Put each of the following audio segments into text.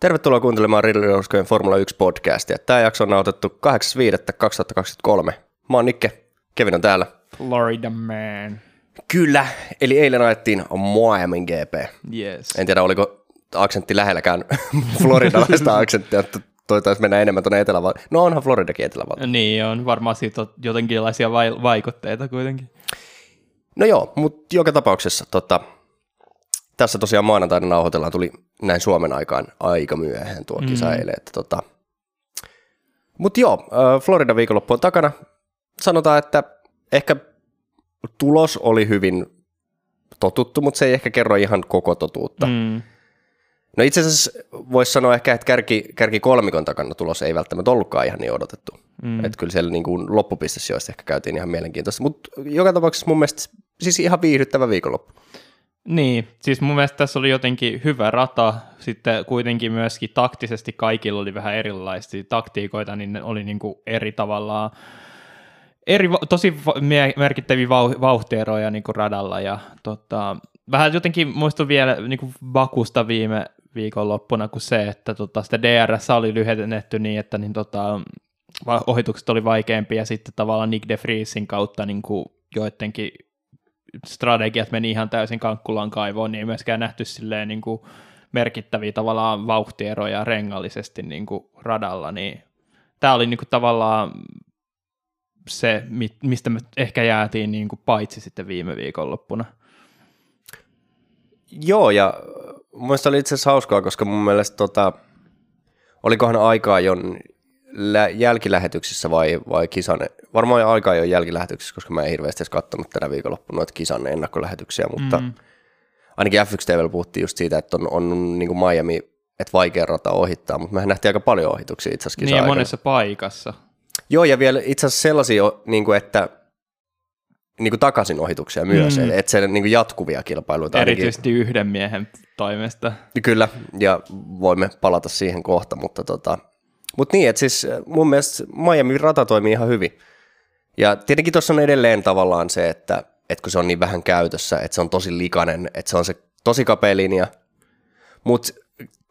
Tervetuloa kuuntelemaan Ridley Formula 1 podcastia. Tämä jakso on nautettu 8.5.2023. Mä oon Nikke, Kevin on täällä. Florida man. Kyllä, eli eilen ajettiin Miami GP. Yes. En tiedä, oliko aksentti lähelläkään floridalaista aksenttia, että toi taisi mennä enemmän tuonne etelä No onhan Floridakin etelävalta. Niin on, varmaan siitä on jotenkinlaisia vai- vaikutteita kuitenkin. No joo, mutta joka tapauksessa tota, tässä tosiaan maanantaina nauhoitellaan, tuli näin Suomen aikaan aika myöhään tuo kisa mm. eilen. Että tota. Mutta joo, Florida viikonloppu on takana. Sanotaan, että ehkä tulos oli hyvin totuttu, mutta se ei ehkä kerro ihan koko totuutta. Mm. No itse asiassa voisi sanoa ehkä, että kärki, kärki kolmikon takana tulos ei välttämättä ollutkaan ihan niin odotettu. Mm. Että kyllä siellä niin kuin loppupistesijoista ehkä käytiin ihan mielenkiintoista. Mutta joka tapauksessa mun mielestä siis ihan viihdyttävä viikonloppu. Niin, siis mun mielestä tässä oli jotenkin hyvä rata, sitten kuitenkin myöskin taktisesti kaikilla oli vähän erilaisia taktiikoita, niin ne oli niin kuin eri tavallaan, eri, tosi merkittäviä vauhtieroja niin kuin radalla. Ja tota, vähän jotenkin muistun vielä niin kuin Bakusta viime viikonloppuna kuin se, että tota, sitä DRS oli lyhennetty niin, että niin, tota, ohitukset oli vaikeampia ja sitten tavallaan Nick de Vriesin kautta niin kuin joidenkin strategiat meni ihan täysin kankkulan kaivoon, niin ei myöskään nähty silleen niin kuin merkittäviä tavallaan vauhtieroja rengallisesti niin kuin radalla, niin tämä oli niin kuin tavallaan se, mistä me ehkä jäätiin niin kuin paitsi sitten viime viikonloppuna. Joo, ja mun oli itse asiassa hauskaa, koska mun mielestä tota, olikohan aikaa jo lä- jälkilähetyksissä vai, vai kisan, varmaan aikaa jo jälkilähetyksissä, koska mä en hirveästi edes katsonut tänä viikonloppuna noita kisan ennakkolähetyksiä, mutta mm. ainakin F1 TVllä puhuttiin just siitä, että on, on niin kuin Miami, että vaikea rata ohittaa, mutta mehän nähtiin aika paljon ohituksia itse asiassa Niin monessa paikassa. Joo, ja vielä itse asiassa sellaisia, niin kuin, että niin kuin takaisin ohituksia myös, mm. että se niin kuin jatkuvia kilpailuita. Erityisesti ainakin. yhden miehen toimesta. Kyllä, ja voimme palata siihen kohta, mutta tota, mutta niin, että siis äh, mun mielestä Miami rata toimii ihan hyvin. Ja tietenkin tuossa on edelleen tavallaan se, että, että kun se on niin vähän käytössä, että se on tosi likainen, että se on se tosi kapea linja, mutta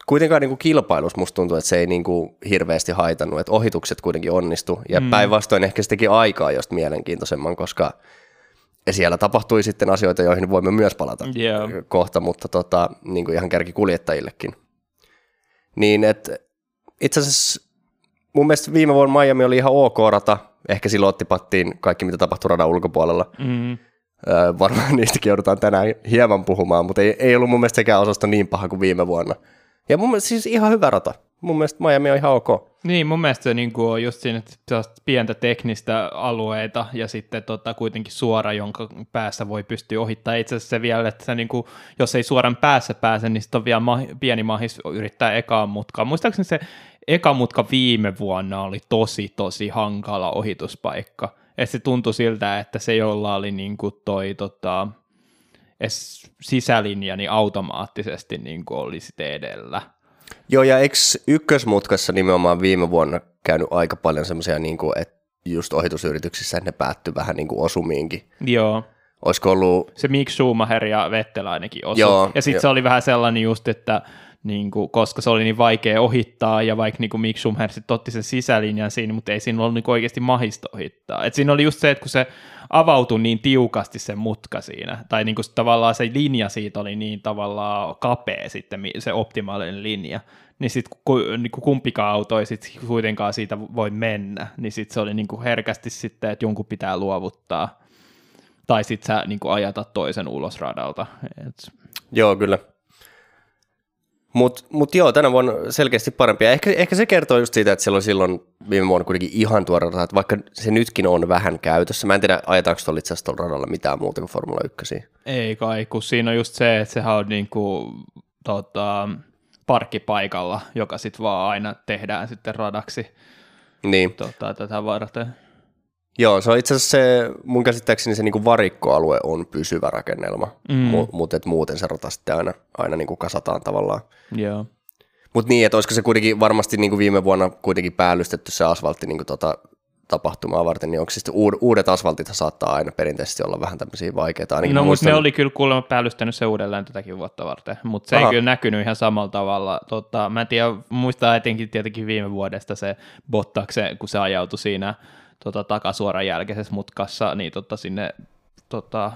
kuitenkaan niin kuin kilpailus musta tuntuu, että se ei niin kuin hirveästi haitannut, että ohitukset kuitenkin onnistu, ja mm. päinvastoin ehkä se teki aikaa just mielenkiintoisemman, koska siellä tapahtui sitten asioita, joihin voimme myös palata yeah. kohta, mutta tota, niin kuin ihan kärkikuljettajillekin. Niin, että itse asiassa mun mielestä viime vuonna Miami oli ihan ok rata. Ehkä silloin otti pattiin kaikki, mitä tapahtui radan ulkopuolella. Mm. Öö, varmaan niistäkin joudutaan tänään hieman puhumaan, mutta ei, ei ollut mun mielestä sekään osasto niin paha kuin viime vuonna. Ja mun mielestä siis ihan hyvä rata. Mun mielestä Miami on ihan ok. Niin, mun mielestä se niin on just siinä, että pientä teknistä alueita ja sitten tota, kuitenkin suora, jonka päässä voi pystyä ohittaa. Itse asiassa se vielä, että se, niin kuin, jos ei suoran päässä pääse, niin sitten on vielä ma- pieni mahis yrittää ekaan mutkaa. Muistaakseni se eka mutka viime vuonna oli tosi, tosi hankala ohituspaikka. Et se tuntui siltä, että se, jolla oli niin kuin toi tota, sisälinja, niin automaattisesti niin kuin olisi edellä. Joo, ja eikö ykkösmutkassa nimenomaan viime vuonna käynyt aika paljon semmoisia, niin kuin, että just ohitusyrityksissä ne päättyi vähän niin kuin osumiinkin. Joo. Olisiko ollut... Se Mick Schumacher ja Vettel ainakin osu. Joo, ja sitten se oli vähän sellainen just, että niin kuin, koska se oli niin vaikea ohittaa, ja vaikka niin kuin Mick Schumacher sitten otti sen sisälinjan siinä, mutta ei siinä ollut niin oikeasti mahista ohittaa. Et siinä oli just se, että kun se avautui niin tiukasti se mutka siinä, tai niin kuin tavallaan se linja siitä oli niin tavallaan kapea sitten, se optimaalinen linja, niin sitten kun niin kuin kumpikaan auto ei sit kuitenkaan siitä voi mennä, niin sitten se oli niin kuin herkästi sitten, että jonkun pitää luovuttaa, tai sitten sä niin kuin ajatat toisen ulos radalta. Et... Joo, kyllä. Mutta mut joo, tänä vuonna selkeästi parempia. Ehkä, ehkä se kertoo just siitä, että siellä on silloin viime vuonna kuitenkin ihan tuore rata, että vaikka se nytkin on vähän käytössä. Mä en tiedä, ajetaanko tuolla itse asiassa radalla mitään muuta kuin Formula 1. Ei kai, kun siinä on just se, että sehän on niinku, tota, parkkipaikalla, joka sitten vaan aina tehdään sitten radaksi niin. tota, tätä varten. Joo, se on itse asiassa se, mun käsittääkseni se niinku varikkoalue on pysyvä rakennelma, mm. mutta et muuten se rata sitten aina, aina niinku kasataan tavallaan. Joo. Mutta niin, että olisiko se kuitenkin varmasti niinku viime vuonna kuitenkin päällystetty se asfaltti niinku tota, tapahtumaa varten, niin onko siis uudet asfaltit saattaa aina perinteisesti olla vähän tämmöisiä vaikeita. Ainakin no, mutta ne oli kyllä kuulemma päällystänyt se uudelleen tätäkin vuotta varten, mutta se Aha. ei kyllä näkynyt ihan samalla tavalla. Tota, mä en tiedä, muistaa etenkin tietenkin viime vuodesta se Bottakse, kun se ajautui siinä tota, takasuoran jälkeisessä mutkassa, niin tota, sinne tota,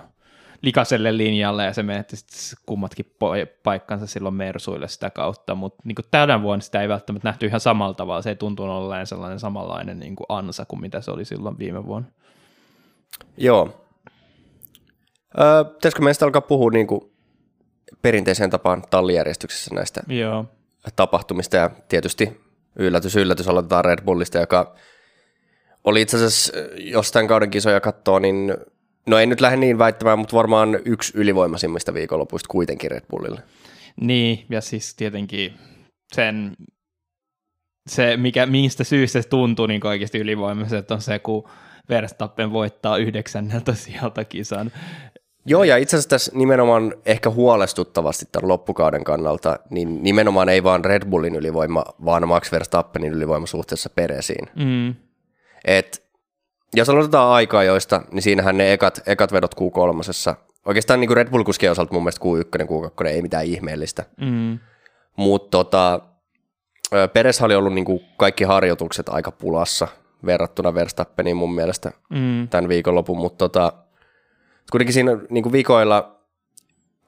likaiselle linjalle ja se menetti sitten kummatkin paikkansa silloin Mersuille sitä kautta, mutta niin tänä vuonna sitä ei välttämättä nähty ihan samalla tavalla, se ei tuntunut olleen sellainen samanlainen niin kuin ansa kuin mitä se oli silloin viime vuonna. Joo. Öö, pitäisikö meistä alkaa puhua niin kuin perinteiseen tapaan tallijärjestyksessä näistä Joo. tapahtumista ja tietysti yllätys, yllätys aloitetaan Red Bullista, joka oli itse asiassa, jos tämän kauden kisoja katsoo, niin No ei nyt lähde niin väittämään, mutta varmaan yksi ylivoimaisimmista viikonlopuista kuitenkin Red Bullille. Niin, ja siis tietenkin sen, se, mikä, mistä syystä se tuntuu niin oikeasti ylivoimaiset on se, kun Verstappen voittaa yhdeksänneltä sieltä kisan. Joo, ja itse asiassa tässä nimenomaan ehkä huolestuttavasti tämän loppukauden kannalta, niin nimenomaan ei vaan Red Bullin ylivoima, vaan Max Verstappenin ylivoima suhteessa Peresiin. Mm. Et jos aloitetaan aikaa joista, niin siinähän ne ekat, ekat vedot Q3. Oikeastaan niin kuin Red Bull kuskien osalta mun mielestä Q1, Q2 ei mitään ihmeellistä. Mm. Mutta tota, Peres oli ollut niin kuin kaikki harjoitukset aika pulassa verrattuna Verstappeniin mun mielestä mm. tämän viikonlopun, mutta tota, kuitenkin siinä niin kuin vikoilla,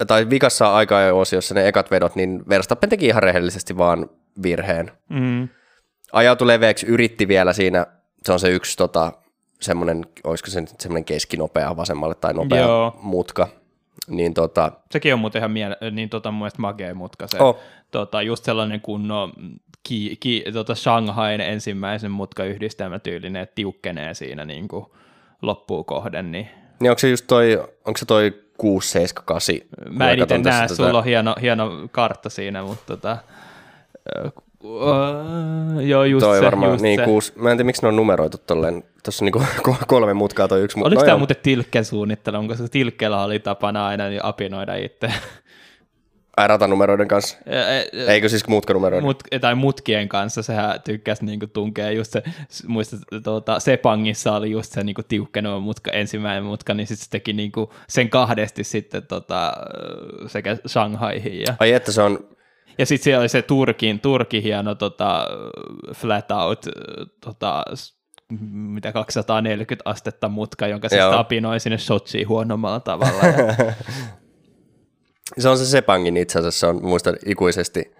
tai vikassa aikaa jo osiossa ne ekat vedot, niin Verstappen teki ihan rehellisesti vaan virheen. Mm. Ajautui leveäksi, yritti vielä siinä, se on se yksi tota, semmoinen, olisiko se semmoinen keskinopea vasemmalle tai nopea Joo. mutka. Niin tota, Sekin on muuten ihan miele- niin tota, mun mielestä magea mutka se. Oh. Tota, just sellainen kunnon ki, ki, tota Shanghain ensimmäisen mutkayhdistelmä tyylinen, että tiukkenee siinä niin kuin loppuun kohden. Niin... niin onko se just toi, onko se toi 6, 7, 8? Mä en itse näe, tätä... sulla on hieno, hieno kartta siinä, mutta tota, Uh, joo, just toi se, varmaan, just niin, se. Kuusi, mä en tiedä, miksi ne on numeroitu tolleen. Tuossa on niinku kolme mutkaa toi yksi. Oliko no tämä muuten Tilkken suunnittelu? Onko se Tilkkellä oli tapana aina niin apinoida itse? Ai ratanumeroiden kanssa? Eikö siis mutkanumeroiden? Mut, tai mutkien kanssa, sehän tykkäsi niinku tunkea just se, muista tuota, Sepangissa oli just se niinku tiukkeneva mutka, ensimmäinen mutka, niin sitten se teki niinku sen kahdesti sitten tota, sekä Shanghaihin. Ja... Ai että se on ja sitten siellä oli se Turkin, Turkin hieno tota, flat out, tota, mitä 240 astetta mutka, jonka se apinoi sinne Sochiin huonommalla tavalla. Ja... se on se Sepangin itse asiassa, se on muistan ikuisesti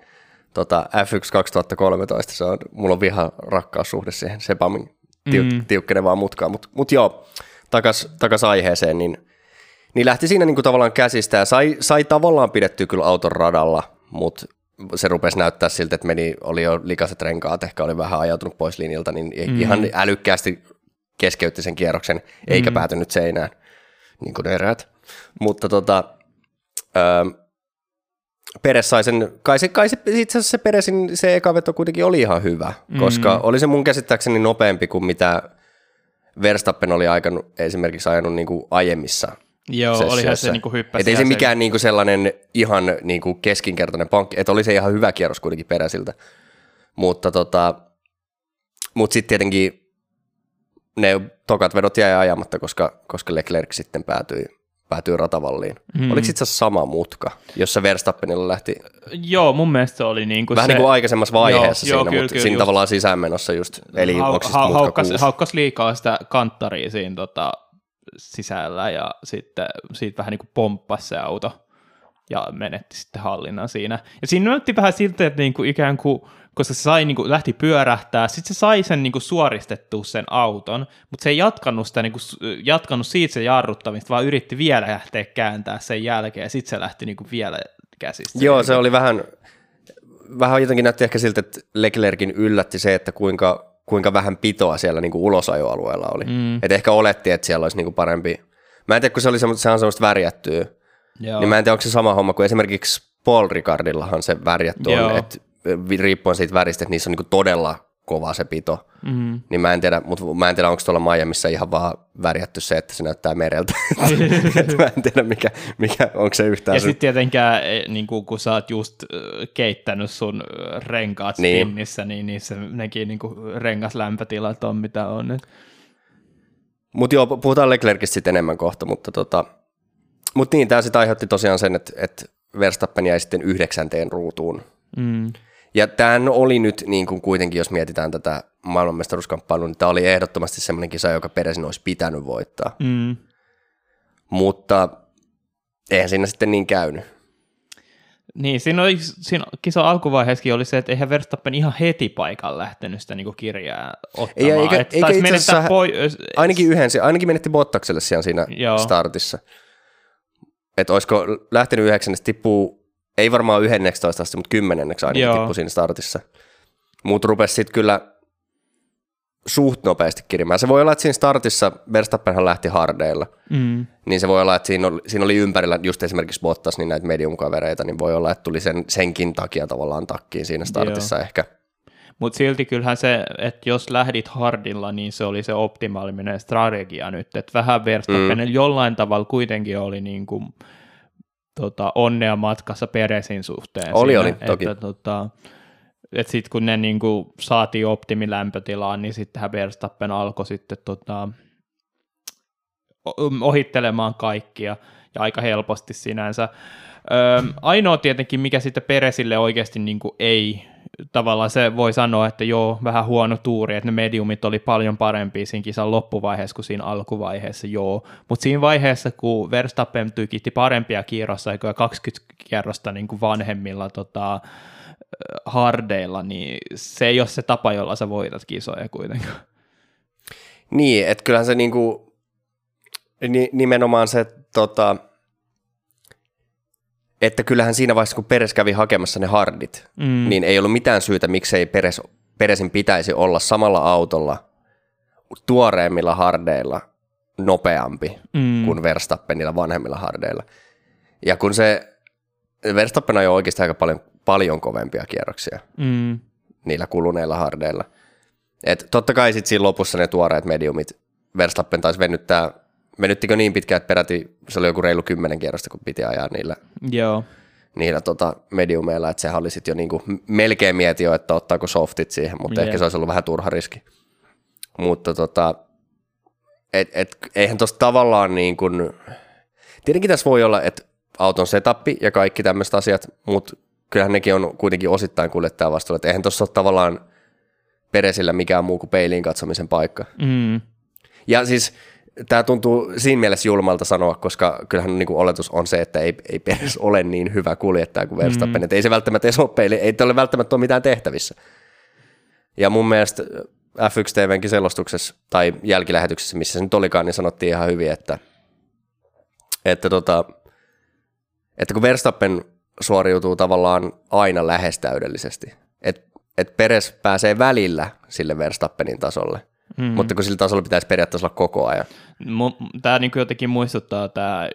tota, F1 2013, se on, mulla on viha rakkaussuhde siihen Sepangin tiu- mm. tiukkenevaan mutkaan, mutta mut joo, takas, takas aiheeseen, niin, niin lähti siinä niinku tavallaan käsistä ja sai, sai tavallaan pidettyä kyllä auton radalla, mutta se rupesi näyttää siltä, että meni, oli jo likaiset renkaat, ehkä oli vähän ajautunut pois linjalta, niin mm. ihan älykkäästi keskeytti sen kierroksen, eikä mm. päätynyt seinään, niin kuin eräät. Mutta tota, öö, Peres sai sen, kai se, kai se itse asiassa se Peresin se eka veto kuitenkin oli ihan hyvä, mm. koska oli se mun käsittääkseni nopeampi kuin mitä Verstappen oli aikanut, esimerkiksi ajanut niin kuin aiemmissa Joo, olihan se niinku hyppäsi. Että ei se mikään niinku sellainen ihan niinku keskinkertainen pankki, että oli se ihan hyvä kierros kuitenkin peräsiltä. Mutta tota, mut sitten tietenkin ne tokat vedot jäi ajamatta, koska, koska Leclerc sitten päätyi, päätyi ratavalliin. Mm. Oliko itse asiassa sama mutka, jossa Verstappenilla lähti? Joo, mun mielestä se oli niin kuin Vähän se... niin kuin aikaisemmassa vaiheessa joo, siinä, joo, kyllä, mutta kyllä, siinä just... tavallaan sisäänmenossa just, eli onko ha, haukkas, haukkas liikaa sitä kanttaria siinä tota, sisällä ja sitten siitä vähän niin kuin pomppasi se auto ja menetti sitten hallinnan siinä. Ja siinä näytti vähän siltä, että niin kuin ikään kuin, koska se sai, niin kuin, lähti pyörähtää, sitten se sai sen niin kuin suoristettua sen auton, mutta se ei jatkanut, sitä, niin kuin, jatkanut siitä se jarruttamista, vaan yritti vielä lähteä kääntää sen jälkeen, ja sitten se lähti niin kuin vielä käsistä. Joo, se oli vähän, vähän jotenkin näytti ehkä siltä, että Leclerkin yllätti se, että kuinka kuinka vähän pitoa siellä niin kuin ulosajoalueella oli. Mm. Et ehkä oletti, että siellä olisi niin kuin parempi. Mä en tiedä, kun se, oli semmo, se on semmoista värjättyä, Joo. niin mä en tiedä, onko se sama homma kuin esimerkiksi Paul Ricardillahan se värjätty on, että riippuen siitä väristä, että niissä on niin kuin todella kova se pito. Mm-hmm. Niin mä en tiedä, mutta mä en tiedä, onko tuolla Miamiissa ihan vaan värjätty se, että se näyttää mereltä. mä en tiedä, mikä, mikä onko se yhtään. Ja sitten tietenkään, niin kun sä oot just keittänyt sun renkaat niin. spinnissä, niin niissä nekin niin rengaslämpötilat on mitä on. Mutta joo, puhutaan Leclercistä sitten enemmän kohta, mutta tota, mut niin, tämä sitten aiheutti tosiaan sen, että, että Verstappen jäi sitten yhdeksänteen ruutuun. Mm. Ja tämä oli nyt niin kuin kuitenkin, jos mietitään tätä maailmanmestaruuskamppailua, niin tämä oli ehdottomasti semmoinen kisa, joka Peresin olisi pitänyt voittaa. Mm. Mutta eihän siinä sitten niin käynyt. Niin, siinä, oli, siinä kisa alkuvaiheessakin oli se, että eihän Verstappen ihan heti paikan lähtenyt sitä niin kirjaa ottamaan. Ei, eikä, eikä itse asiassa, poi- ainakin yhden, ainakin menetti Bottakselle siellä siinä Joo. startissa. Että olisiko lähtenyt yhdeksännestä tippuu, ei varmaan yhdenneksitoista asti, mutta kymmenenneksi ainakin Joo. tippui siinä startissa. Mutta rupesi sitten kyllä suht nopeasti kirimään. Se voi olla, että siinä startissa Verstappenhan lähti hardeilla, Mm. niin se voi olla, että siinä oli, siinä oli ympärillä just esimerkiksi Bottas, niin näitä medium-kavereita, niin voi olla, että tuli sen, senkin takia tavallaan takkiin siinä startissa ehkä. Mutta silti kyllähän se, että jos lähdit hardilla, niin se oli se optimaalinen strategia nyt. Että vähän Verstappenilla mm. jollain tavalla kuitenkin oli niin kuin, tota, onnea matkassa Peresin suhteen. Oli, siinä, oli, toki. Että, tota, että sitten kun ne niin kuin, saatiin optimilämpötilaan, niin sittenhän Verstappen alkoi sitten tota, ohittelemaan kaikkia ja aika helposti sinänsä. Öö, ainoa tietenkin, mikä sitten Peresille oikeasti niin kuin ei, tavallaan se voi sanoa, että joo, vähän huono tuuri, että ne mediumit oli paljon parempia siinä kisan loppuvaiheessa kuin siinä alkuvaiheessa, joo. Mutta siinä vaiheessa, kun Verstappen tykitti parempia kierrosaikoja 20 kierrosta niin kuin vanhemmilla tota, hardeilla, niin se ei ole se tapa, jolla sä voitat kisoja kuitenkaan. Niin, että kyllähän se niinku, ni, nimenomaan se, tota, että kyllähän siinä vaiheessa, kun Peres kävi hakemassa ne hardit, Mm. niin ei ollut mitään syytä, miksei Peres, Peresin pitäisi olla samalla autolla tuoreemmilla hardeilla nopeampi Mm. kuin Verstappenilla vanhemmilla hardeilla. Ja kun se Verstappen ajoi oikeasti aika paljon, paljon kovempia kierroksia Mm. niillä kuluneilla hardeilla. Et totta kai sitten siinä lopussa ne tuoreet mediumit, Verstappen taisi venyttää, venyttikö niin pitkään, että peräti se oli joku reilu kymmenen kierrosta, kun piti ajaa niillä, Joo. niillä tota mediumeilla, että sehän oli sitten jo niinku, melkein mieti jo, että ottaako softit siihen, mutta Jep. ehkä se olisi ollut vähän turha riski. Mutta tota, et, et, eihän tuossa tavallaan niin kuin, tietenkin tässä voi olla, että auton setappi ja kaikki tämmöiset asiat, mutta kyllähän nekin on kuitenkin osittain kuljettajan vastuulla, että eihän tuossa ole tavallaan Peresillä mikään muu kuin peiliin katsomisen paikka. Mm. Ja siis tämä tuntuu siinä mielessä julmalta sanoa, koska kyllähän niin kuin oletus on se, että ei, ei Peres ole niin hyvä kuljettaja kuin Verstappen, mm. ei se välttämättä edes ole ei ole välttämättä ole mitään tehtävissä. Ja mun mielestä F1 TVnkin selostuksessa tai jälkilähetyksessä, missä se nyt olikaan, niin sanottiin ihan hyvin, että, että, tota, että kun Verstappen suoriutuu tavallaan aina lähes täydellisesti, että et Peres pääsee välillä sille Verstappenin tasolle, mm. mutta kun sillä tasolla pitäisi periaatteessa olla koko ajan. Tämä niin jotenkin muistuttaa tämä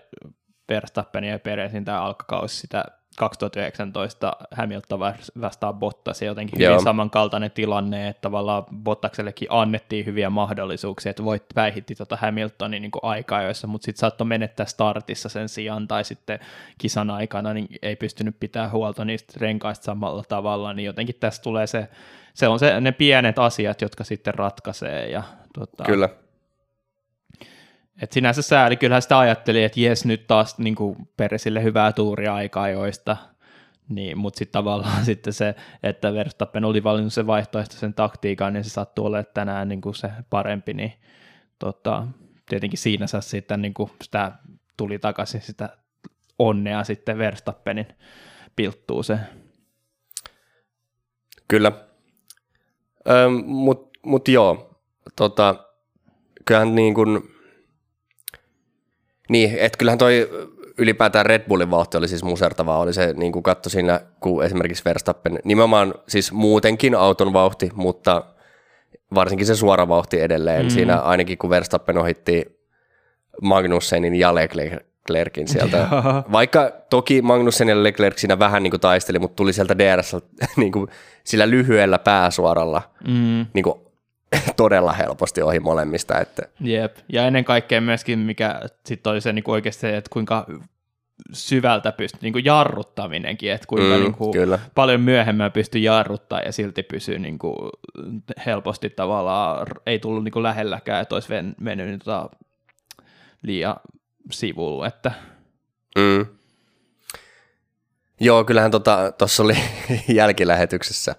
Verstappenin ja Peresin tämä alkakausi sitä 2019 Hamilton vastaan Bottas ja jotenkin Joo. hyvin samankaltainen tilanne, että tavallaan Bottaksellekin annettiin hyviä mahdollisuuksia, että voit päihitti tota Hamiltonin niin aika-ajoissa, mutta sitten saattoi menettää startissa sen sijaan tai sitten kisan aikana niin ei pystynyt pitää huolta niistä renkaista samalla tavalla, niin jotenkin tässä tulee se, se on se, ne pienet asiat, jotka sitten ratkaisee ja tota, Kyllä. Et sinänsä sääli, kyllähän sitä ajatteli, että jes nyt taas niin kuin Peresille hyvää tuuria aika-ajoista, niin, mutta sitten tavallaan sitten se, että Verstappen oli valinnut sen vaihtoehtoisen taktiikan, niin se sattuu olemaan tänään niin kuin se parempi, niin tota, tietenkin siinä saa sitten niin kuin sitä tuli takaisin sitä onnea sitten Verstappenin pilttuu se. Kyllä. Öm, mut, mut joo, tota, kyllähän niin kuin, niin, että kyllähän toi ylipäätään Red Bullin vauhti oli siis musertavaa, oli se niin kuin katto siinä, kun esimerkiksi Verstappen, nimenomaan siis muutenkin auton vauhti, mutta varsinkin se suora vauhti edelleen, mm. siinä ainakin kun Verstappen ohitti Magnussenin ja Leclerkin sieltä, vaikka toki Magnussen ja Leclerc siinä vähän niin kuin taisteli, mutta tuli sieltä DRS niin kuin sillä lyhyellä pääsuoralla Mm. niin kuin, todella helposti ohi molemmista. Että, Jep, ja ennen kaikkea myöskin, mikä sitten oli se niin oikeasti että kuinka syvältä pystyi, niin kuin jarruttaminenkin, että kuinka Mm, niin kuin kyllä. paljon myöhemmin pystyi jarruttaa ja silti pysyy niin kuin helposti tavallaan, ei tullut niin kuin lähelläkään, että olisi mennyt niin tota liian sivuun, että Mm. Joo, kyllähän tuossa tota, oli jälkilähetyksessä,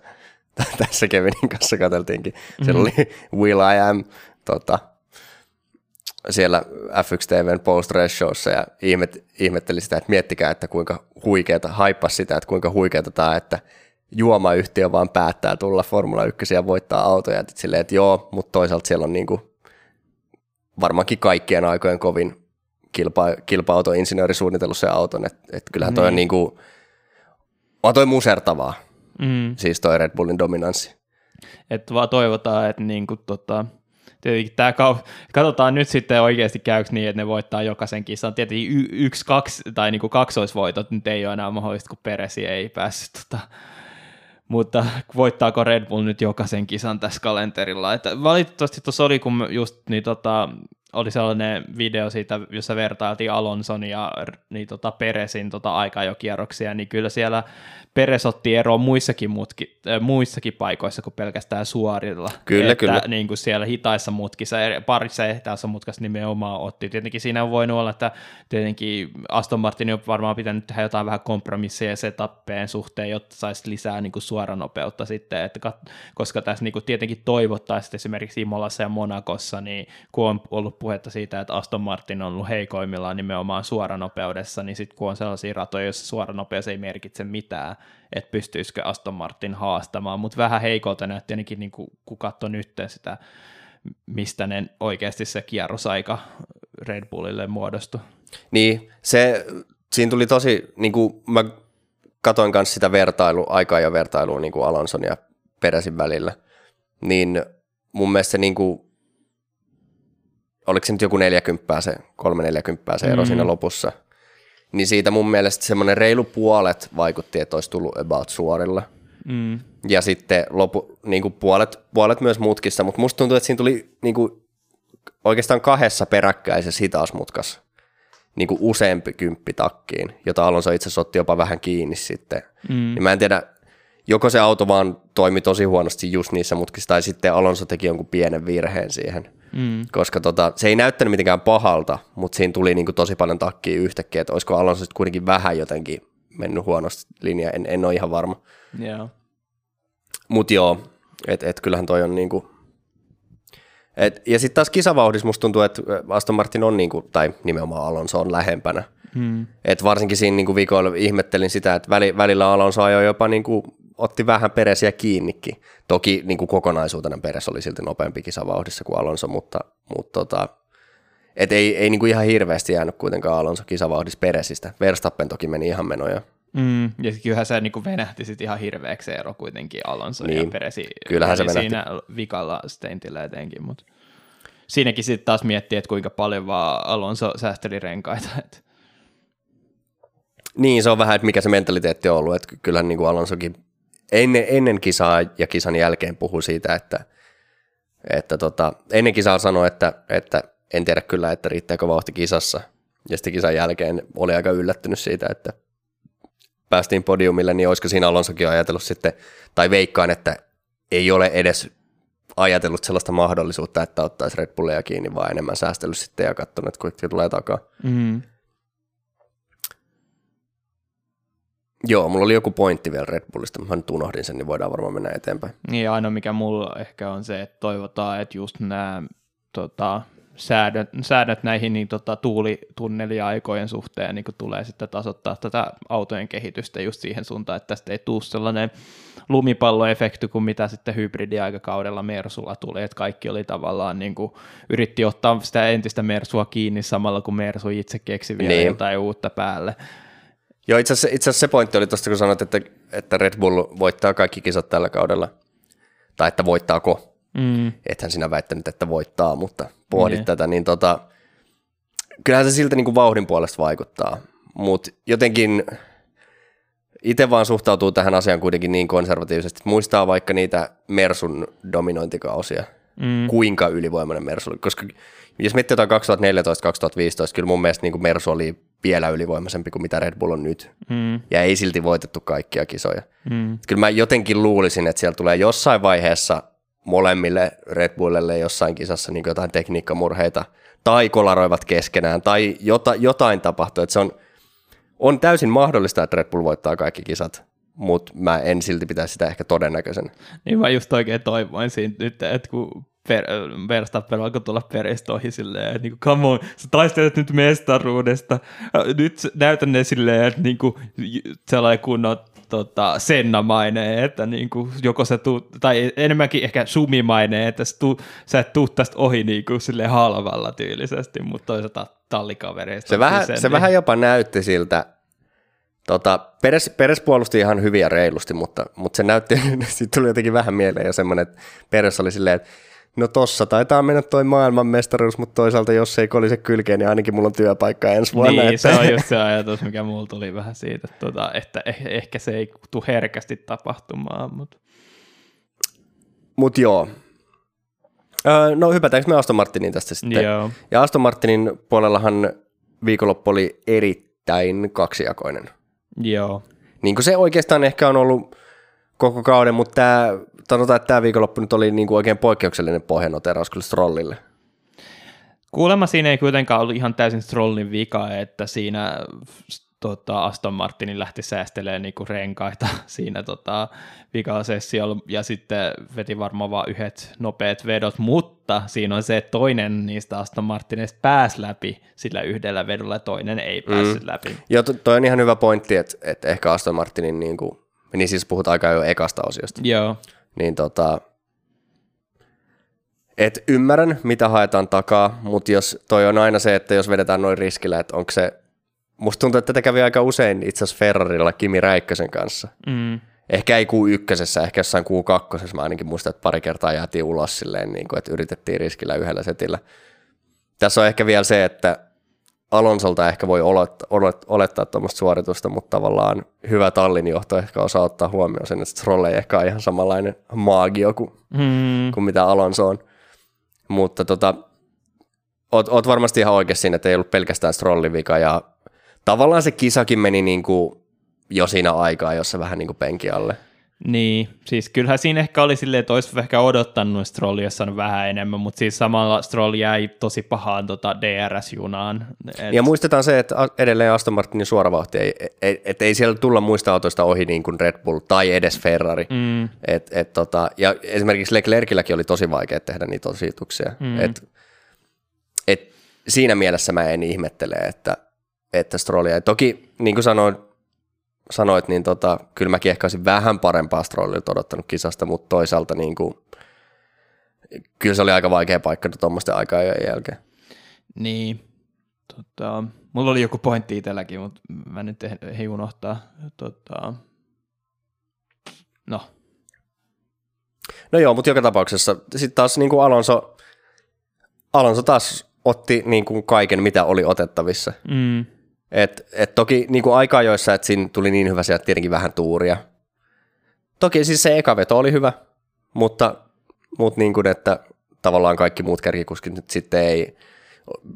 tässä Kevinin kanssa katseltiinkin, siellä Mhm. oli Will I Am tota, siellä F1 TVn post showssa ja ihmet, ihmetteli sitä, että miettikää, että kuinka huikeeta, haippasi sitä, että kuinka huikeeta tämä, että juomayhtiö vaan päättää tulla Formula 1 ja voittaa autoja. Et silleen, että joo, mutta toisaalta siellä on niinku varmaankin kaikkien aikojen kovin kilpa, kilpa-autoinsinööri suunnitellut sen auton, että et kyllähän toi on Niin. niinku, on toi musertavaa, mm, siis toi Red Bullin dominanssi. että vaan toivotaan, että niin kuin, tota, tietenkin tämä kau- katsotaan nyt sitten oikeasti käykö niin, että ne voittaa jokaisen kisan. Tietenkin y- yksi, kaksi tai niin kuin kaksoisvoitot nyt ei ole enää mahdollista, kun Peresi ei päässyt tota, mutta voittaako Red Bull nyt jokaisen kisan tässä kalenterilla? Että valitettavasti tuossa oli, kun just niin tota, oli sellainen video siitä, jossa vertailtiin Alonson ja niin tota Peresin tota aikajokierroksia, niin kyllä siellä Peres otti eroa muissakin, mutki, äh, muissakin paikoissa kuin pelkästään suorilla. Kyllä, että kyllä. Niin kuin siellä hitaissa mutkissa, parissa ehtäessä mutkassa nimenomaan otti. Tietenkin siinä on voinut olla, että tietenkin Aston Martin on varmaan pitänyt tehdä jotain vähän kompromisseja setappeen suhteen, jotta saisi lisää niin kuin suoranopeutta sitten, että kat- koska tässä niin kuin tietenkin toivottaisiin esimerkiksi Imolassa ja Monakossa, niin kun on ollut puhetta siitä, että Aston Martin on ollut heikoimmillaan nimenomaan suoranopeudessa, niin sitten kun on sellaisia ratoja, joissa suoranopeus ei merkitse mitään, että pystyisikö Aston Martin haastamaan, mutta vähän heikolta näytti ainakin, niin kuin, kun katsoi nyt sitä, mistä ne oikeasti se kierrosaika Red Bullille muodostui. Niin, se, siinä tuli tosi, niin kuin mä katoin kanssa sitä vertailu, aikaa ja vertailua niin kuin Alonson ja Peresin välillä, niin mun mielestä se niin kuin, oliko se nyt joku 40 se, kolme 40 se ero Mm. siinä lopussa, niin siitä mun mielestä semmoinen reilu puolet vaikutti, että olisi tullut about suorilla. Mm. Ja sitten lopu, niin kuin puolet, puolet myös mutkissa, mutta musta tuntuu, että siinä tuli niin kuin oikeastaan kahdessa peräkkäisessä hitaasmutkassa niin kuin useampi kymppi takkiin, jota Alonso itse asiassa otti jopa vähän kiinni sitten. Mm. Niin mä en tiedä, joko se auto vaan toimi tosi huonosti just niissä mutkissa, tai sitten Alonso teki jonkun pienen virheen siihen. Mm. Koska tota, se ei näyttänyt mitenkään pahalta, mutta siinä tuli niin kuin tosi paljon takkia yhtäkkiä, että olisiko Alonso sitten kuitenkin vähän jotenkin mennyt huonosti linjaa, en, en ole ihan varma. Joo. Mut joo, että et kyllähän toi on niinku... Et, ja sitten taas kisavauhdissa musta tuntuu, että Aston Martin on niinku, tai nimenomaan Alonso on lähempänä. Mm. Et varsinkin siinä niinku viikoilla ihmettelin sitä, että väli, välillä Alonso ajoi jopa niinku, otti vähän peresiä kiinnikin. Toki niinku kokonaisuutena peres oli silti nopeampi kisavauhdissa kuin Alonso, mutta, mutta tota, et ei, ei niinku ihan hirveästi jäänyt kuitenkaan Alonso kisavauhdissa peresistä. Verstappen toki meni ihan menoja. Mm. Ja kyllähän se niin venähti sit ihan hirveäksi se ero kuitenkin Alonso Niin. ja Peresi. Kyllähän se oli venähti. Siinä vikalla stentillä etenkin, mutta siinäkin sitten taas miettii, että kuinka paljon vaan Alonso säästeli renkaita. Et. Niin, se on vähän, että mikä se mentaliteetti on ollut, että kyllähän niin kuin Alonsokin ennen, ennen kisaa ja kisan jälkeen puhui siitä, että, että tota, ennen kisaa sanoi, että, että en tiedä kyllä, että riittääkö vauhti kisassa. Ja sitten kisan jälkeen oli aika yllättynyt siitä, että päästiin podiumille, niin olisiko siinä Alonsokin ajatellut sitten, tai veikkaan, että ei ole edes ajatellut sellaista mahdollisuutta, että ottaisi Red Bullia kiinni, vaan enemmän säästellyt sitten ja katsonut, että kuinka tulee takaa. Mm. Joo, mulla oli joku pointti vielä Red Bullista, mä nyt unohdin sen, niin voidaan varmaan mennä eteenpäin. Niin ainoa mikä mulla ehkä on se, että toivotaan, että just nämä tota, säädöt, säädöt näihin niin, tota, tuulitunneliaikojen suhteen niin tulee sitten tasoittaa tätä autojen kehitystä just siihen suuntaan, että tästä ei tule sellainen lumipalloefekti kuin mitä sitten hybridiaikakaudella Mersulla tuli, että kaikki oli tavallaan niin kuin, yritti ottaa sitä entistä Mersua kiinni samalla kun Mersu itse keksi vielä Niin. jotain uutta päälle. Joo, itse asiassa, itse asiassa se pointti oli tuosta, kun sanoit, että, että Red Bull voittaa kaikki kisat tällä kaudella. Tai että voittaako. Mm. Ethän sinä väittänyt, että voittaa, mutta pohdit Niin. tätä. Niin tota, kyllähän se siltä niin kuin vauhdin puolesta vaikuttaa. Mutta jotenkin itse vaan suhtautuu tähän asiaan kuitenkin niin konservatiivisesti, että muistaa vaikka niitä Mersun dominointikausia. Mm. kuinka ylivoimainen Mersu oli. Koska jos miettii jotain 2014-2015, kyllä mun mielestä niin kuin Mersu oli vielä ylivoimaisempi kuin mitä Red Bull on nyt. Mm, Ja ei silti voitettu kaikkia kisoja. mm, Kyllä mä jotenkin luulisin, että siellä tulee jossain vaiheessa molemmille Red Bullille jossain kisassa niin jotain tekniikkamurheita, tai kolaroivat keskenään, tai jota, jotain tapahtuu. Että se on, on täysin mahdollista, että Red Bull voittaa kaikki kisat, mutta mä en silti pitäisi sitä ehkä todennäköisen. Niin mä just oikein toivoin siinä nyt, että kun per, Verstappen alkoi tulla perästä ohi silleen, että niinku, come on, sä taistelet nyt mestaruudesta. Nyt näytän ne silleen, että niinku, j- sellainen kunnon tota, sennamainen, että niinku, joko sä tuut, tai enemmänkin ehkä sumimainen, että sä, tuu, sä et tuu tästä ohi niinku, silleen halvalla tyylisesti, mutta toisaalta tallikavereista. Se, vähän, kyse, se niin- vähän jopa näytti siltä, tota, Peres, Peres puolusti ihan hyvin ja reilusti, mutta, mutta se näytti, siitä tuli jotenkin vähän mieleen jo semmoinen, että Peres oli silleen, että no tossa taitaa mennä toi maailmanmestaruus, mutta toisaalta jos ei kolise kylkeen, niin ainakin mulla on työpaikka ensi vuonna. Niin, että, se on just se ajatus, mikä mulla tuli vähän siitä, että, tota, että eh, ehkä se ei tule herkästi tapahtumaan, mutta Mut joo. Öö, no hypätäänkö me Aston Martiniin tästä sitten? joo. Ja Aston Martinin puolellahan viikonloppu oli erittäin kaksijakoinen. Joo. Niin kuin se oikeastaan ehkä on ollut koko kauden, mutta tämä, sanotaan, että tämä viikonloppu nyt oli niin kuin oikein poikkeuksellinen pohjanoteraus kyllä Strollille. Kuulemma siinä ei kuitenkaan ollut ihan täysin Strollin vika, että siinä tota, Aston Martinin lähti säästelemään niinku renkaita siinä tota, vikasessiolla ja sitten veti varmaan vain yhdet nopeat vedot, mutta siinä on se, että toinen niistä Aston Martineista pääsi läpi sillä yhdellä vedolla ja toinen ei päässyt mm. läpi. Joo, to- toi on ihan hyvä pointti, että, että ehkä Aston Martinin, niin, kuin, niin siis puhutaan aika jo ekasta osiosta, Joo, niin tota, et ymmärrän, mitä haetaan takaa, mutta jos toi on aina se, että jos vedetään noin riskillä, että onko se, musta tuntuu, että tätä kävi aika usein itse asiassa Ferrarilla Kimi Räikkösen kanssa. mm. Ehkä ei kuu ykkösessä, ehkä jossain kuu kakkosessa. Mä ainakin muistan, että pari kertaa jäätiin ulos silleen, niin kuin, että yritettiin riskillä yhdellä setillä. Tässä on ehkä vielä se, että Alonsolta ehkä voi olettaa, olet- olettaa tuommoista suoritusta, mutta tavallaan hyvä tallin johto ehkä osaa ottaa huomioon sen, että Stroll ei ehkä ole ihan samanlainen maagio kuin, Mm. kuin mitä Alonso on. Mutta tota, oot, oot varmasti ihan oikeassa siinä, että ei ollut pelkästään Strollin vika ja tavallaan se kisakin meni niin kuin jo siinä aikaa, jossa vähän niin kuin penki alle. Niin, siis kyllähän siinä ehkä oli silleen, että olisi ehkä odottanut Strollia saanut vähän enemmän, mutta siis samalla Stroll jäi tosi pahaan tota DRS-junaan. Et, Ja muistetaan se, että edelleen Aston Martinin suoravauhti, ei, ei, et ei siellä tulla muista autoista ohi niin kuin Red Bull tai edes Ferrari. mm, Et, et tota, ja esimerkiksi Leclercilläkin oli tosi vaikea tehdä niitä osituksia. Mm. Et, et siinä mielessä mä en ihmettele, että, että Strollia. Toki, niin kuin sanoin, sanoit, niin tota, kyllä mäkin ehkä olisin vähän parempaa Strollilta odottanut kisasta, mutta toisaalta niin kuin, kyllä se oli aika vaikea paikka tuommoisten aikaa jälkeen. niin, tota, mulla oli joku pointti itselläkin, mutta mä nyt ei, ei unohtaa. Tota, no, No joo, mutta joka tapauksessa sitten taas niin kuin Alonso, Alonso taas otti niin kuin kaiken, mitä oli otettavissa. mm, Et, et toki niin kuin aika ajoissa, että siinä tuli niin hyvä sieltä tietenkin vähän tuuria. Toki siis se eka veto oli hyvä, mutta, mutta niin kuin, että tavallaan kaikki muut kärkikuskit nyt sitten ei,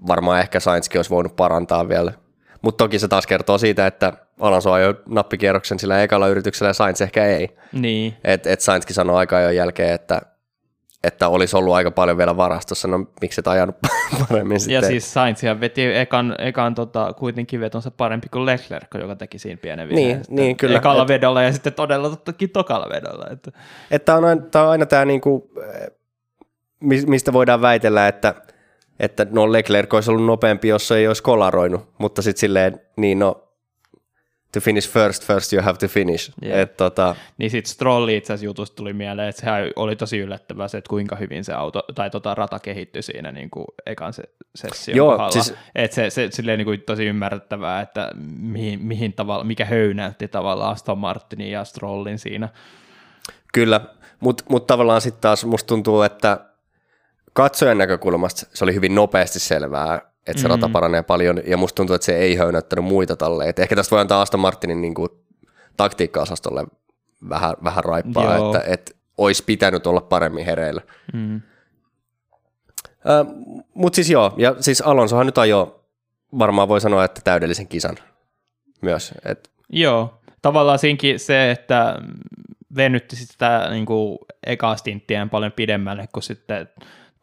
varmaan ehkä Sainzkin olisi voinut parantaa vielä. Mutta toki se taas kertoo siitä, että Alonso ajoi nappikierroksen sillä ekalla yrityksellä ja Sainz ehkä ei. niin, Et, et Sainzkin sanoi aika ajoin jälkeen, että, että olisi ollut aika paljon vielä varastossa, no miksi et ajanut paremmin sitten. ja siis Sainzia veti ekan, ekan tota, kuitenkin vetonsa parempi kuin Leclerc, joka teki siinä pienen Niin, virheen sitten niin, kyllä. Ekalla Et- vedolla ja sitten todella tottakin tokalla vedolla. Että, Että on aina, tää on aina tämä, niinku, eh, mis- mistä voidaan väitellä, että, että no Leclerc olisi ollut nopeampi, jos se ei olisi kolaroinut, mutta sitten silleen, niin no, to finish first, first you have to finish. Jep. Et, tota, Niin sitten Strolli itse asiassa jutusta tuli mieleen, että sehän oli tosi yllättävää se, että kuinka hyvin se auto tai tota rata kehittyi siinä niin kuin ekan se, session Joo, kohdalla. siis- että se, se silleen niin kuin tosi ymmärrettävää, että mihin, mihin tavalla, mikä höynäytti tavallaan Aston Martinin ja Strollin siinä. Kyllä, mutta mut tavallaan sitten taas musta tuntuu, että katsojan näkökulmasta se oli hyvin nopeasti selvää, että se mm. rata paranee paljon, ja musta tuntuu, että se ei höynäyttänyt muita talleja. Et ehkä tästä voi antaa Aston Martinin niin kuin, taktiikka-osastolle vähän, vähän raippaa, Joo. että, että olisi pitänyt olla paremmin hereillä. Mm. Mutta siis joo, ja siis Alonsohan nyt ajoi varmaan voi sanoa, että täydellisen kisan myös. Et, Joo, tavallaan siinkin se, että venytti sitä niin kuin ekaa stinttiään paljon pidemmälle kuin sitten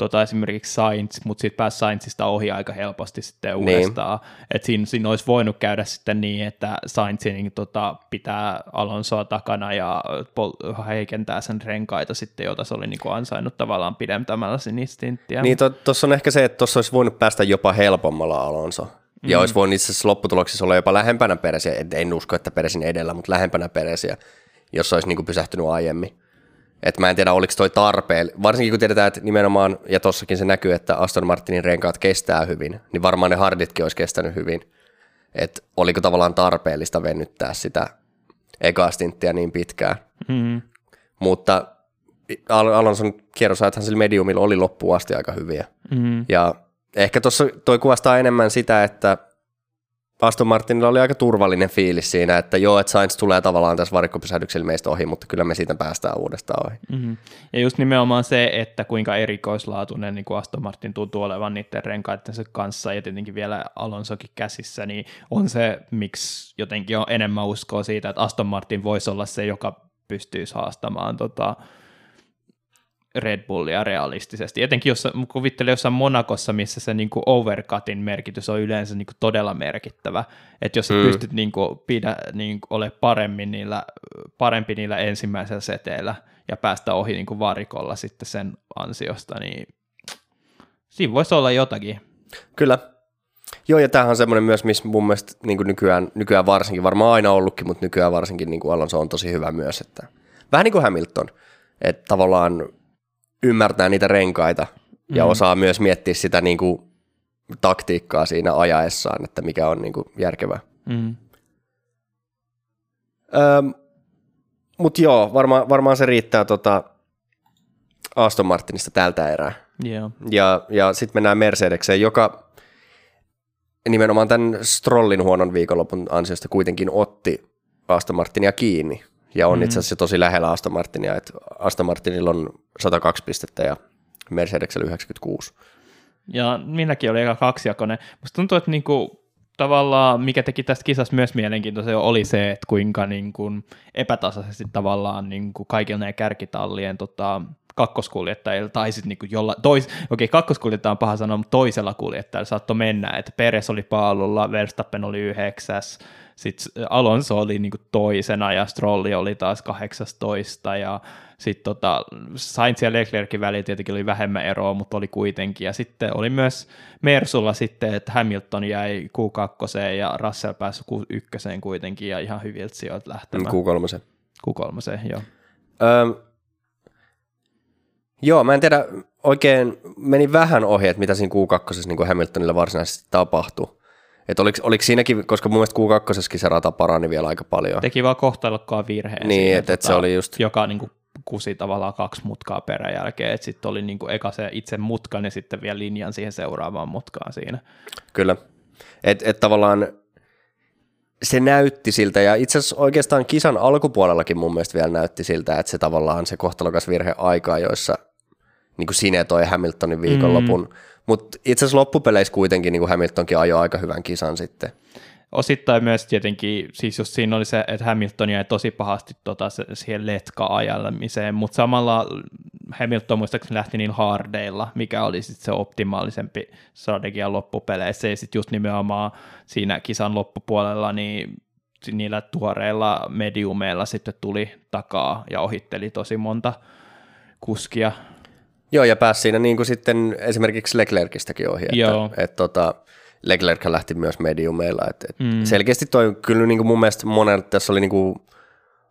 tota, esimerkiksi Sainz, mutta sitten pääsi Sainzista ohi aika helposti sitten Niin. uudestaan. Et siinä, siinä olisi voinut käydä sitten niin, että Sainz niin, tota, pitää Alonsoa takana ja pol- heikentää sen renkaita sitten, jota se oli niin kuin ansainnut tavallaan pidemtämällä niitä stinttiä. niin tuossa on ehkä se, että tuossa olisi voinut päästä jopa helpommalla Alonso. Ja Mm. olisi voinut itse asiassa lopputuloksessa olla jopa lähempänä Peresiä, en usko, että Peresin edellä, mutta lähempänä Peresiä, jos olisi niinku pysähtynyt aiemmin. Et mä en tiedä, oliko toi tarpeen, varsinkin kun tiedetään, että nimenomaan, ja tossakin se näkyy, että Aston Martinin renkaat kestää hyvin, niin varmaan ne harditkin olisi kestänyt hyvin. Että oliko tavallaan tarpeellista venyttää sitä ekaa stinttiä niin pitkään. Mm. Mutta Al- Alonson kierrosajathan sillä mediumilla oli loppuun asti aika hyviä. Mm. Ja ehkä tuossa toi kuvastaa enemmän sitä, että Aston Martinilla oli aika turvallinen fiilis siinä, että joo, että Sainz tulee tavallaan tässä varikkopysähdyksellä meistä ohi, mutta kyllä me siitä päästään uudestaan ohi. Mm-hmm. Ja just nimenomaan se, että kuinka erikoislaatuinen niin kuin Aston Martin tuntuu olevan niiden renkaittensa kanssa ja tietenkin vielä Alonsokin käsissä, niin on se, miksi jotenkin on enemmän uskoa siitä, että Aston Martin voisi olla se, joka pystyisi haastamaan tota, Red Bullia realistisesti. Etenkin jos kuvittelee jossain Monakossa, missä se niin kuin overcutin merkitys on yleensä niin kuin todella merkittävä. Että jos sä Mm. pystyt niin kuin, pidä, niin kuin, ole paremmin niillä, parempi niillä ensimmäisellä seteillä ja päästä ohi niin kuin varikolla sitten sen ansiosta, niin siinä voisi olla jotakin. Kyllä. Joo, ja tämähän on semmoinen myös, missä mun mielestä niin kuin nykyään, nykyään varsinkin, varmaan aina ollutkin, mutta nykyään varsinkin niin kuin Alonso on tosi hyvä myös. Että, vähän niin kuin Hamilton, että tavallaan ymmärtää niitä renkaita ja Mm. osaa myös miettiä sitä niin kuin taktiikkaa siinä ajaessaan, että mikä on niin kuin järkevää. Mm. Öm, Mutta joo, varma, varmaan se riittää tota Aston Martinista tältä erää. Joo. Ja, ja sitten mennään Mercedekseen, joka nimenomaan tämän Strollin huonon viikonlopun ansiosta kuitenkin otti Aston Martinia kiinni. Ja on Mhm. itse asiassa tosi lähellä Aston Martinia, että Aston Martinilla on 102 pistettä ja Mercedesellä 96. Ja minäkin olin aika kaksijakoinen. Musta tuntuu, että niinku, tavallaan mikä teki tästä kisasta myös mielenkiintoisen oli se, että kuinka niinku, epätasaisesti tavallaan niinku, kaikilla näiden kärkitallien tota, kakkoskuljettajilla tai sitten niinku jolla, tois, okei kakkoskuljettaja on paha sanoa, mutta toisella kuljettajalla saattoi mennä, että Peres oli paalulla, Verstappen oli yhdeksäs, sitten Alonso oli niinku toisena ja Strolli oli taas 18 ja sitten tota, Sainz ja Leclercin välillä tietenkin oli vähemmän eroa, mutta oli kuitenkin. Ja sitten oli myös Mersulla sitten, että Hamilton jäi Q2 ja Russell pääsi Q1 kuitenkin ja ihan hyviltä sijoilta lähtemään. Q3. Q3, joo. Öm, joo, mä en tiedä, oikein meni vähän ohi, että mitä siinä Q2 niin kuin Hamiltonilla varsinaisesti tapahtui. Että oliko, oliko siinäkin, koska mun mielestä Q2 se rata parani vielä aika paljon. Teki vaan kohtalokkaan virheen. Niin, siinä, että et se oli just, Joka niin kuin, kusi tavallaan kaksi mutkaa peräjälkeen, että sitten oli niin kuin, eka se itse mutkan ja sitten vielä linjan siihen seuraavaan mutkaan siinä. kyllä. Että et tavallaan se näytti siltä, ja itse asiassa oikeastaan kisan alkupuolellakin mun mielestä vielä näytti siltä, että se tavallaan se kohtalokas virhe aikaa, joissa niin kuin sinetoi Hamiltonin viikonlopun. Mm. Mutta itse asiassa loppupeleissä kuitenkin niin kuin Hamiltonkin ajoi aika hyvän kisan sitten. Osittain myös tietenkin, siis just siinä oli se, että Hamilton jäi tosi pahasti tota, siihen letka-ajalemiseen, mutta samalla Hamilton muistaakseni lähti niin hardeilla, mikä oli sitten se optimaalisempi strategia loppupeleissä, ja sitten just nimenomaan siinä kisan loppupuolella, niin niillä tuoreilla mediumeilla sitten tuli takaa ja ohitteli tosi monta kuskia. Joo, ja pääsi siinä niin kuin sitten esimerkiksi Leclercistäkin ohi, että, Joo. että tota, Leclerc lähti myös mediumeilla. Että, että Mm. Selkeästi toi kyllä niin kuin mun mielestä monella tässä oli niin kuin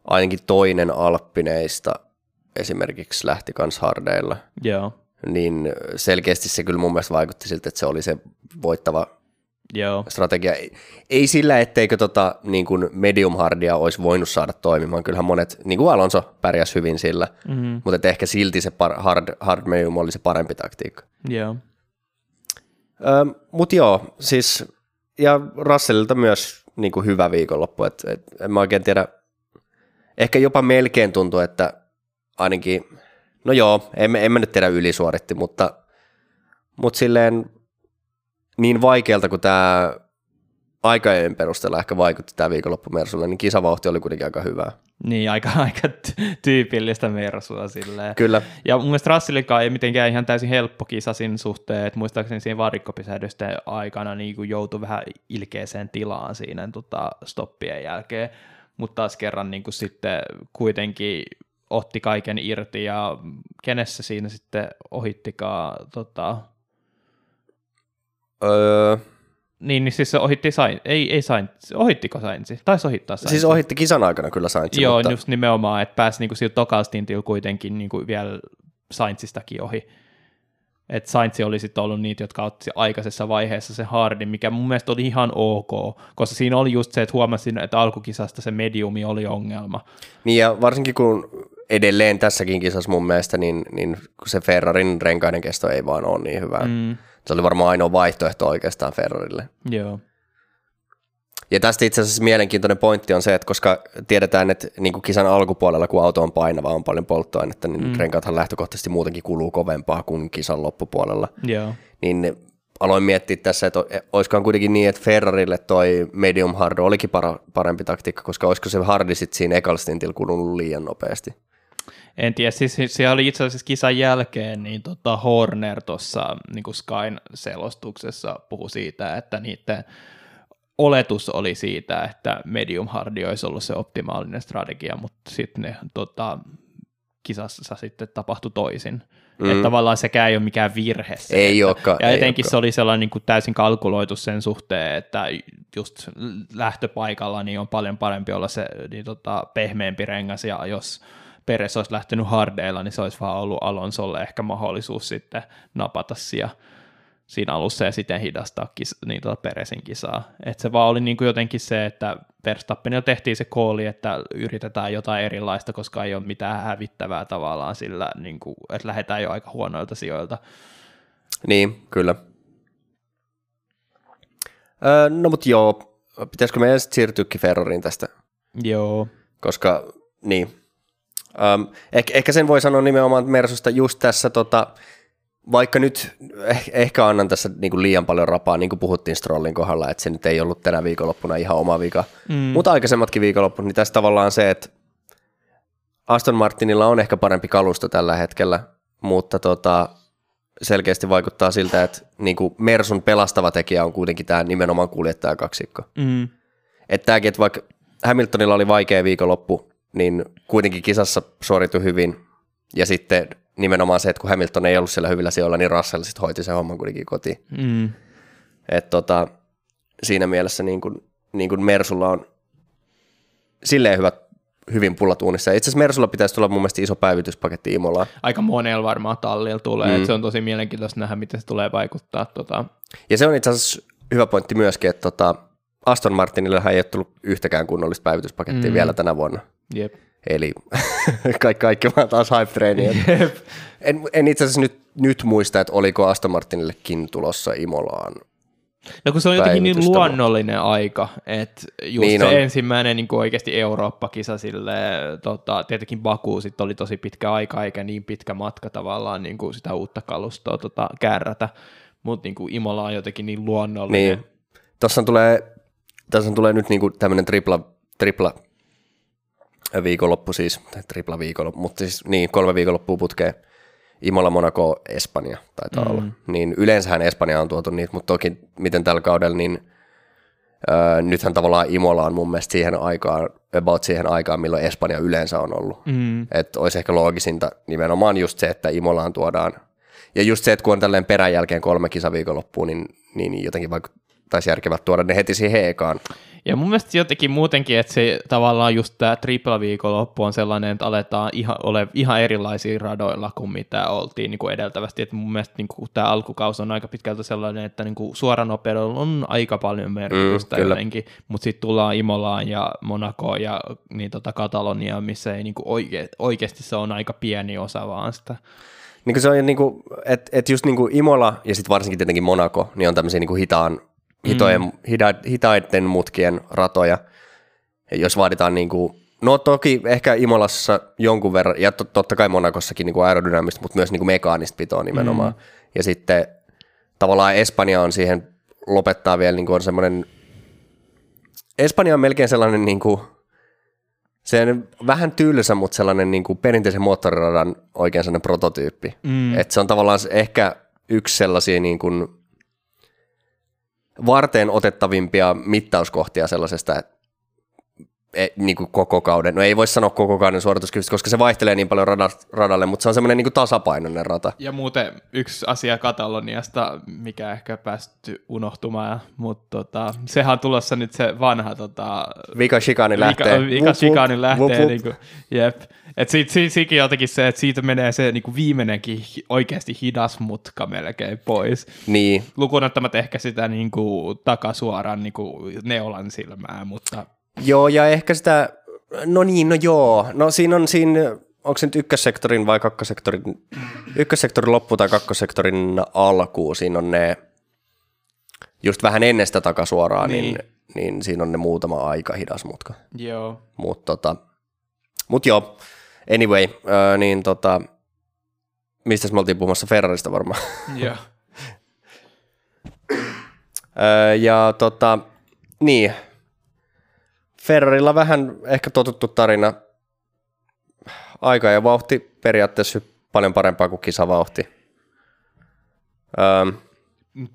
ainakin toinen alppineista esimerkiksi lähti kans hardeilla, Joo, niin selkeästi se kyllä mun mielestä vaikutti siltä, että se oli se voittava joo, strategia. Ei, ei sillä, etteikö tota, niin kuin medium hardia olisi voinut saada toimimaan. Kyllähän monet, niin kuin Alonso pärjäsi hyvin sillä, mm-hmm. mutta et ehkä silti se par, hard, hard medium oli se parempi taktiikka. joo. Mutta joo, siis, ja Russellilta myös niin kuin hyvä viikonloppu, että et, en mä oikein tiedä, ehkä jopa melkein tuntuu, että ainakin, no joo, en, en mä nyt tiedä ylisuoritti, mutta, mutta silleen niin vaikealta kuin tämä aikajen perusteella ehkä vaikutti tämä viikonloppu Mersulle, niin kisavauhti oli kuitenkin aika hyvää. Niin, aika, aika tyypillistä Mersua silleen. Kyllä. Ja mun mielestä Russellillekaan ei mitenkään ihan täysin helppo kisa siinä suhteen, että muistaakseni siinä varikkopisähdysten aikana niin kuin joutui vähän ilkeeseen tilaan siinä tota, stoppien jälkeen, mutta taas kerran niin kuin sitten kuitenkin otti kaiken irti ja kenessä siinä sitten ohittikaan tota... Öö, niin, niin siis se ohitti Sain, ei, ei Sain, ohittiko Sainzi? Taisi ohittaa Sainzi. Siis ohitti kisan aikana kyllä Sainzi. Joo, mutta... just nimenomaan, että pääsi niinku sillä tokalla kuitenkin niinku vielä Sainzistakin ohi. Että Sainz oli sitten ollut niitä, jotka otti aikaisessa vaiheessa se hardin, mikä mun mielestä oli ihan ok, koska siinä oli just se, että huomasin, että alkukisasta se mediumi oli ongelma. Niin ja varsinkin kun edelleen tässäkin kisassa mun mielestä, niin, niin se Ferrarin renkaiden kesto ei vaan ole niin hyvä. Mm. Se oli varmaan ainoa vaihtoehto oikeastaan Ferrarille. Joo. Ja tästä itse asiassa mielenkiintoinen pointti on se, että koska tiedetään, että niin kuin kisan alkupuolella, kun auto on painava, on paljon polttoainetta, niin mm. renkaathan lähtökohtaisesti muutenkin kuluu kovempaa kuin kisan loppupuolella. Joo. Niin aloin miettiä tässä, että olisikohan kuitenkin niin, että Ferrarille toi medium hard olikin parempi taktiikka, koska olisiko se hardi sitten siinä ekalstintilla kulunut liian nopeasti. En tiedä, siis siellä oli itse asiassa kisan jälkeen, niin tota Horner tuossa niin Skyn selostuksessa puhui siitä, että niiden oletus oli siitä, että medium hardi olisi ollut se optimaalinen strategia, mutta sitten ne tota, kisassa sitten tapahtui toisin. Mm. Että tavallaan sekään ei ole mikään virhe. Se, ei että, olekaan. Ja ei etenkin olekaan. se oli sellainen niin kuin täysin kalkuloitu sen suhteen, että just lähtöpaikalla niin on paljon parempi olla se niin tota, pehmeämpi rengas, ja jos Peres olisi lähtenyt hardeilla, niin se olisi vaan ollut Alonsolle ehkä mahdollisuus sitten napata siellä siinä alussa ja siten hidastaa kis, niin tuota Peresin kisaa. Et se vaan oli niin kuin jotenkin se, että Verstappenilla tehtiin se kooli, että yritetään jotain erilaista, koska ei ole mitään hävittävää tavallaan sillä, niin kuin, että lähdetään jo aika huonoilta sijoilta. Niin, kyllä. Öö, no mutta joo, pitäisikö meidän sitten siirtyäkin Ferrariin tästä? Joo. Koska, niin, Um, ehkä, ehkä sen voi sanoa nimenomaan Mersusta just tässä, tota, vaikka nyt eh, ehkä annan tässä niin kuin liian paljon rapaa, niin kuin puhuttiin Strollin kohdalla, että se nyt ei ollut tänä viikonloppuna ihan oma vika, mm. mutta aikaisemmatkin viikonloppu, niin tässä tavallaan se, että Aston Martinilla on ehkä parempi kalusto tällä hetkellä, mutta tota, selkeästi vaikuttaa siltä, että niin kuin Mersun pelastava tekijä on kuitenkin tämä nimenomaan kuljettajakaksikko. Mm. Että tämäkin, että vaikka Hamiltonilla oli vaikea viikonloppu, niin kuitenkin kisassa suoritui hyvin. Ja sitten nimenomaan se, että kun Hamilton ei ollut siellä hyvillä sijoilla, niin Russell sitten hoiti sen homman kuitenkin kotiin. Mm. Et tota, siinä mielessä niin kuin, niin kuin Mersulla on silleen hyvät, hyvin pullatuunissa. Itse asiassa Mersulla pitäisi tulla mun mielestä iso päivityspaketti Imolaan. Aika monella varmaan tallilla tulee, mm. se on tosi mielenkiintoista nähdä, miten se tulee vaikuttaa. Tota. Ja se on itse asiassa hyvä pointti myöskin, että tota, Aston Martinille ei ole tullut yhtäkään kunnollista päivityspakettia mm. vielä tänä vuonna. Jep. Eli kaikki, kaikki vaan taas hype treeniä. En, en itse asiassa nyt, nyt muista, että oliko Aston Martinillekin tulossa Imolaan. No kun se on jotenkin niin luonnollinen aika, että just niin se on. ensimmäinen niin oikeasti Eurooppa-kisa sille, tota, tietenkin Baku sitten oli tosi pitkä aika, eikä niin pitkä matka tavallaan niin kuin sitä uutta kalustoa tota, kärrätä, mutta niin Imola on jotenkin niin luonnollinen. Niin. Tuossa tulee, tulee nyt niin tämmöinen tripla, tripla viikonloppu siis, tai tripla viikonloppu, mutta siis niin, kolme viikonloppua putkeen. Imola, Monaco, Espanja taitaa mm. olla. Niin yleensähän Espanja on tuotu niitä, mutta toki miten tällä kaudella, niin öö, nythän tavallaan Imola on mun mielestä siihen aikaan, about siihen aikaan, milloin Espanja yleensä on ollut. Mm. Että olisi ehkä loogisinta nimenomaan just se, että Imolaan tuodaan. Ja just se, että kun on tälleen perän jälkeen kolme kisaviikonloppua, niin, niin jotenkin vaikuttaisi järkevät tuoda ne heti siihen ekaan. Ja mun mielestä jotenkin muutenkin, että se tavallaan just tämä tripla viikonloppu on sellainen, että aletaan ihan, ole ihan erilaisia radoilla kuin mitä oltiin niin kuin edeltävästi. Että mun mielestä niin kuin tämä alkukausi on aika pitkältä sellainen, että niin kuin suoranopeudella on aika paljon merkitystä mm, jotenkin, mutta sitten tullaan Imolaan ja Monacoon ja niin tota Katalonia, missä ei niin kuin oike, oikeasti se on aika pieni osa vaan sitä. Niin kuin se on niin kuin, että et just niin kuin Imola ja sitten varsinkin tietenkin Monaco, niin on tämmöisiä niin kuin hitaan hitojen, mm. hita, hitaiden mutkien ratoja, jos vaaditaan niin kuin, no toki ehkä Imolassa jonkun verran, ja to, totta kai Monakossakin niin kuin aerodynaamista, mutta myös niin kuin mekaanista pitoa nimenomaan. Mm. Ja sitten tavallaan Espanja on siihen lopettaa vielä, niin kuin on semmoinen, Espanja on melkein sellainen niin kuin, se on vähän tylsä, mutta sellainen niin kuin perinteisen moottoriradan oikein sellainen prototyyppi. Mm. Et se on tavallaan ehkä yksi sellaisia niin kuin varteen otettavimpia mittauskohtia sellaisesta, niin kuin koko kauden, no ei voi sanoa koko kauden suorituskyvystä, koska se vaihtelee niin paljon radalle, mutta se on semmoinen niin tasapainoinen rata. Ja muuten yksi asia Kataloniasta, mikä ehkä päästy unohtumaan, mutta tota, sehän on tulossa nyt se vanha tota, Vika Shikani lähtee. Vika Shikani lähtee, vup, vup. Niin kuin, jep. Et siitä, siitä, siitä jotenkin se, että siitä menee se niin kuin viimeinenkin oikeasti hidas mutka melkein pois. Niin. Lukuun ottamatta ehkä sitä niin kuin, takasuoraan niin kuin Neolan silmää, mutta Joo, ja ehkä sitä, no niin, no joo, no siinä on siinä, onko se nyt ykkössektorin vai kakkosektorin, ykkössektorin loppu tai kakkosektorin alku, siinä on ne, just vähän ennen sitä takasuoraa, niin, niin, niin siinä on ne muutama aika hidas mutka. Joo. Mutta tota, mut joo, anyway, äh, niin tota, mistä me oltiin puhumassa Ferrarista varmaan. Joo. ja tota, niin, Ferrarilla vähän ehkä totuttu tarina. Aika ja vauhti periaatteessa paljon parempaa kuin kisavauhti. Öm.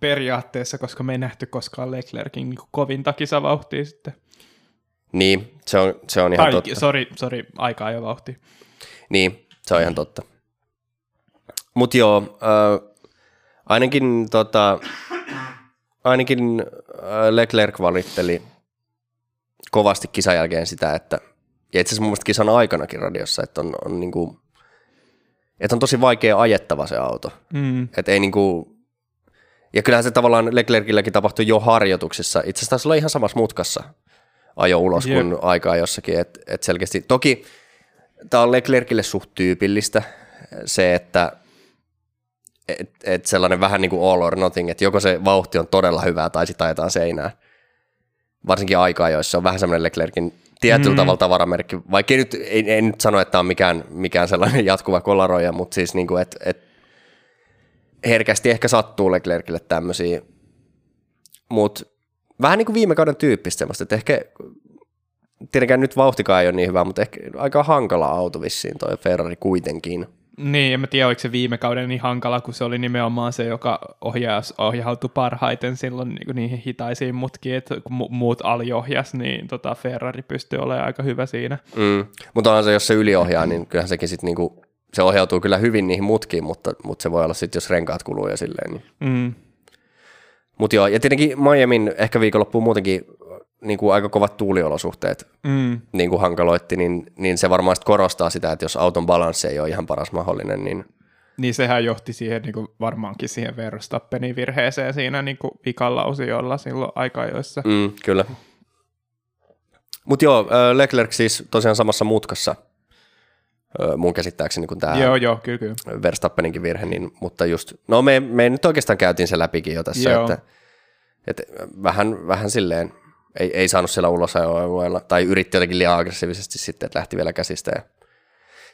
Periaatteessa, koska me ei nähty koskaan Leclerkin niin kovinta kisavauhtia sitten. Niin, se on, se on ihan Ai, totta. Sori, sori, aikaa jo vauhti. Niin, se on ihan totta. Mutta joo, äh, ainakin, tota, ainakin äh, Leclerc valitteli – kovasti kisan jälkeen sitä, että ja itse asiassa mun mielestä kisan aikanakin radiossa, että on, on, niin kuin, että on tosi vaikea ajettava se auto. Mm. Että ei niin kuin, ja kyllähän se tavallaan Leclercilläkin tapahtui jo harjoituksissa. Itse asiassa taisi olla ihan samassa mutkassa ajo ulos yep. kuin aikaa jossakin. Et, et selkeästi. Toki tämä on Leclercille suht tyypillistä se, että et, et sellainen vähän niin kuin all or nothing, että joko se vauhti on todella hyvää tai sitten ajetaan seinään varsinkin aikaa, joissa on vähän semmoinen Leclerkin tietyllä mm. tavalla tavaramerkki, vaikka ei nyt, ei, ei nyt sano, että on mikään, mikään sellainen jatkuva kolaroja, mutta siis niin kuin, että et herkästi ehkä sattuu Leclercille tämmöisiä, mutta vähän niin kuin viime kauden tyyppistä semmoista, että ehkä tietenkään nyt vauhtikaan ei ole niin hyvä, mutta ehkä aika hankala auto vissiin toi Ferrari kuitenkin. Niin, en mä tiedä, oliko se viime kauden niin hankala, kun se oli nimenomaan se, joka ohjaus, ohjautui parhaiten silloin niin niihin hitaisiin mutkiin, että kun muut aliohjas, niin tota Ferrari pystyy olemaan aika hyvä siinä. Mm. Mutta onhan se, jos se yliohjaa, niin kyllähän sekin sitten niinku, se ohjautuu kyllä hyvin niihin mutkiin, mutta, mutta se voi olla sitten, jos renkaat kuluu ja silleen. Niin. Mm. Mutta joo, ja tietenkin Miamin ehkä viikonloppuun muutenkin niin kuin aika kovat tuuliolosuhteet mm. niin kuin hankaloitti, niin, niin se varmaan korostaa sitä, että jos auton balanssi ei ole ihan paras mahdollinen, niin niin sehän johti siihen niin kuin varmaankin siihen Verstappenin virheeseen siinä niin kuin vikalla osiolla silloin aika-ajoissa. Mm, kyllä. Mutta joo, Leclerc siis tosiaan samassa mutkassa mun käsittääkseni kuin tämä joo, joo, kyllä, kyllä. Verstappeninkin virhe, niin, mutta just, no me, me nyt oikeastaan käytiin se läpikin jo tässä, joo. että, että vähän, vähän silleen ei, ei saanut siellä ulos tai yritti jotenkin liian aggressiivisesti sitten, että lähti vielä käsistä. Ja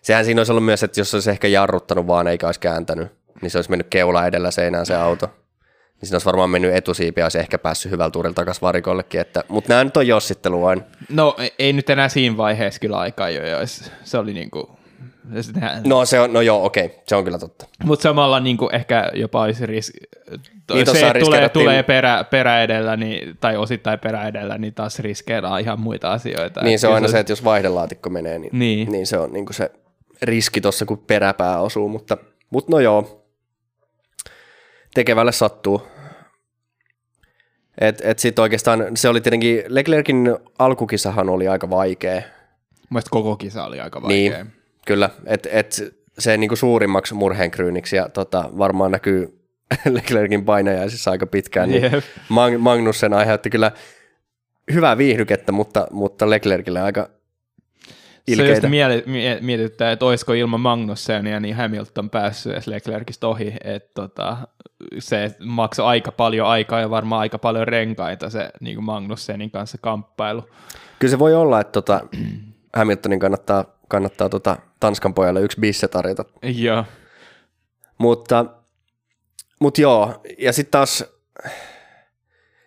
sehän siinä olisi ollut myös, että jos olisi ehkä jarruttanut vaan eikä olisi kääntänyt, niin se olisi mennyt keula edellä seinään se auto. Niin siinä olisi varmaan mennyt etusiipi ja olisi ehkä päässyt hyvällä tuurilla takaisin varikollekin. Että, mutta nämä nyt on jossittelu vain. No ei nyt enää siinä vaiheessa kyllä aikaa jo, se oli niin kuin No, se on, no joo, okei, okay. se on kyllä totta. Mutta samalla niin kuin ehkä jopa olisi riski, niin se, että tulee, tulee perä, perä edellä, niin, tai osittain perä edellä, niin taas riskeeraa ihan muita asioita. Niin se on aina se, että jos vaihdelaatikko menee, niin, niin. niin se on niin kuin se riski tuossa, kun peräpää osuu, mutta, mutta no joo, tekevälle sattuu. Et, et sit oikeastaan se oli tietenkin, Leclerkin alkukisahan oli aika vaikea. Mielestäni koko kisa oli aika vaikea. Niin, kyllä, että et se niinku suurimmaksi murheenkryyniksi ja tota, varmaan näkyy Leclerkin painajaisissa aika pitkään, niin yep. Magnussen aiheutti kyllä hyvää viihdykettä, mutta, mutta Leclercille aika ilkeitä. Se just mietittää, että olisiko ilman Magnussenia niin Hamilton päässyt edes Leclercistä ohi, että tota, se maksoi aika paljon aikaa ja varmaan aika paljon renkaita se niin kuin Magnussenin kanssa kamppailu. Kyllä se voi olla, että tota, Hamiltonin kannattaa, kannattaa tota Tanskan pojalle yksi bisse tarjota. Joo. Mutta, mutta joo, ja sitten taas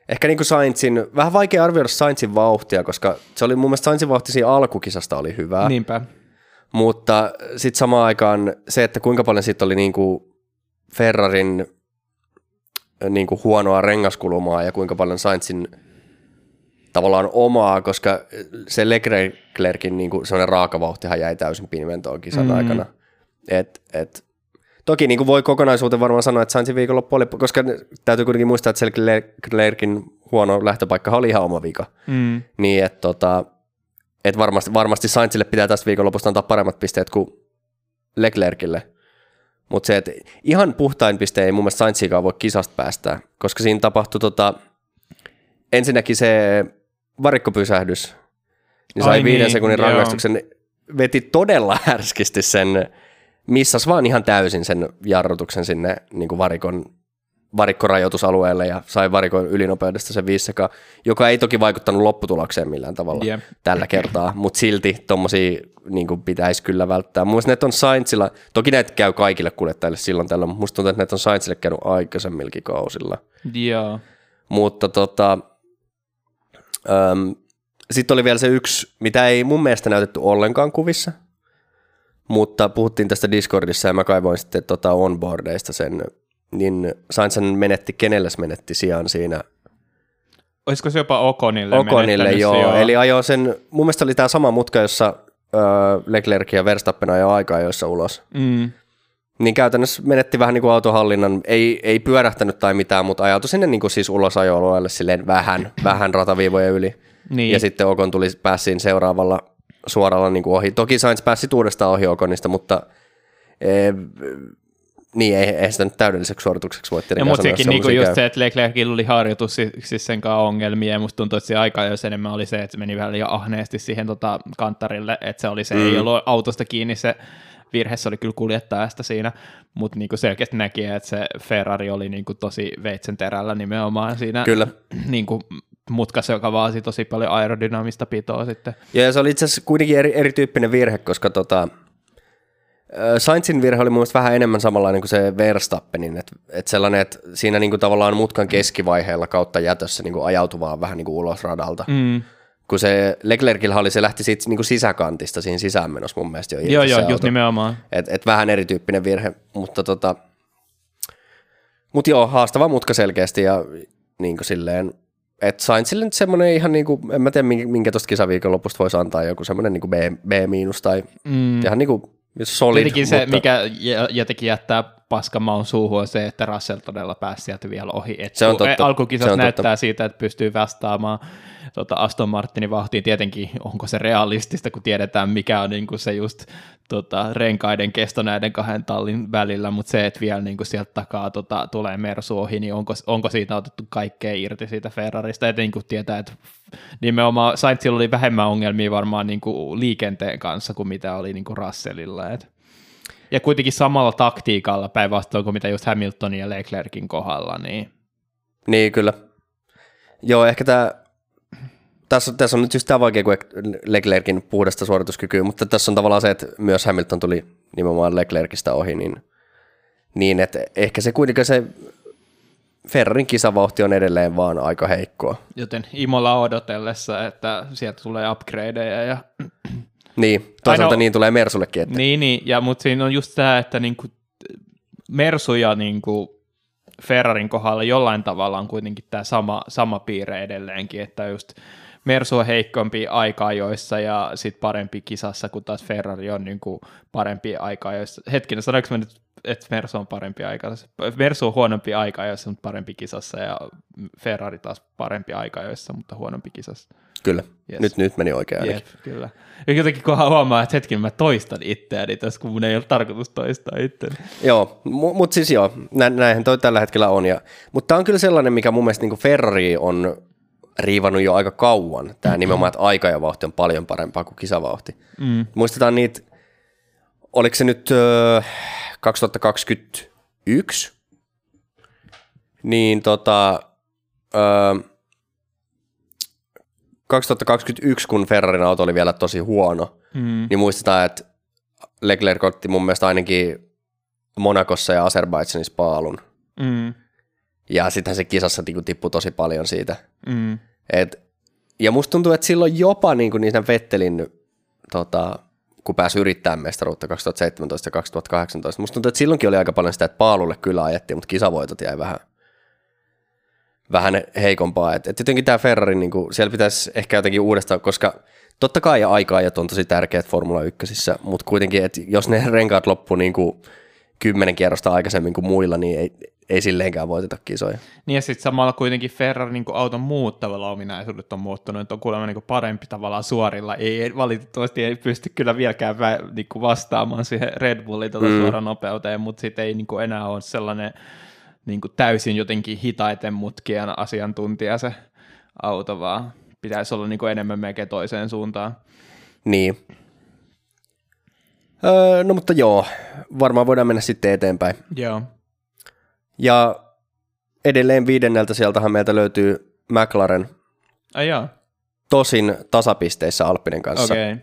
ehkä niin kuin Sainzin, vähän vaikea arvioida Sainzin vauhtia, koska se oli mun mielestä Sainzin vauhti siinä alkukisasta oli hyvä. Niinpä. Mutta sitten samaan aikaan se, että kuinka paljon siitä oli niin kuin Ferrarin niin kuin huonoa rengaskulumaa ja kuinka paljon Sainzin tavallaan omaa, koska se Leclerkin niin kuin sellainen raakavauhtihan jäi täysin pimentoon kisan mm. aikana. Et, et, toki niin kuin voi kokonaisuuteen varmaan sanoa, että Sainzin viikonloppu oli, koska täytyy kuitenkin muistaa, että se Leclerkin huono lähtöpaikka oli ihan oma vika. Mm. Niin, että tota, et varmasti, varmasti Sainzille pitää tästä viikonlopusta antaa paremmat pisteet kuin Leclercille. Mutta se, että ihan puhtain piste ei mun mielestä Sainzikaan voi kisasta päästää, koska siinä tapahtui tota, ensinnäkin se varikkopysähdys, niin sai Ai viiden niin, sekunnin joo. rangaistuksen, veti todella härskisti sen, missas vaan ihan täysin sen jarrutuksen sinne niin kuin varikon, varikkorajoitusalueelle ja sai varikon ylinopeudesta sen viisi sekaa, joka ei toki vaikuttanut lopputulokseen millään tavalla Jep. tällä kertaa, mutta silti tommosia niin pitäisi kyllä välttää. Näitä on Sainzilla, toki näitä käy kaikille kuljettajille silloin tällöin, mutta musta tuntuu, että näitä on Sainzille käynyt aikaisemmilkin kausilla. Joo. Mutta tota, sitten oli vielä se yksi, mitä ei mun mielestä näytetty ollenkaan kuvissa, mutta puhuttiin tästä Discordissa ja mä kaivoin sitten tota onboardeista sen, niin Sainz menetti, kenelle se menetti sijaan siinä Olisiko se jopa Okonille Okonille, joo. joo. Eli ajoi sen, mun mielestä oli tämä sama mutka, jossa öö, Leclerc ja Verstappen ajoi aikaa joissa ulos. Mm. Niin käytännössä menetti vähän niin kuin autohallinnan, ei, ei pyörähtänyt tai mitään, mutta ajautui sinne niin kuin siis ulos ajoalueelle silleen vähän, vähän rataviivoja yli. Niin. Ja sitten Okon tuli pääsiin seuraavalla suoralla niin kuin ohi. Toki Sainz pääsi uudestaan ohi Okonista, mutta e, niin ei, ei sitä nyt täydelliseksi suoritukseksi voi Ja tietenkään mutta sanoa, sekin niinku just käy. se, että Leclercillä oli harjoitus siis, siis sen kanssa ongelmia, ja musta tuntuu, että se aika jos enemmän oli se, että se meni vähän liian ahneesti siihen tota, kanttarille, että se oli se, mm. ei ollut autosta kiinni se virhe, se oli kyllä kuljettajasta siinä, mutta niinku selkeästi näki, että se Ferrari oli niinku tosi veitsen terällä nimenomaan siinä Kyllä. niinku, mutkassa, joka vaasi tosi paljon aerodynaamista pitoa sitten. Ja se oli itse asiassa kuitenkin eri, erityyppinen virhe, koska tota, Sainzin virhe oli mun mielestä vähän enemmän samanlainen kuin se Verstappenin, että et sellainen, että siinä niinku tavallaan mutkan keskivaiheella kautta jätössä niinku ajautuvaan vähän niinku ulos radalta. Mm. Kun se Leclercillä oli, se lähti siitä niinku sisäkantista siinä sisäänmenossa mun mielestä jo Joo, joo, auto. just nimenomaan. Et, et vähän erityyppinen virhe, mutta tota, mut joo, haastava mutka selkeästi ja niin kuin silleen, että Sainzille nyt semmoinen ihan niin kuin, en mä tiedä minkä, tuosta kisaviikonlopusta voisi antaa joku semmoinen niin kuin B, B tai Mm. ihan niin kuin solid. Tietenkin se, mutta mikä jotenkin jättää paskamaun suuhun, on se, että Russell todella pääsi sieltä vielä ohi. Et Se on kun totta. Alkukisat Se on näyttää totta. siitä, että pystyy vastaamaan tota Aston Martinin vahtiin. Tietenkin onko se realistista, kun tiedetään, mikä on niin kuin se just tota, renkaiden kesto näiden kahden tallin välillä, mutta se, että vielä niin kuin sieltä takaa tota, tulee Mersu ohi, niin onko, onko siitä otettu kaikkea irti siitä Ferrarista, etenkin kun tietää, että nimenomaan Sainzilla oli vähemmän ongelmia varmaan niin kuin liikenteen kanssa kuin mitä oli niin kuin Russellilla. Et. Ja kuitenkin samalla taktiikalla päinvastoin kuin mitä just Hamiltonin ja Leclerkin kohdalla, niin Niin, kyllä. Joo, ehkä tämä, tässä, tässä on nyt just tämä vaikea kuin Leclerkin puhdasta suorituskykyä, mutta tässä on tavallaan se, että myös Hamilton tuli nimenomaan Leclerkistä ohi, niin, niin että ehkä se kuitenkin se Ferrarin kisavauhti on edelleen vaan aika heikkoa. joten Imola odotellessa, että sieltä tulee upgradeja ja Niin, toisaalta Ainoa- niin tulee Mersullekin, että Niin, niin, ja mutta siinä on just tämä, että niinku Mersu ja niinku Ferrarin kohdalla jollain tavalla on kuitenkin tämä sama, sama piirre edelleenkin, että just Mersu on heikompi aika-ajoissa ja sitten parempi kisassa, kun taas Ferrari on niinku parempi aika-ajoissa. Hetkinen, sanoinko mä nyt, että Mersu on parempi aika Mersu on huonompi aika-ajoissa, mutta parempi kisassa ja Ferrari taas parempi aika-ajoissa, mutta huonompi kisassa. kyllä, Yes. nyt, nyt meni oikein ainakin. Jep, kyllä. Ja jotenkin kun huomaa, että hetken mä toistan itseäni tässä, kun mun ei ole tarkoitus toistaa itseäni. Joo, mutta mut siis joo, nä, näinhän toi tällä hetkellä on. Ja, mutta tämä on kyllä sellainen, mikä mun mielestä niin Ferrari on riivannut jo aika kauan. Tämä nimenomaan, että aika ja vauhti on paljon parempaa kuin kisavauhti. Mm. Muistetaan niitä, oliko se nyt ö, 2021, niin tota, ö, 2021, kun Ferrarin auto oli vielä tosi huono, Mm. niin muistetaan, että Leclerc otti mun mielestä ainakin Monakossa ja Azerbaidsanissa paalun. Mm. Ja sittenhän se kisassa niinku tippui tosi paljon siitä. Mm. Et, ja musta tuntuu, että silloin jopa niinku niissä Vettelin, tota, kun pääsi yrittämään mestaruutta 2017 ja 2018, musta tuntuu, että silloinkin oli aika paljon sitä, että paalulle kyllä ajettiin, mutta kisavoitot jäi vähän, vähän heikompaa. Et, et jotenkin tämä Ferrari, niinku, siellä pitäisi ehkä jotenkin uudestaan, koska totta kai aikaa ja on tosi tärkeät Formula 1, mutta kuitenkin, että jos ne renkaat loppu niinku kymmenen kierrosta aikaisemmin kuin muilla, niin ei, ei silleenkään voiteta kisoja. Niin ja sitten samalla kuitenkin Ferrari niin auton muut tavallaan ominaisuudet on muuttunut, että on kuulemma niin parempi tavallaan suorilla. Ei, valitettavasti ei pysty kyllä vieläkään vä, niin vastaamaan siihen Red Bullin tuota mm. suoran nopeuteen, mutta sitten ei niin enää ole sellainen niin täysin jotenkin hitaiten mutkien asiantuntija se auto, vaan pitäisi olla niin enemmän melkein toiseen suuntaan. Niin. Öö, no mutta joo, varmaan voidaan mennä sitten eteenpäin. Joo. Ja edelleen viidenneltä sieltähän meiltä löytyy McLaren. Ai joo. Tosin tasapisteissä Alppinen kanssa. Okay.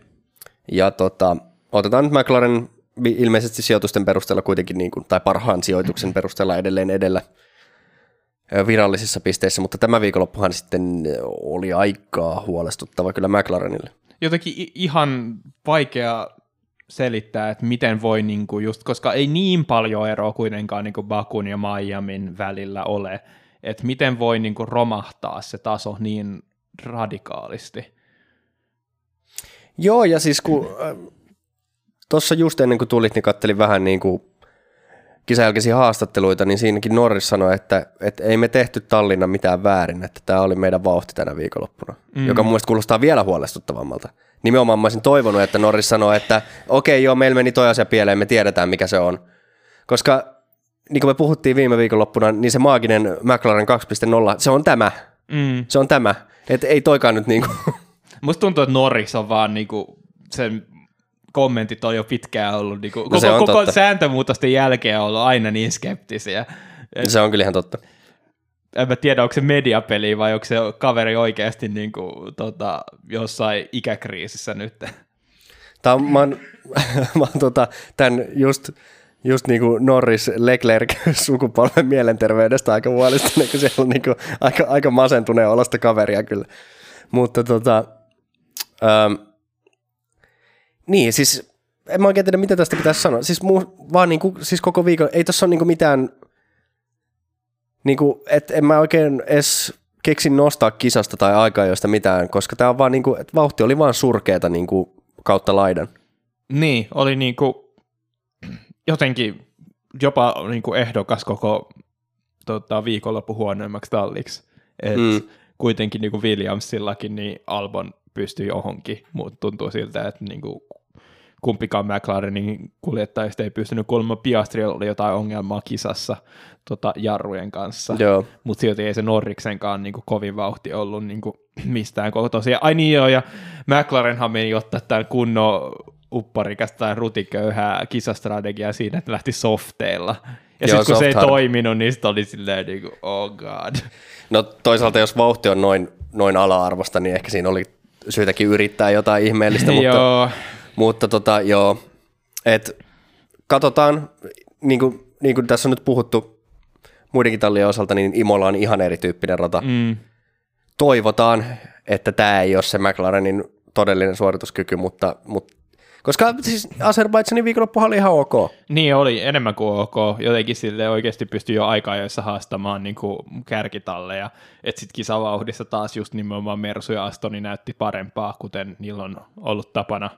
Ja tota, otetaan nyt McLaren ilmeisesti sijoitusten perusteella kuitenkin, niin kuin, tai parhaan sijoituksen perusteella edelleen edellä virallisissa pisteissä, mutta tämä viikonloppuhan sitten oli aikaa huolestuttava kyllä McLarenille. Jotenkin ihan vaikea selittää, että miten voi, niin kuin just, koska ei niin paljon eroa kuitenkaan niin kuin Bakun ja Miamin välillä ole, että miten voi niin kuin romahtaa se taso niin radikaalisti. Joo, ja siis kun äh, tuossa just ennen kuin tulit, niin kattelin vähän niin kuin kisajälkeisiä haastatteluita, niin siinäkin Norris sanoi, että, että ei me tehty Tallinna mitään väärin, että tämä oli meidän vauhti tänä viikonloppuna, mm. joka mun kuulostaa vielä huolestuttavammalta. Nimenomaan mä olisin toivonut, että Norris sanoi, että okei okay, joo, meillä meni toi asia pieleen, me tiedetään mikä se on. Koska niin kuin me puhuttiin viime viikonloppuna, niin se maaginen McLaren 2.0, se on tämä. Mm. Se on tämä. Että ei toikaan nyt niin kuin... Musta tuntuu, että Norris on vaan niin kuin sen kommentit on jo pitkään ollut, niin kuin, no koko, koko sääntömuutosten jälkeen on ollut aina niin skeptisiä. Et, se on kyllä ihan totta. En mä tiedä, onko se mediapeli vai onko se kaveri oikeasti niin kuin, tota, jossain ikäkriisissä nyt. Tämä on, mä oon, mä oon tota, tämän just, just niin kuin Norris Leclerc sukupolven mielenterveydestä aika huolestunut, kun siellä on niin kuin aika, aika masentuneen olosta kaveria kyllä. Mutta tota, ähm, niin, siis en mä oikein tiedä, mitä tästä pitäisi sanoa. Siis, muu, vaan niinku, siis koko viikon, ei tässä ole niinku mitään, niinku, että en mä oikein edes keksin nostaa kisasta tai aikaa josta mitään, koska tämä on vaan niinku, että vauhti oli vaan surkeeta niinku kautta laidan. Niin, oli niinku jotenkin jopa niinku ehdokas koko tota, viikonloppu huonoimmaksi talliksi. Et mm. Kuitenkin niinku Williamsillakin niin Albon pystyy johonkin, mutta tuntuu siltä, että niinku kumpikaan McLarenin kuljettajista ei pystynyt kuulemma Piastriella oli jotain ongelmaa kisassa tota, jarrujen kanssa, mutta silti ei se Norriksenkaan niin kuin, kovin vauhti ollut niin kuin, mistään koko tosiaan. Ai niin joo, ja McLarenhan meni ottaa tämän kunnon upparikasta tai rutiköyhää kisastrategiaa siinä, että lähti softeilla. Ja sitten kun se ei hard. toiminut, niin sitten oli silleen niin kuin, oh god. No toisaalta jos vauhti on noin, noin ala-arvosta, niin ehkä siinä oli syytäkin yrittää jotain ihmeellistä, mutta, joo. mutta tota, joo, et katsotaan, niin kuin, niin kuin tässä on nyt puhuttu muidenkin tallien osalta, niin Imola on ihan erityyppinen rata. Mm. Toivotaan, että tämä ei ole se McLarenin todellinen suorituskyky, mutta, mutta koska siis Azerbaidsanin viikonloppuhan oli ihan ok. Niin oli, enemmän kuin ok. Jotenkin sille oikeasti pystyi jo aikaa joissa haastamaan niin kuin kärkitalleja. Että sitten kisavauhdissa taas just nimenomaan Mersu ja Astoni näytti parempaa, kuten niillä on ollut tapana.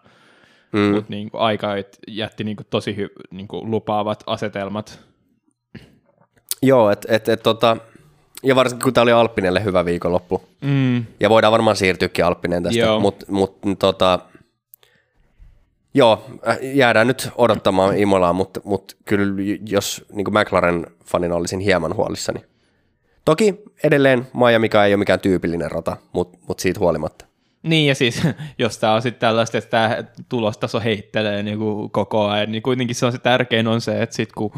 Mm. Mutta niin aika jätti niin kuin tosi hy, niin kuin lupaavat asetelmat. Joo, että et, et, tota, ja varsinkin kun tämä oli Alppinelle hyvä viikonloppu. Mm. Ja voidaan varmaan siirtyäkin Alppinen tästä, mutta mut, tota, Joo, äh, jäädään nyt odottamaan Imolaa, mutta, mutta kyllä jos niin McLaren fanina olisin hieman huolissani. Toki edelleen Miami ei ole mikään tyypillinen rata, mutta, mutta siitä huolimatta. Niin ja siis jos tämä on sitten tällaista, että tämä tulostaso heittelee niin kuin koko ajan, niin kuitenkin se on se tärkein on se, että sitten kun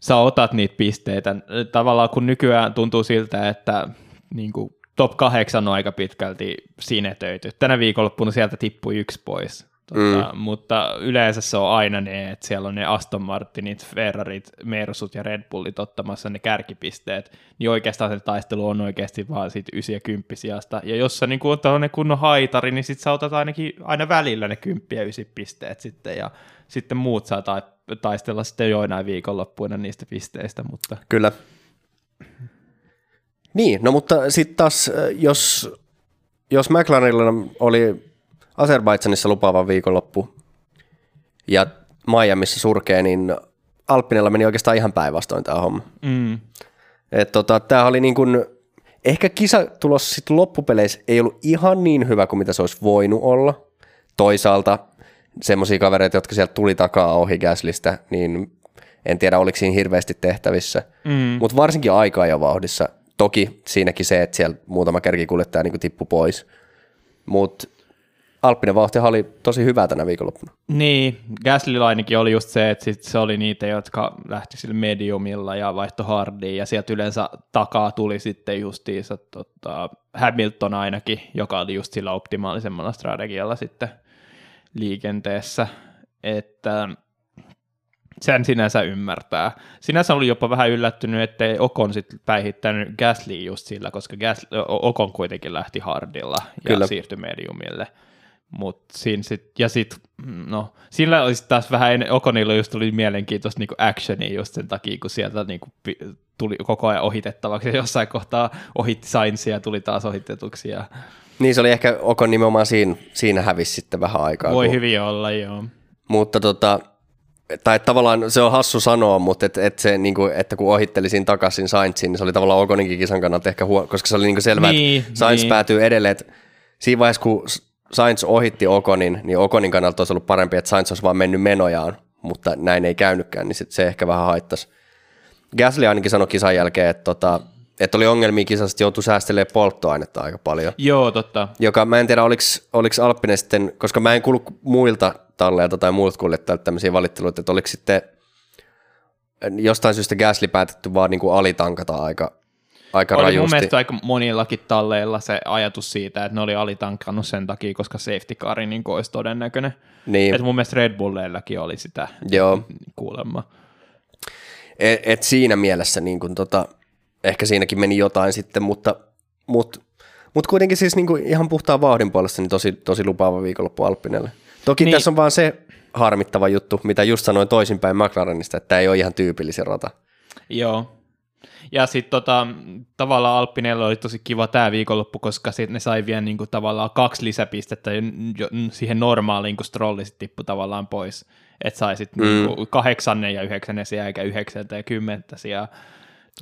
sä otat niitä pisteitä, tavallaan kun nykyään tuntuu siltä, että niin kuin top kahdeksan on aika pitkälti sinetöity. Tänä viikonloppuna sieltä tippui yksi pois Tota, mm. Mutta yleensä se on aina ne, että siellä on ne Aston Martinit, Ferrarit, Mersut ja Red Bullit ottamassa ne kärkipisteet, niin oikeastaan se taistelu on oikeasti vaan siitä 9 ja 10 sijasta. Ja jos sä niin on ne kunnon haitari, niin sit sä otat ainakin aina välillä ne 10 ja 9 pisteet sitten, ja sitten muut saa taistella sitten joinain viikonloppuina niistä pisteistä. Mutta... Kyllä. Niin, no mutta sitten taas, jos, jos McLarenilla oli Azerbaidsanissa lupaava viikonloppu ja Miamiissa surkee, niin Alppinella meni oikeastaan ihan päinvastoin tämä homma. Mm. Et tota, tämä oli niin kuin, ehkä kisatulos sit loppupeleissä ei ollut ihan niin hyvä kuin mitä se olisi voinut olla. Toisaalta semmoisia kavereita, jotka sieltä tuli takaa ohi Gaslista, niin en tiedä oliko siinä hirveästi tehtävissä. Mm. Mutta varsinkin aikaa ja vauhdissa. Toki siinäkin se, että siellä muutama kärkikuljettaja niin tippui pois. Mutta Alppinen vauhti oli tosi hyvä tänä viikonloppuna. Niin, ainakin oli just se, että sit se oli niitä, jotka lähti sille mediumilla ja vaihto hardiin, ja sieltä yleensä takaa tuli sitten justiinsa tota, Hamilton ainakin, joka oli just sillä optimaalisemmalla strategialla sitten liikenteessä, että sen sinänsä ymmärtää. Sinänsä oli jopa vähän yllättynyt, ettei Okon sitten päihittänyt Gasly just sillä, koska Gasly, Okon kuitenkin lähti hardilla ja Kyllä. siirtyi mediumille. Mut siinä sit, ja sit, no, sillä olisi taas vähän, Okonilla just tuli mielenkiintoista niin actionia just sen takia, kun sieltä niin kuin, tuli koko ajan ohitettavaksi, ja jossain kohtaa ohitti Sainzia ja tuli taas ohitetuksi. Ja... Niin se oli ehkä Okon nimenomaan siinä, siinä hävisi sitten vähän aikaa. Voi kun... hyvin olla, joo. Mutta tota, tai tavallaan se on hassu sanoa, mutta et, et se, niin kuin, että kun ohittelisin takaisin Sainzin, niin se oli tavallaan Okoninkin kisan kannalta ehkä huono, koska se oli niin kuin selvää, niin, että Sainz niin. päätyy edelleen, että siinä vaiheessa, kun Sainz ohitti Okonin, niin Okonin kannalta olisi ollut parempi, että Sainz olisi vaan mennyt menojaan, mutta näin ei käynytkään, niin sit se ehkä vähän haittaisi. Gasly ainakin sanoi kisan jälkeen, että, tota, että oli ongelmia kisassa, että joutui säästelemään polttoainetta aika paljon. Joo, totta. Joka mä en tiedä, oliko, Alppinen sitten, koska mä en kuulu muilta talleilta tai muilta kuljettajilta tämmöisiä valitteluita, että oliko sitten jostain syystä Gasly päätetty vaan niin kuin alitankata aika, aika oli rajusti. mun mielestä aika monillakin talleilla se ajatus siitä, että ne oli alitankannut sen takia, koska safety car niin olisi todennäköinen. Niin. Et mun mielestä Red Bulleillakin oli sitä Joo. kuulemma. Et, et siinä mielessä niin kun tota, ehkä siinäkin meni jotain sitten, mutta, mutta, mutta kuitenkin siis niin kuin ihan puhtaan vauhdin puolesta niin tosi, tosi lupaava viikonloppu Alppinelle. Toki niin. tässä on vaan se harmittava juttu, mitä just sanoin toisinpäin McLarenista, että tämä ei ole ihan tyypillisen rata. Joo, ja sitten tota, tavallaan Alppinella oli tosi kiva tämä viikonloppu, koska sit ne sai vielä niinku tavallaan kaksi lisäpistettä siihen normaaliin, kun strolli sitten tippui tavallaan pois. Että sai sitten mm. niinku kahdeksannen ja yhdeksännen sijaan, eikä yhdeksältä ja kymmentä sijaa.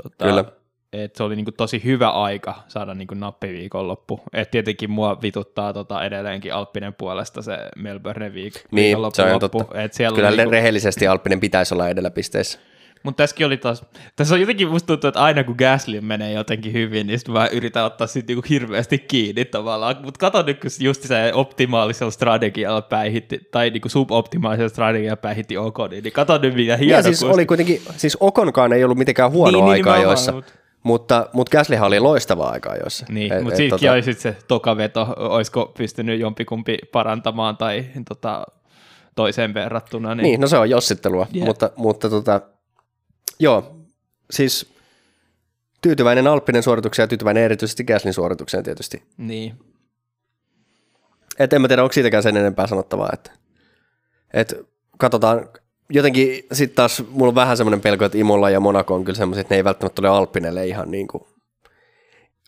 Tota, Kyllä. Et se oli niinku tosi hyvä aika saada niinku nappiviikonloppu. Et tietenkin mua vituttaa tota edelleenkin Alppinen puolesta se Melbourne viik- niin, se on totta. Et siellä Kyllä niinku... rehellisesti Alppinen pitäisi olla edelläpisteissä. Mutta tässäkin oli taas, tässä on jotenkin musta tuntuu, että aina kun Gasly menee jotenkin hyvin, niin sitten mä yritän ottaa siitä niinku hirveästi kiinni tavallaan. Mutta kato nyt, kun just se optimaalisella strategialla päihitti, tai niinku suboptimaalisella strategialla päihitti Okonin, niin kato nyt mitä hieno. Ja siis kun... oli kuitenkin, siis Okonkaan ei ollut mitenkään huono niin, aika niin, joissa. Mutta... Mutta, mutta Gaslyhan oli loistava aika joissa. Niin, mutta siitäkin tota... oli sitten se tokaveto, olisiko pystynyt jompikumpi parantamaan tai tota, toiseen verrattuna. Niin, niin no se on jossittelua, yeah. mutta, mutta tota, Joo, siis tyytyväinen Alppinen suoritukseen ja tyytyväinen erityisesti Gaslin suoritukseen tietysti. Niin. Et en mä tiedä, onko siitäkään sen enempää sanottavaa, että et katsotaan, jotenkin sitten taas mulla on vähän semmoinen pelko, että Imolla ja Monaco on kyllä semmoiset, että ne ei välttämättä tule Alppinelle ihan niin kuin,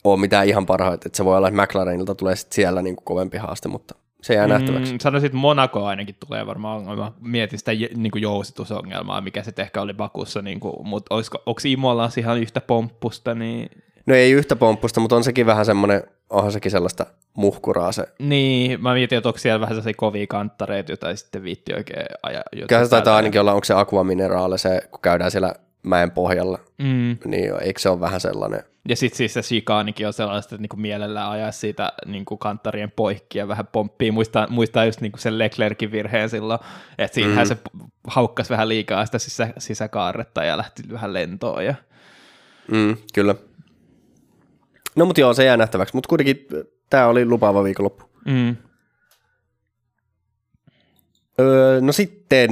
ole mitään ihan parhaita, että se voi olla, että McLarenilta tulee sitten siellä niin kuin kovempi haaste, mutta se jää mm, nähtäväksi. Sanoisin, että Monaco ainakin tulee varmaan ongelma. Mietin sitä niin kuin jousitusongelmaa, mikä se ehkä oli Bakussa, niin kuin, mutta olisiko, onko Imolla ihan yhtä pomppusta? Niin... No ei yhtä pomppusta, mutta on sekin vähän semmoinen, onhan sekin sellaista muhkuraa se. Niin, mä mietin, että onko siellä vähän sellaisia kovia kanttareita, joita ei sitten viitti oikein ajaa. Kyllä se taitaa ainakin olla, onko se aquamineraale se, kun käydään siellä mäen pohjalla, mm. niin eikö se ole vähän sellainen – ja sitten siis se shikaanikin on sellaista, että niinku mielellään ajaa siitä niinku kanttarien poikki ja vähän pomppii. Muistaa, muistaa just niinku sen Leclerkin virheen silloin, että siinähän mm. se haukkasi vähän liikaa sitä sisä, sisäkaarretta ja lähti vähän lentoon. Ja... Mm, kyllä. No mutta joo, se jää nähtäväksi, mutta kuitenkin tämä oli lupaava viikonloppu. Mm. Öö, no sitten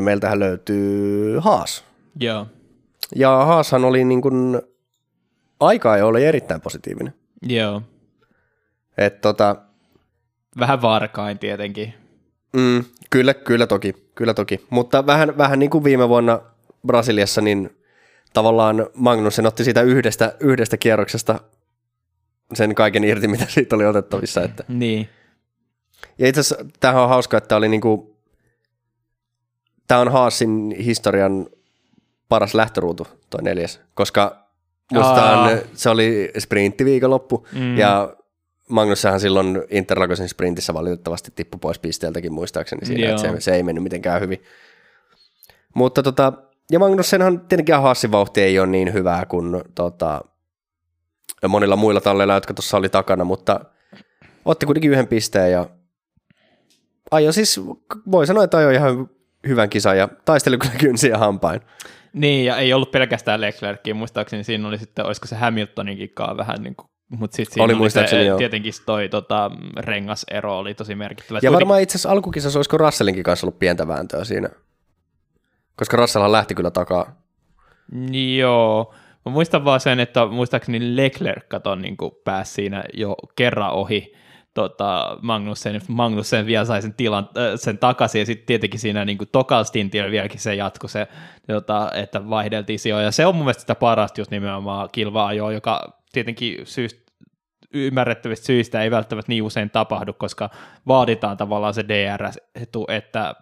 meiltähän löytyy Haas. Joo. Ja Haashan oli niin kuin, aikaa jo oli erittäin positiivinen. Joo. Et tota, Vähän varkain tietenkin. mm, kyllä, kyllä toki, kyllä toki. Mutta vähän, vähän niin kuin viime vuonna Brasiliassa, niin tavallaan Magnussen otti siitä yhdestä, yhdestä kierroksesta sen kaiken irti, mitä siitä oli otettavissa. Että. Niin. Ja itse asiassa tämähän on hauska, että tämä oli niinku, tämä on Haasin historian paras lähtöruutu, toi neljäs, koska muistaan Aa. se oli sprinttiviikonloppu Mm. ja Magnussahan silloin Interlagosin sprintissä valitettavasti tippui pois pisteeltäkin muistaakseni siinä, että se, se, ei mennyt mitenkään hyvin. Mutta tota, ja Magnussenhan tietenkin Haasin vauhti ei ole niin hyvää kuin tota, monilla muilla talleilla, jotka tuossa oli takana, mutta otti kuitenkin yhden pisteen ja ajo siis, voi sanoa, että ajoi ihan hyvän kisan ja taisteli kyllä kynsiä hampain. Niin, ja ei ollut pelkästään Leclercia, muistaakseni siinä oli sitten, olisiko se Hamiltoninkin kaa vähän niin kuin, mutta sitten siinä Oli oli, se, joo. tietenkin toi tota, rengasero oli tosi merkittävä. Ja varmaan itse asiassa alkukisassa olisiko Russellinkin kanssa ollut pientä vääntöä siinä, koska Russellhan lähti kyllä takaa. Joo. Mä muistan vaan sen, että muistaakseni Leclerc katon niin pääsi siinä jo kerran ohi tota, Magnussen, Magnussen vielä sai sen, tilan, äh, sen takaisin, ja sitten tietenkin siinä niin tokalla stintillä vieläkin se jatkui se, tota, että vaihdeltiin sijoja, ja se on mun mielestä sitä parasta just nimenomaan kilva-ajoa, joka tietenkin syystä, ymmärrettävistä syistä ei välttämättä niin usein tapahdu, koska vaaditaan tavallaan se DRS-etu, että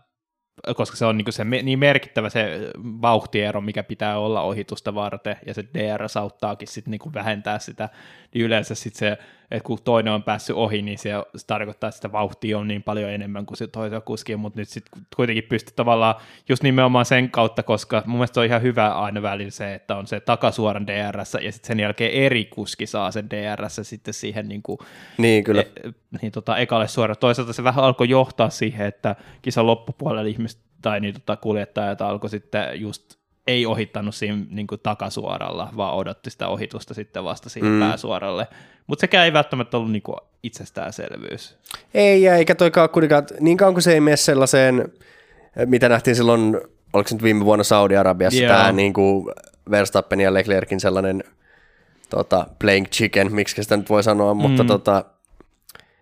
koska se on niin, se, niin merkittävä se vauhtiero, mikä pitää olla ohitusta varten, ja se DRS auttaakin sitten niin vähentää sitä, niin yleensä sitten se, että kun toinen on päässyt ohi, niin se, se tarkoittaa, että sitä vauhtia on niin paljon enemmän kuin se toisella kuskilla, mutta nyt sitten kuitenkin pystyy tavallaan just nimenomaan sen kautta, koska mun mielestä on ihan hyvä aina välillä se, että on se takasuoran DRS, ja sitten sen jälkeen eri kuski saa sen DRS sitten siihen niin kuin Niin kyllä. E, niin tota, ekalle suoraan. Toisaalta se vähän alkoi johtaa siihen, että kisan loppupuolella ihmiset tai niin, tota, kuljettajat alkoi sitten just ei ohittanut siinä niin kuin takasuoralla, vaan odotti sitä ohitusta sitten vasta siihen Mm. pääsuoralle. Mutta sekään ei välttämättä ollut niin kuin itsestäänselvyys. Ei, ja eikä toikaan kuitenkaan, niin kauan kuin se ei mene sellaiseen, mitä nähtiin silloin, oliko se nyt viime vuonna Saudi-Arabiassa, Joo. tämä niin kuin Verstappen ja Leclerkin sellainen tota, playing chicken, miksi sitä nyt voi sanoa, mutta Mm. tota,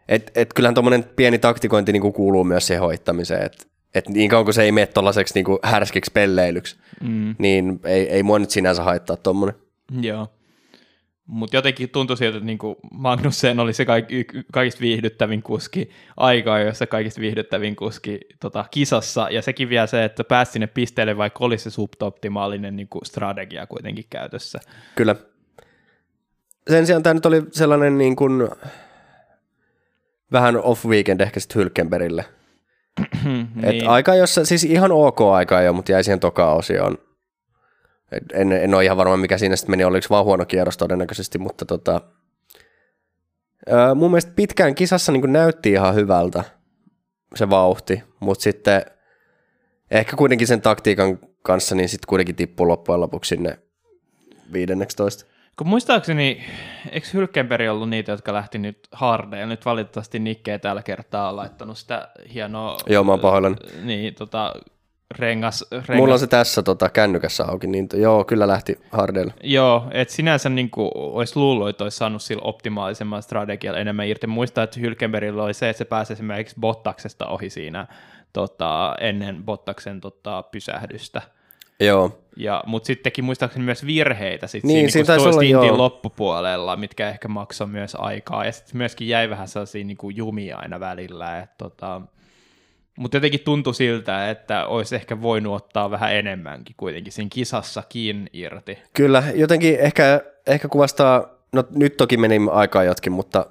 et, et kyllähän tuommoinen pieni taktikointi niin kuin kuuluu myös siihen hoittamiseen, että et niin kauan kuin se ei mene tuollaiseksi niin kuin härskiksi pelleilyksi, Mm. niin ei, ei mua nyt sinänsä haittaa tuommoinen. Joo. Mutta jotenkin tuntui siltä, että niinku Magnussen oli se kaik- kaikista viihdyttävin kuski aikaa, jossa kaikista viihdyttävin kuski tota, kisassa, ja sekin vielä se, että pääsi sinne pisteelle, vaikka olisi se suboptimaalinen niinku, strategia kuitenkin käytössä. Kyllä. Sen sijaan tämä nyt oli sellainen niin kuin, vähän off-weekend ehkä sitten Hylkenbergille. Niin. Et aika, jossa, siis ihan ok aika jo, mutta jäi siihen toka osioon. En, en ole ihan varma, mikä siinä sitten meni, oliko vaan huono kierros todennäköisesti, mutta tota, ää, mun mielestä pitkään kisassa niin näytti ihan hyvältä se vauhti, mutta sitten ehkä kuitenkin sen taktiikan kanssa, niin sitten kuitenkin tippuu loppujen lopuksi sinne 15. Kun muistaakseni, eikö Hylkenberg ollut niitä, jotka lähti nyt hardeille? Nyt valitettavasti Nikke ei tällä kertaa ole laittanut sitä hienoa... Joo, mä oon pahoillani. Niin, tota, rengas, rengas Mulla on se tässä tota, kännykässä auki, niin joo, kyllä lähti hardeille. Joo, että sinänsä niin kuin, olisi luullut, että olisi saanut sillä optimaalisemman strategialla enemmän irti. Muistaa, että Hylkenbergillä oli se, että se pääsi esimerkiksi Bottaksesta ohi siinä tota, ennen Bottaksen tota, pysähdystä. Joo, Ja, mutta sitten teki muistaakseni myös virheitä sit Niin, siinä, niin olla, stintin joo. loppupuolella, mitkä ehkä maksoi myös aikaa. Ja sitten myöskin jäi vähän sellaisia niin kuin jumia aina välillä. Et, tota, mutta jotenkin tuntui siltä, että olisi ehkä voinut ottaa vähän enemmänkin kuitenkin siinä kisassakin irti. kyllä. Jotenkin ehkä, ehkä kuvastaa, no nyt toki meni aikaa jotkin, mutta,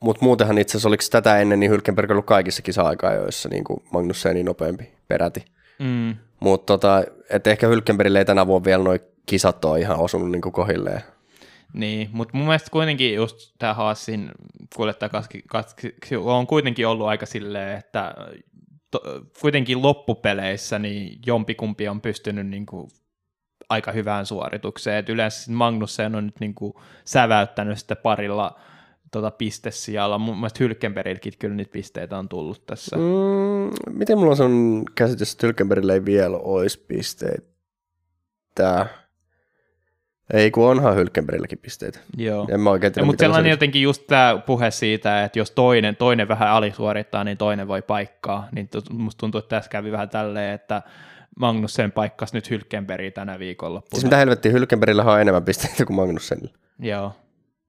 mutta muutenhan itse asiassa oliko tätä ennen, niin Hylkenberg ollut kaikissa kisa-aikaa, joissa niin kuin Magnussen niin nopeampi peräti. Mm. Mutta tota, et ehkä Hylkenbergille ei tänä vuonna vielä noin kisat ole ihan osunut niin kohilleen. Niin, mutta mun mielestä kuitenkin just tämä Haasin kuljettajakaski kaski, on kuitenkin ollut aika silleen, että to, kuitenkin loppupeleissä niin jompikumpi on pystynyt niin kuin aika hyvään suoritukseen. Et yleensä Magnussen on nyt niin kuin säväyttänyt sitä parilla tota, pistesijalla. Mun mielestä Hylkenbergilläkin kyllä niitä pisteitä on tullut tässä. Mm, miten mulla on sun käsitys, että Hylkenbergillä ei vielä olisi pisteitä? Ei, kun onhan Hylkenbergilläkin pisteitä. Joo. En mä oikein tiedä, mutta sellainen jotenkin just tämä puhe siitä, että jos toinen, toinen vähän alisuorittaa, niin toinen voi paikkaa, niin musta tuntuu, että tässä kävi vähän tälleen, että Magnussen paikkasi nyt Hylkenbergia tänä viikonloppuna. Siis mitä helvettiä, Hylkenbergillä on enemmän pisteitä kuin Magnussenilla. Joo.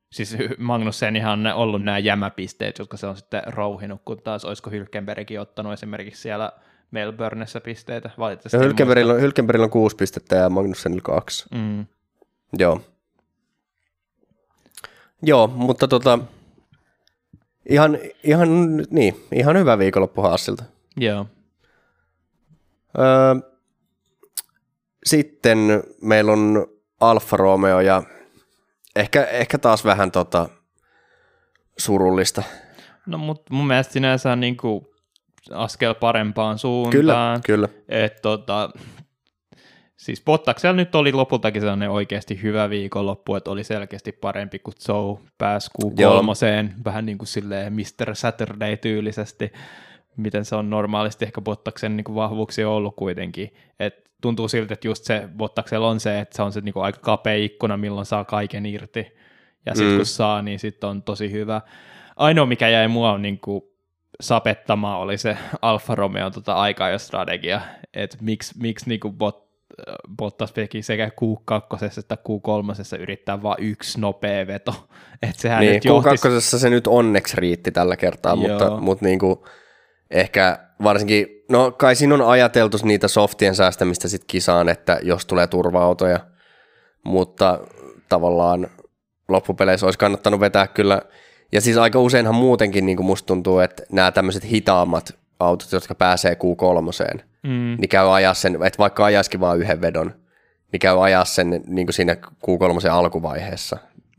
Siis on ollut nämä jämäpisteet, jotka se on sitten rouhinut, kun taas olisiko Hylkenbergkin ottanut esimerkiksi siellä Melbourneissa pisteitä. Valitettavasti Hylkenbergillä on, Hylkenbergillä on kuusi pistettä ja Magnussenilla kaksi. Mm. Joo. Joo, mutta tota, ihan, ihan, niin, ihan hyvä viikonloppu Haasilta. Joo. Öö, sitten meillä on Alfa Romeo ja ehkä, ehkä taas vähän tota, surullista. No mutta mun mielestä sinänsä on niinku askel parempaan suuntaan. Kyllä, kyllä. Et tota, siis Bottaksella nyt oli lopultakin sellainen oikeasti hyvä viikonloppu, että oli selkeästi parempi kuin Joe pääsi Joo. Q3, vähän niin kuin silleen Mr. Saturday-tyylisesti, miten se on normaalisti ehkä Bottaksen niin kuin vahvuuksia ollut kuitenkin. Et tuntuu siltä, että just se Bottaksella on se, että se on se niin kuin aika kapea ikkuna, milloin saa kaiken irti. Ja sitten Mm. kun saa, niin sitten on tosi hyvä. Ainoa, mikä jäi mua niin kuin sapettamaan, oli se Alfa Romeo tota aikaa ja strategia, että miksi, miksi niin kuin bot, Bottas teki sekä Q2 että Q3 yrittää vain yksi nopea veto. Että sehän Niin, nyt johti... Q2 se nyt onneksi riitti tällä kertaa, mutta, Joo. mutta niin kuin ehkä varsinkin, no kai siinä on ajateltu niitä softien säästämistä sit kisaan, että jos tulee turva-autoja, mutta tavallaan loppupeleissä olisi kannattanut vetää kyllä, ja siis aika useinhan muutenkin niin kuin musta tuntuu, että nämä tämmöiset hitaammat autot, jotka pääsee Q3, Mm, niin käy ajaa sen, että vaikka ajaisikin vaan yhden vedon, niin käy ajaa sen niin kuin siinä Q3 alkuvaiheessa,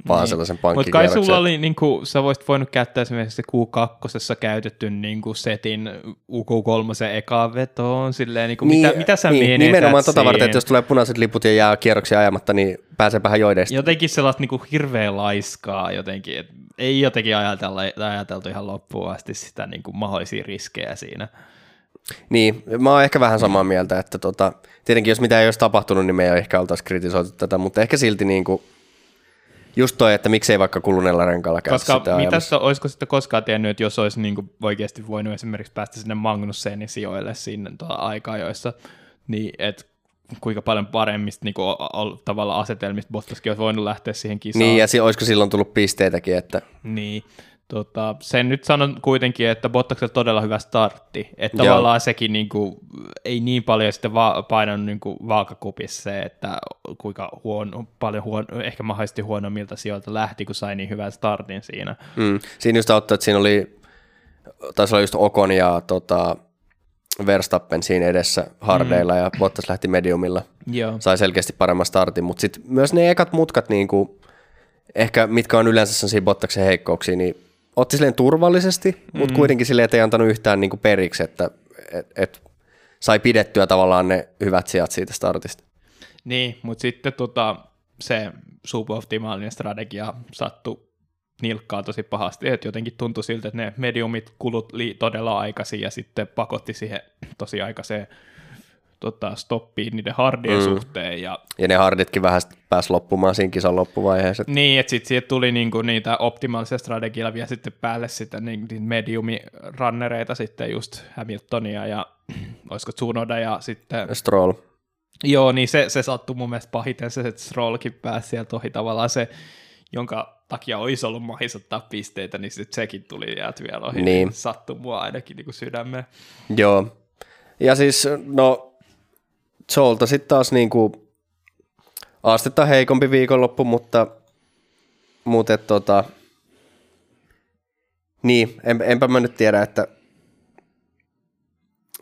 vaan Niin. sellaisen Mutta kai pankkikierroksen. sulla oli, niin kuin, sä voisit voinut käyttää esimerkiksi Q2 käytetty niin kuin setin Q3 ekaan vetoon, silleen, niin kuin, mitä, mitä sä niin, menetät Nimenomaan tota varten, että jos tulee punaiset liput ja jää kierroksia ajamatta, niin pääseepähän joideista. Jotenkin sellaista niin kuin hirveä laiskaa jotenkin, että ei jotenkin ajatella, ajateltu ihan loppuun asti sitä niin kuin mahdollisia riskejä siinä. Niin, mä oon ehkä vähän samaa mieltä, että tota, tietenkin jos mitä ei olisi tapahtunut, niin me ei ehkä oltaisi kritisoitu tätä, mutta ehkä silti niin kuin, just toi, että miksei vaikka kuluneella renkaalla käy Koska sitä ajamassa. mitäs, olisiko sitten koskaan tiennyt, että jos olisi niin kuin oikeasti voinut esimerkiksi päästä sinne Magnussenin sijoille sinne tuota aikaa, joissa, niin että kuinka paljon paremmista niin kuin, tavalla asetelmista Bottaskin olisi voinut lähteä siihen kisaan. Niin, ja si- olisiko silloin tullut pisteitäkin, että Niin, tota, sen nyt sanon kuitenkin, että Bottaksella todella hyvä startti, että Joo. tavallaan sekin niin kuin, ei niin paljon sitten va- painanut niin kuin vaakakupissa se, että kuinka huono, paljon huono, ehkä mahdollisesti huonommilta sijoilta lähti, kun sai niin hyvän startin siinä. mm, siinä just auttoi, että siinä oli, taisi olla just Okon ja tota, Verstappen siinä edessä hardeilla mm. ja Bottas lähti mediumilla. Joo. sai selkeästi paremman startin, mutta sitten myös ne ekat mutkat, niin kuin, ehkä mitkä on yleensä sellaisia Bottaksen heikkouksia, niin otti silleen turvallisesti, mutta kuitenkin silleen, että ei antanut yhtään niin kuin periksi, että et, et, sai pidettyä tavallaan ne hyvät sijat siitä startista. Niin, mutta sitten tota, se suboptimaalinen strategia sattui nilkkaa tosi pahasti, että jotenkin tuntui siltä, että ne mediumit kulut li- todella aikaisin ja sitten pakotti siihen tosi aikaiseen tota, stoppiin niiden hardien mm. suhteen ja Ja ne harditkin vähän sit pääsi loppumaan siinä kisan loppuvaiheessa. niin, että sitten siitä tuli niinku niitä optimaalisia strategialla vielä sitten päälle sitten niin, niitä mediumi-rannereita sitten just Hamiltonia ja olisiko Tsunoda ja sitten Stroll. Joo, niin se, se sattui mun mielestä pahiten se, että Strollkin pääsi sieltä ohi tavallaan se, jonka takia olisi ollut mahis ottaa pisteitä, niin sitten sekin tuli jäät vielä ohi. Niin. Sattui mua ainakin niin kuin sydämeen. Joo. Ja siis, no, Zolta sitten taas niinku astetta heikompi viikonloppu, mutta muuten tota, niin, en, enpä mä nyt tiedä, että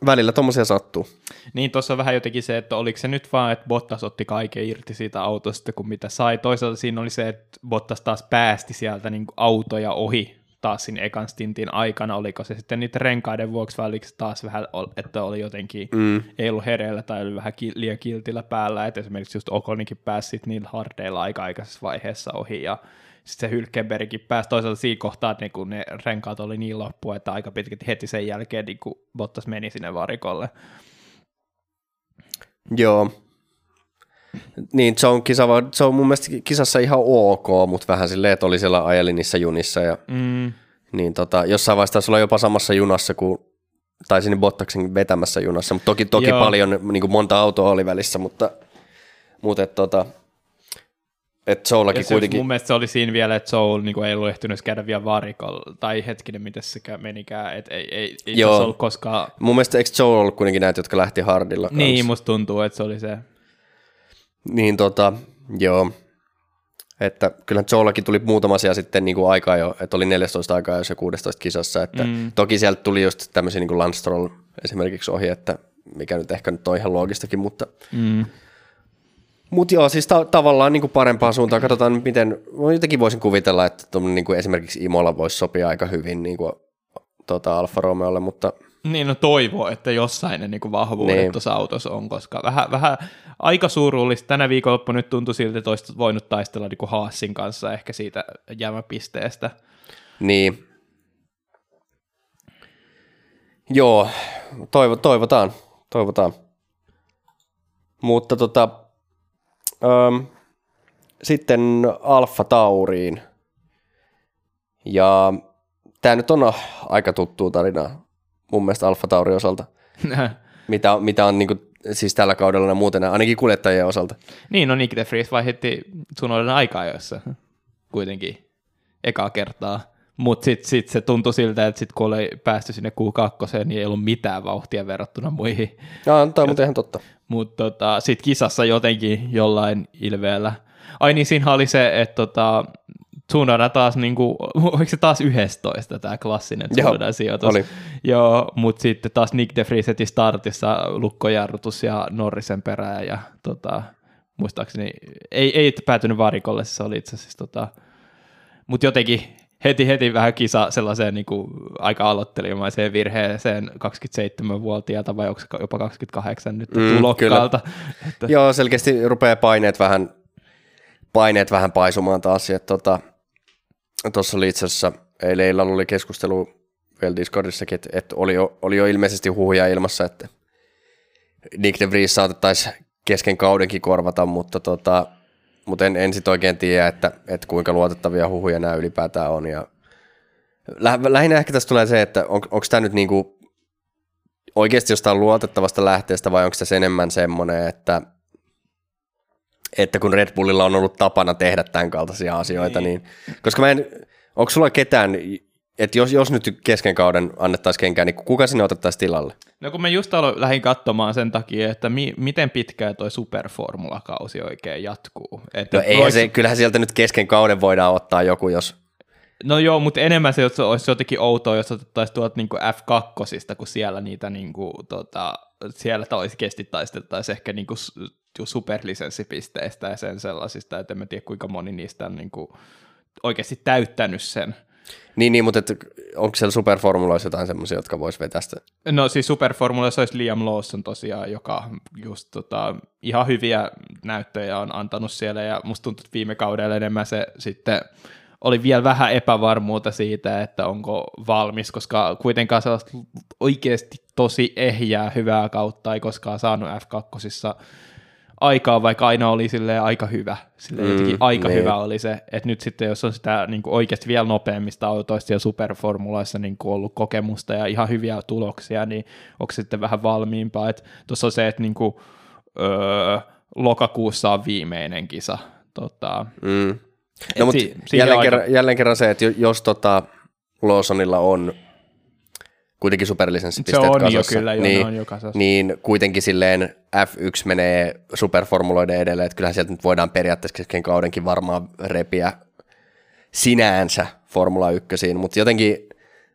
välillä tommosia sattuu. Niin tuossa on vähän jotenkin se, että oliko se nyt vaan, että Bottas otti kaiken irti siitä autosta, kun mitä sai. Toisaalta siinä oli se, että Bottas taas päästi sieltä niin kuin autoja ohi taas siinä ekan stintin aikana, oliko se sitten niiden renkaiden vuoksi, vai oliko se taas vähän, että oli jotenkin, mm. ei ollut hereillä tai oli vähän ki- liian kiltillä päällä, että esimerkiksi just Okonikin pääsi niillä hardeilla aika aikaisessa vaiheessa ohi, ja sitten se Hylkenbergkin pääsi toisaalta siinä kohtaa, että niin kun ne renkaat oli niin loppu, että aika pitkälti heti sen jälkeen niin kun Bottas meni sinne varikolle. Joo. Niin, se on, kisa, se on mun mielestä kisassa ihan ok, mutta vähän silleen, että oli siellä ajeli niissä junissa. Ja, Mm. niin tota, jossain vaiheessa taisi olla jopa samassa junassa kuin tai sinne Bottaksen vetämässä junassa, mutta toki, toki Joo. paljon, niin kuin monta autoa oli välissä, mutta, mutta et, tota, et Soulakin Ja se, kuitenkin, mun mielestä se oli siinä vielä, että Soul niin ei ollut ehtinyt käydä vielä varikolla, tai hetkinen, miten se kä- menikään, että ei, ei, ei Joo. se ollut koskaan, mun mielestä eikö Joel ollut kuitenkin näitä, jotka lähti hardilla kanssa? niin musta tuntuu, että se oli se, Niin tota, joo. Että kyllähän Joellakin tuli muutama asia sitten niin kuin aikaa jo, että oli 14 aikaa jos ja 16 kisassa, että mm. toki sieltä tuli just tämmöisiä niin kuin Lance Stroll esimerkiksi ohi, että mikä nyt ehkä nyt on ihan loogistakin, mutta mm. Mutta joo, siis ta- tavallaan niin kuin parempaan suuntaan. Katsotaan, miten, jotenkin voisin kuvitella, että niin kuin esimerkiksi Imola voisi sopia aika hyvin niin kuin, tota Alfa Romeolle, mutta Niin, no toivoo, että jossain ne niinku vahvuudet Niin. niin. tuossa autossa on, koska vähän, vähän aika surullista. Tänä viikonloppu nyt tuntui siltä, että olisit voinut taistella niinku Haasin kanssa ehkä siitä jäämäpisteestä. niin. Joo, toivo, toivotaan, toivotaan. Mutta tota, ähm, sitten Alfa Tauriin. Ja tämä nyt on aika tuttua tarinaa mun mielestä Alfa Tauri osalta. mitä, mitä on niin kuin, siis tällä kaudella muuten, ainakin kuljettajien osalta. niin, no Nick de Vries vaihetti Tsunoden aikaa joissa kuitenkin ekaa kertaa. Mutta sitten sit se tuntui siltä, että sit kun oli päästy sinne Q2, niin ei ollut mitään vauhtia verrattuna muihin. Joo, tämä on ihan totta. Mutta tota, sitten kisassa jotenkin jollain ilveellä. Ai niin, siinä oli se, että tota, Tsunoda taas, niinku, oliko se taas 11 tämä klassinen Tsunodan sijoitus? oli. Joo, mutta sitten taas Nick de Vries heti startissa lukkojarrutus ja Norrisen perään ja tota, muistaakseni ei, ei päätynyt varikolle, se oli itse asiassa tota, mutta jotenkin heti, heti vähän kisa sellaiseen niin kuin, aika aloittelimaiseen virheeseen 27-vuotiaalta vai onko se jopa 28 nyt Mm, tulokkaalta. Että, Joo, selkeästi rupeaa paineet vähän, paineet vähän paisumaan taas. Tuossa tota, tuossa oli itse asiassa, eilen illalla oli keskustelu vielä Discordissakin, että, että oli, jo, oli jo ilmeisesti huhuja ilmassa, että Nick de Vries saatettaisiin kesken kaudenkin korvata, mutta, tota, mutta en, en sit oikein tiedä, että, että kuinka luotettavia huhuja nämä ylipäätään on. Ja lä, lähinnä ehkä tässä tulee se, että on, onko tämä nyt niinku oikeasti jostain luotettavasta lähteestä vai onko se enemmän semmoinen, että, että kun Red Bullilla on ollut tapana tehdä tämän kaltaisia asioita, niin, niin koska mä en, onko sulla ketään, että jos, jos nyt kesken kauden annettaisiin kenkään, niin kuka sinne otettaisiin tilalle? No kun mä just aloin, lähdin katsomaan sen takia, että mi, miten pitkään toi superformulakausi oikein jatkuu. Että No eihän se, kyllähän sieltä nyt kesken kauden voidaan ottaa joku, jos... No joo, mutta enemmän se jos olisi jotenkin outoa, jos otettaisiin tuolta niin F2, kun siellä niitä niin kuin, tota, siellä oikeasti taisteltaisiin ehkä niin kuin superlisenssipisteistä ja sen sellaisista, että en mä tiedä kuinka moni niistä on niin kuin oikeasti täyttänyt sen. Niin, niin mutta et, onko siellä superformuloissa jotain semmoisia, jotka vois vetää sitä? No siis Superformulassa olisi Liam Lawson tosiaan, joka just tota, ihan hyviä näyttöjä on antanut siellä, ja musta tuntuu, että viime kaudella enemmän se sitten oli vielä vähän epävarmuutta siitä, että onko valmis, koska kuitenkaan sellaista oikeasti tosi ehjää hyvää kautta ei koskaan saanut F2 aikaa, vaikka aina oli silleen aika hyvä. Silleen Mm, jotenkin aika niin. hyvä oli se, että nyt sitten jos on sitä niin kuin oikeasti vielä nopeammista autoista ja superformuloissa niin kuin ollut kokemusta ja ihan hyviä tuloksia, niin onko sitten vähän valmiimpaa. Tuossa on se, että niin kuin, öö, lokakuussa on viimeinen kisa. Tota, Mm. No, mutta si- jälleen, aika- kerran, jälleen kerran se, että jo- jos tota Lawsonilla on kuitenkin se superlisenssipisteet on jo kasassa, kyllä, joo, niin, on jo kasassa. niin kuitenkin silleen F1 menee superformuloiden edelle, että kyllähän sieltä nyt voidaan periaatteessa kesken kaudenkin varmaan repiä sinänsä Formula 1, mutta jotenkin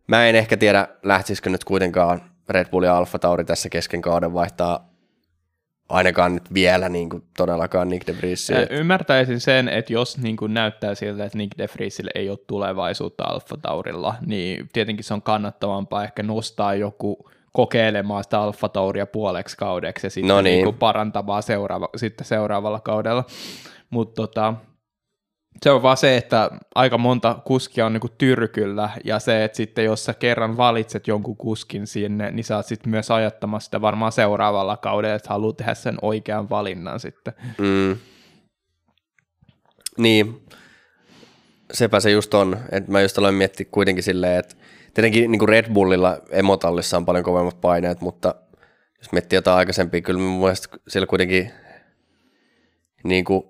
mä en ehkä tiedä, lähtisikö nyt kuitenkaan Red Bull ja Alfa Tauri tässä kesken kauden vaihtaa ainakaan nyt vielä niin kuin todellakaan Nick de Vriesia. Ä, Ymmärtäisin sen, että jos niin kuin näyttää siltä, että Nick de Vriesille ei ole tulevaisuutta Alfa Taurilla, niin tietenkin se on kannattavampaa ehkä nostaa joku kokeilemaan sitä Alfa Tauria puoleksi kaudeksi ja sitten No niin. niin. niin parantamaan seuraava, sitten seuraavalla kaudella. Mutta tota, Se on vaan se, että aika monta kuskia on niinku tyrkyllä, ja se, että sitten jos sä kerran valitset jonkun kuskin sinne, niin sä oot sitten myös ajattamassa sitä varmaan seuraavalla kaudella, että haluat tehdä sen oikean valinnan sitten. Mm. Niin, sepä se just on, että mä just aloin miettiä kuitenkin silleen, että tietenkin niin kuin Red Bullilla emotallissa on paljon kovemmat paineet, mutta jos miettii jotain aikaisempia, kyllä mun mielestä siellä kuitenkin niin kuin,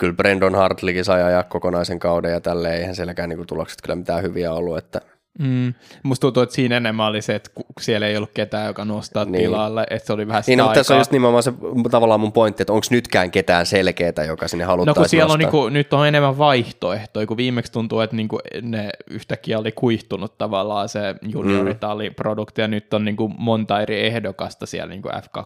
kyllä Brandon Hartlikin sai ajaa kokonaisen kauden ja tälleen, eihän sielläkään niin kuin, tulokset kyllä mitään hyviä ollut, että Mm. Musta tuntuu, että siinä enemmän oli se, että siellä ei ollut ketään, joka nostaa niin. tilalle, että se oli vähän sitä Niin, no, tässä on just nimenomaan se tavallaan mun pointti, että onko nytkään ketään selkeää, joka sinne haluttaisiin No kun siellä nostaa. on, niinku, nyt on enemmän vaihtoehtoja, kun viimeksi tuntuu, että niinku ne yhtäkkiä oli kuihtunut tavallaan se junioritaliprodukti, ja nyt on niinku monta eri ehdokasta siellä niinku F2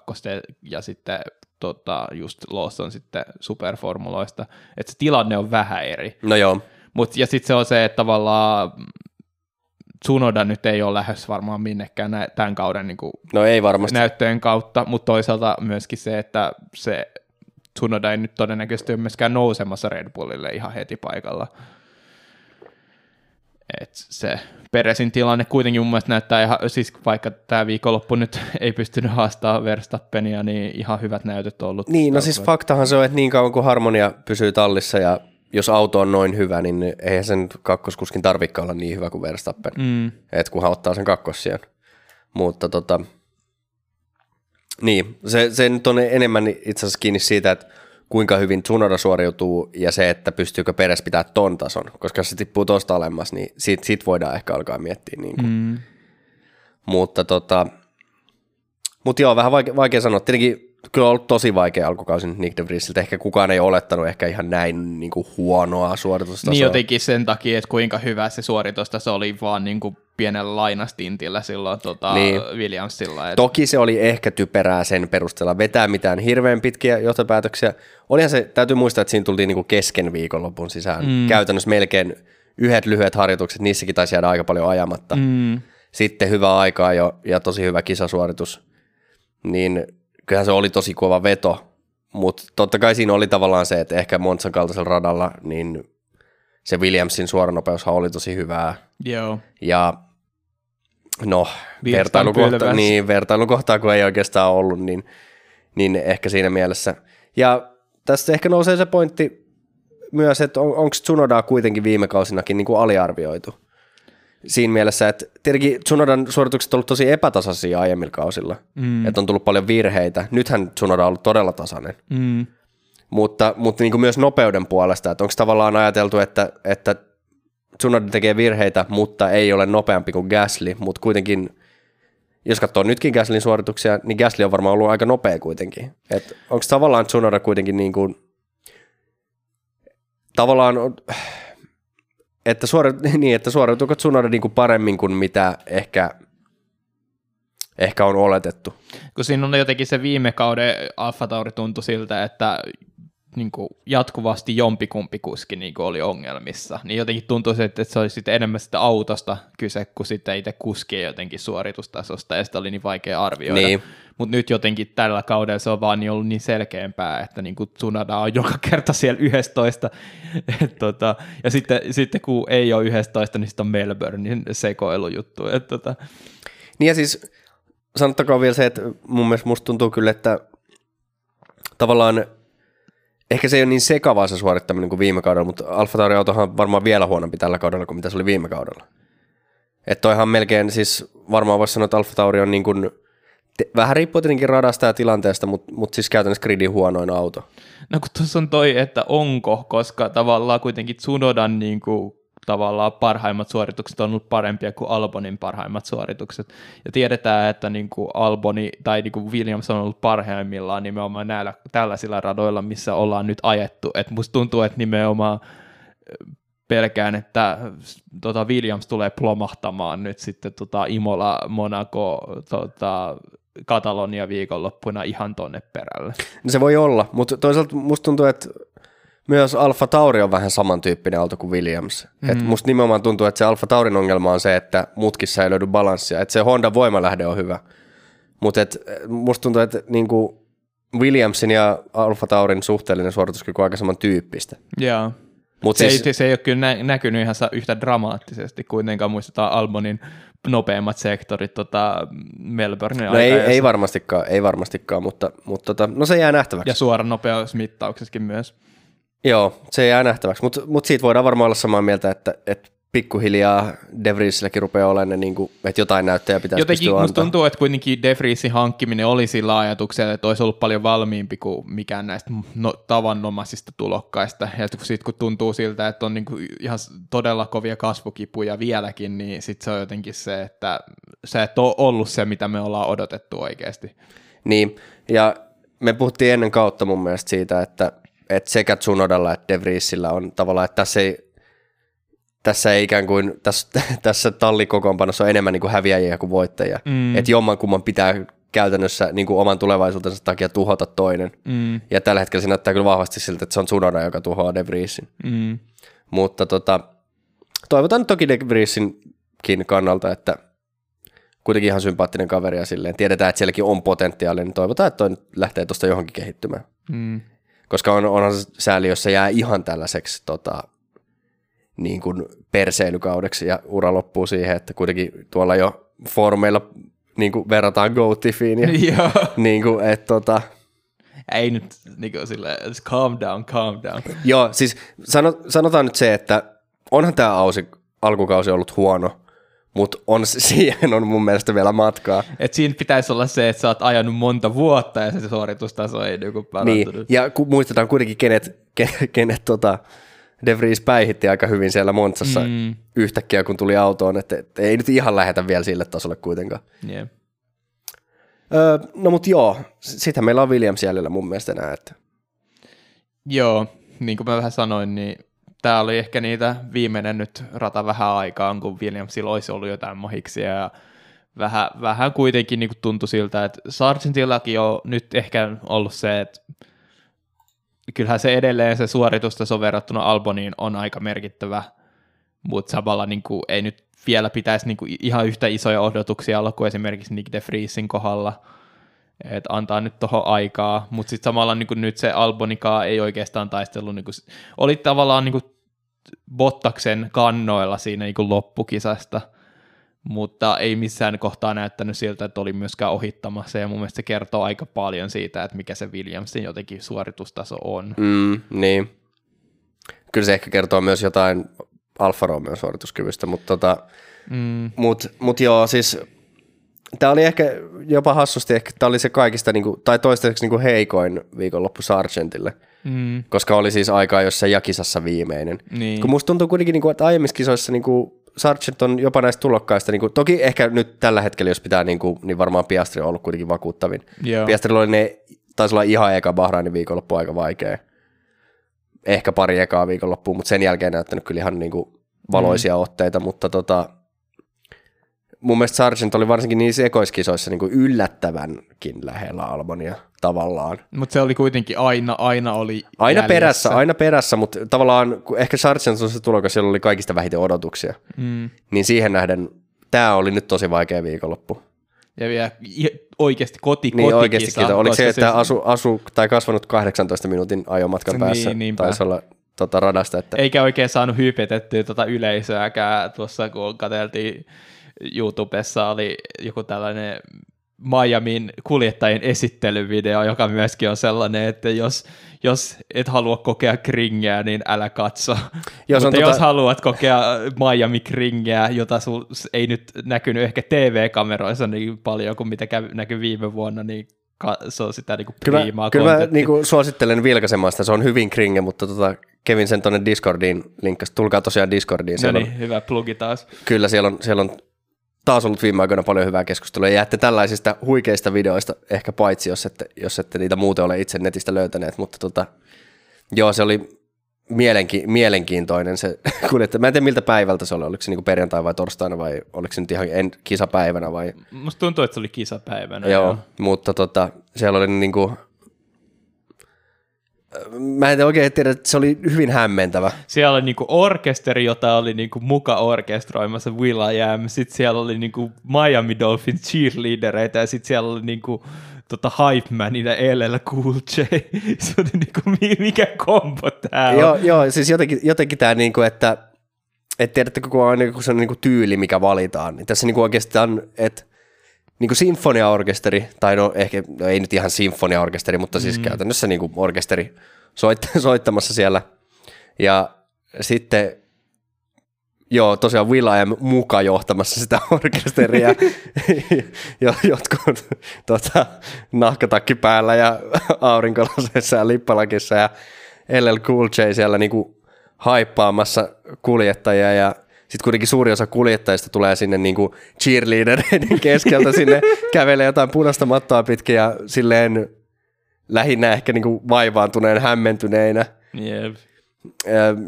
ja sitten tota, just Lawson sitten superformuloista, että se tilanne on vähän eri. No joo, Mut, ja sitten se on se, että tavallaan Tsunoda nyt ei ole lähes varmaan minnekään nä- tämän kauden niin kuin no ei varmasti. näyttöjen kautta, mutta toisaalta myöskin se, että se Tsunoda ei nyt todennäköisesti ole myöskään nousemassa Red Bullille ihan heti paikalla. Et se Peresin tilanne kuitenkin mun mielestä näyttää ihan, siis vaikka tämä viikonloppu nyt ei pystynyt haastamaan Verstappenia, niin ihan hyvät näytöt on ollut. Niin, no siis faktahan se on, että niin kauan kuin harmonia pysyy tallissa ja jos auto on noin hyvä, niin eihän sen kakkoskuskin tarvitse olla niin hyvä kuin Verstappen, Mm, että kun hän ottaa sen kakkossijan. Mutta tota, niin, se, se nyt on enemmän itse asiassa kiinni siitä, että kuinka hyvin Tsunoda suoriutuu ja se, että pystyykö Peres pitää ton tason, koska jos se tippuu tuosta alemmas, niin siitä, siitä voidaan ehkä alkaa miettiä. Niin kuin. mm, Mutta tota, mut joo, vähän vaikea, vaikea sanoa. Tietenkin kyllä on ollut tosi vaikea alkukausi nyt Nick de Vriesiltä. Ehkä kukaan ei olettanut ehkä ihan näin niin kuin huonoa suoritustasoa. Niin jotenkin sen takia, että kuinka hyvä se suoritustaso oli vaan niin kuin pienellä lainastintillä silloin tota, Niin. Williamsilla. Et, Toki se oli ehkä typerää sen perusteella vetää mitään hirveän pitkiä johtopäätöksiä. Olihan se, täytyy muistaa, että siinä tultiin niinku kesken viikonlopun sisään. Mm. Käytännössä melkein yhdet lyhyet harjoitukset, niissäkin taisi jäädä aika paljon ajamatta. mm, Sitten hyvä aikaa jo ja tosi hyvä kisasuoritus. Niin kyllähän se oli tosi kova veto. Mutta totta kai siinä oli tavallaan se, että ehkä Monsan kaltaisella radalla, niin se Williamsin suoranopeushan oli tosi hyvää. joo. Ja no, vertailukohta, niin, vertailukohtaa kun ei oikeastaan ollut, niin, niin ehkä siinä mielessä. Ja tästä ehkä nousee se pointti myös, että on, onko Tsunodaa kuitenkin viime kausinakin niin kuin aliarvioitu. Siinä mielessä, että tietenkin Tsunodan suoritukset on ollut tosi epätasaisia aiemmilla kausilla, Mm, että on tullut paljon virheitä. Nythän Tsunoda on ollut todella tasainen, mm, mutta, mutta niin kuin myös nopeuden puolesta, että onko tavallaan ajateltu, että, että Tsunoda tekee virheitä, mutta ei ole nopeampi kuin Gasly, mutta kuitenkin, jos katsoo nytkin Gaslyn suorituksia, niin Gasly on varmaan ollut aika nopea kuitenkin. Onko tavallaan Tsunoda kuitenkin niin kuin, tavallaan, että, suori, niin, että suoriutuuko Tsunoda niin kuin paremmin kuin mitä ehkä, ehkä on oletettu. kun siinä on jotenkin se viime kauden Alfa Tauri tuntui siltä, että niin kuin jatkuvasti jompikumpi kuski niin kuin oli ongelmissa, niin jotenkin tuntui, että se oli sitten enemmän sitä autosta kyse kuin sitten itse kuskien jotenkin suoritustasosta, ja sitä oli niin vaikea arvioida. Niin. Mutta nyt jotenkin tällä kaudella se on vaan niin ollut niin selkeämpää, että niin kuin Tsunoda on joka kerta siellä 11, Et tota, ja sitten, sitten kun ei ole 11, niin sitten on Melbournein sekoilujuttu. Et tota, Niin ja siis sanottakoon vielä se, että mun mielestä musta tuntuu kyllä, että tavallaan ehkä se ei ole niin sekavaa se suorittaminen kuin viime kaudella, mutta Alfa Tauri autohan on varmaan vielä huonompi tällä kaudella kuin mitä se oli viime kaudella. Että toihan melkein, siis varmaan voisi sanoa, että Alfa Tauri on niin kuin, te- vähän riippuu tietenkin radasta ja tilanteesta, mutta, mutta siis käytännössä gridin huonoin auto. No kun tuossa on toi, että onko, koska tavallaan kuitenkin Tsunodan niin kuin, tavallaan parhaimmat suoritukset on ollut parempia kuin Albonin parhaimmat suoritukset. Ja tiedetään, että niin kuin Alboni tai niin kuin Williams on ollut parhaimmillaan nimenomaan näillä, tällaisilla radoilla, missä ollaan nyt ajettu. Et musta tuntuu, että nimenomaan pelkään, että tota Williams tulee plomahtamaan nyt sitten tota Imola, Monaco, tota, Katalonia viikonloppuna ihan tonne perälle. No se voi olla, mutta toisaalta musta tuntuu, että myös Alfa Tauri on vähän samantyyppinen auto kuin Williams. Mm. Et musta nimenomaan tuntuu, että se Alfa Taurin ongelma on se, että mutkissa ei löydy balanssia. Että se Honda voimalähde on hyvä. Mutta musta tuntuu, että niinku Williamsin ja Alfa Taurin suhteellinen suorituskyky on aika samantyyppistä. Joo. Mut Se, siis, ei, se ei ole kyllä nä- näkynyt ihan yhtä dramaattisesti, kuitenkaan muistetaan Albonin nopeimmat sektorit tota Melbourne no ei, ei varmastikaan, ei varmastikaan, mutta, mutta tota, no se jää nähtäväksi. Ja suora nopeusmittauksessakin myös. Joo, se jää nähtäväksi, mutta mut siitä voidaan varmaan olla samaa mieltä, että, että pikkuhiljaa De Vriesilläkin rupeaa olemaan ne, niin kuin, että jotain näyttöjä pitäisi Jotenkin pystyä antaa. tuntuu, että kuitenkin De Vriesin hankkiminen oli sillä ajatuksella, että olisi ollut paljon valmiimpi kuin mikään näistä no, tavannomaisista tulokkaista. Ja sitten kun tuntuu siltä, että on niinku ihan todella kovia kasvukipuja vieläkin, niin sitten se on jotenkin se, että sä et ole ollut se, mitä me ollaan odotettu oikeasti. Niin, ja me puhuttiin ennen kautta mun mielestä siitä, että, että sekä Tsunodalla että De Vriesillä on tavallaan, että tässä ei, tässä ei ikään kuin, tässä, tässä tallikokoonpanossa on enemmän niin kuin häviäjiä kuin voittajia. Mm. Että jomman kumman pitää käytännössä niin kuin oman tulevaisuutensa takia tuhota toinen. Mm, Ja tällä hetkellä se näyttää kyllä vahvasti siltä, että se on Tsunoda, joka tuhoaa De Vriesin. mm, Mutta tota, toivotan toki De Vriesinkin kannalta, että kuitenkin ihan sympaattinen kaveri ja silleen. Tiedetään, että sielläkin on potentiaalia, niin toivotaan, että toi lähtee tuosta johonkin kehittymään. mm. Koska on, onhan sääli, jos se jää ihan tällaiseksi tota, niin kuin perseilykaudeksi ja ura loppuu siihen, että kuitenkin tuolla jo foorumeilla niin kuin verrataan Go-Tiffiin ja Joo. niin kuin, että tota, Ei nyt niin sille, calm down, calm down. Joo, siis sano, sanotaan nyt se, että onhan tämä ausi, alkukausi ollut huono, mutta on, siihen on mun mielestä vielä matkaa. Et siinä pitäisi olla se, että sä oot ajanut monta vuotta ja se suoritustaso ei niinku Niin, parantunut. ja kun muistetaan kuitenkin, kenet, kenet, kenet tota, De Vries päihitti aika hyvin siellä Montsassa mm. yhtäkkiä, kun tuli autoon, että, että ei nyt ihan lähetä vielä sille tasolle kuitenkaan. Yeah. Öö, no mut joo, sitten meillä on Williams jäljellä mun mielestä enää, että Joo, niin kuin mä vähän sanoin, niin tämä oli ehkä niitä viimeinen nyt rata vähän aikaan, kun Williamsilla olisi ollut jotain mahiksia ja vähän, vähän kuitenkin niin tuntui siltä, että Sargentillakin on nyt ehkä ollut se, että kyllähän se edelleen se suoritustaso verrattuna Alboniin on aika merkittävä, mutta samalla niin kuin, ei nyt vielä pitäisi niin kuin ihan yhtä isoja odotuksia olla kuin esimerkiksi Nick de Vriesin kohdalla, että antaa nyt tuohon aikaa, mutta sitten samalla niin kuin nyt se Albonikaa ei oikeastaan taistellut, niin kuin, oli tavallaan niin kuin Bottaksen kannoilla siinä niin kuin loppukisasta, mutta ei missään kohtaa näyttänyt siltä, että oli myöskään ohittamassa, ja mun mielestä se kertoo aika paljon siitä, että mikä se Williamsin jotenkin suoritustaso on. mm, niin. Kyllä se ehkä kertoo myös jotain Alfa Romeo suorituskyvystä, mutta tota, Mm, Mut, mut joo, siis tämä oli ehkä jopa hassusti, ehkä tämä oli se kaikista, niinku, tai toistaiseksi niinku heikoin viikonloppu Sargentille, mm, koska oli siis aikaa jossain jakisassa viimeinen. niin. Kun musta tuntuu kuitenkin, niinku, että aiemmissa kisoissa niinku, Sargent on jopa näistä tulokkaista, niinku, toki ehkä nyt tällä hetkellä, jos pitää, niinku, niin varmaan Piastri on ollut kuitenkin vakuuttavin. Joo. Piastrilla oli ne, taisi olla ihan eka Bahrainin viikonloppu aika vaikea. Ehkä pari ekaa viikonloppua, mutta sen jälkeen näyttänyt kyllä ihan niinku valoisia mm. otteita, mutta tota, mun mielestä Sargent oli varsinkin niissä ekoiskisoissa niinku yllättävänkin lähellä Albonia tavallaan. Mutta se oli kuitenkin aina, aina oli Aina jäljessä. perässä, aina perässä, mutta tavallaan kun ehkä Sargent on se tulokas, jolla oli kaikista vähiten odotuksia. Mm. Niin siihen nähden tämä oli nyt tosi vaikea viikonloppu. Ja vielä oikeasti koti, Niin kotikisa, oikeasti, oliko se, että asu, asu, tai kasvanut 18 minuutin ajomatkan Niin, päässä, niinpä. taisi olla tota, radasta, että Eikä oikein saanut hypetettyä tuota yleisöäkään tuossa, kun katseltiin YouTubessa, oli joku tällainen Miamin kuljettajien esittelyvideo, joka myöskin on sellainen, että jos, jos et halua kokea kringeä, niin älä katso. Jos on Mutta tota- jos haluat kokea Miami kringeä, jota sul ei nyt näkynyt ehkä TV-kameroissa niin paljon kuin mitä kävi, näkyi viime vuonna, niin ka- se on sitä niinku Kyllä, priimaa kyllä mä kontenttia. niinku suosittelen vilkaisemaan sitä, se on hyvin kringe, mutta tota, Kevin sen tuonne Discordiin linkkas. Tulkaa tosiaan Discordiin. No niin, hyvä plugi taas. on, kyllä siellä on, siellä on taas ollut viime aikoina paljon hyvää keskustelua. Ja jäätte tällaisista huikeista videoista ehkä paitsi, jos ette, jos ette niitä muuten ole itse netistä löytäneet. Mutta tota, joo, se oli mielenki, mielenkiintoinen se kuljettaja. Mä en tiedä miltä päivältä se oli, oliko se niinku perjantai vai torstaina vai oliko se nyt ihan en, kisapäivänä vai Musta tuntuu, että se oli kisapäivänä. Joo, mutta tota, siellä oli niinku, mä en oikein tiedä, että se oli hyvin hämmentävä. Siellä oli niinku orkesteri, jota oli niinku muka orkestroimassa Will I Am. Sitten siellä oli niinku Miami Dolphins cheerleadereita ja sitten siellä oli niinku tota, Hype Manin ja LL Cool J. Se oli niinku, mikä kombo tää on. Joo, joo siis jotenkin, jotenkin tämä, niinku, että et tiedättekö, kun on niinku se niinku tyyli, mikä valitaan, niin tässä niinku oikeastaan, että niinku sinfoniaorkesteri, tai no ehkä, no ei nyt ihan sinfoniaorkesteri, mutta siis mm. käytännössä niinku orkesteri soit, soittamassa siellä. Ja sitten Joo, tosiaan Will I am muka johtamassa sitä orkesteria. ja jotkut tota, nahkatakki päällä ja aurinkolaseissa ja lippalakissa ja LL Cool J siellä niinku haippaamassa kuljettajia ja sitten kuitenkin suuri osa kuljettajista tulee sinne niinku cheerleadereiden keskeltä sinne kävelee jotain punaista mattoa pitkin ja silleen lähinnä ehkä niinku vaivaantuneen hämmentyneinä. Jep.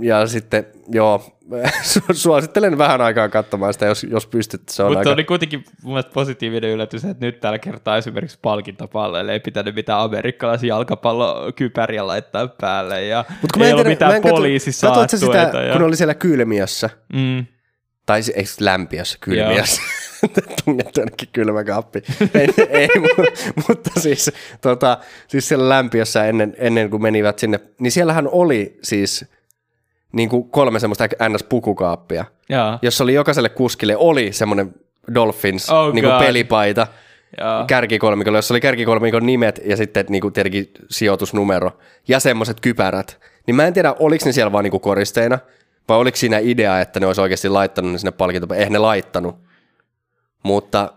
Ja, sitten, joo, suosittelen vähän aikaa katsomaan sitä, jos, jos pystyt. Se on Mutta aika... oli kuitenkin mun positiivinen yllätys, että nyt tällä kertaa esimerkiksi palkintopalleille ei pitänyt mitään amerikkalaisia jalkapallokypäriä laittaa päälle ja Mut kun ei ollut tiedä- mitään mä en katso- poliisisaattueita. Katsoitko sitä, ja... kun oli siellä kylmiössä, mm, tai eikö lämpiössä, kylmiössä, tungettu ainakin kylmä kappi. ei, ei, mu- mutta siis, tota, siis siellä lämpiössä ennen, ennen kuin menivät sinne, niin siellähän oli siis niin kuin kolme semmoista NS-pukukaappia, jaa, jossa oli jokaiselle kuskille oli semmoinen Dolphins Oh niin kuin pelipaita kärkikolmikolla, jossa oli kärkikolmikon nimet ja sitten niin kuin tietenkin sijoitusnumero ja semmoiset kypärät. Niin mä en tiedä, oliko ne siellä vaan niin kuin koristeina vai oliko siinä idea, että ne olisi oikeasti laittanut ne sinne palkinto. Eihän ne laittanut, mutta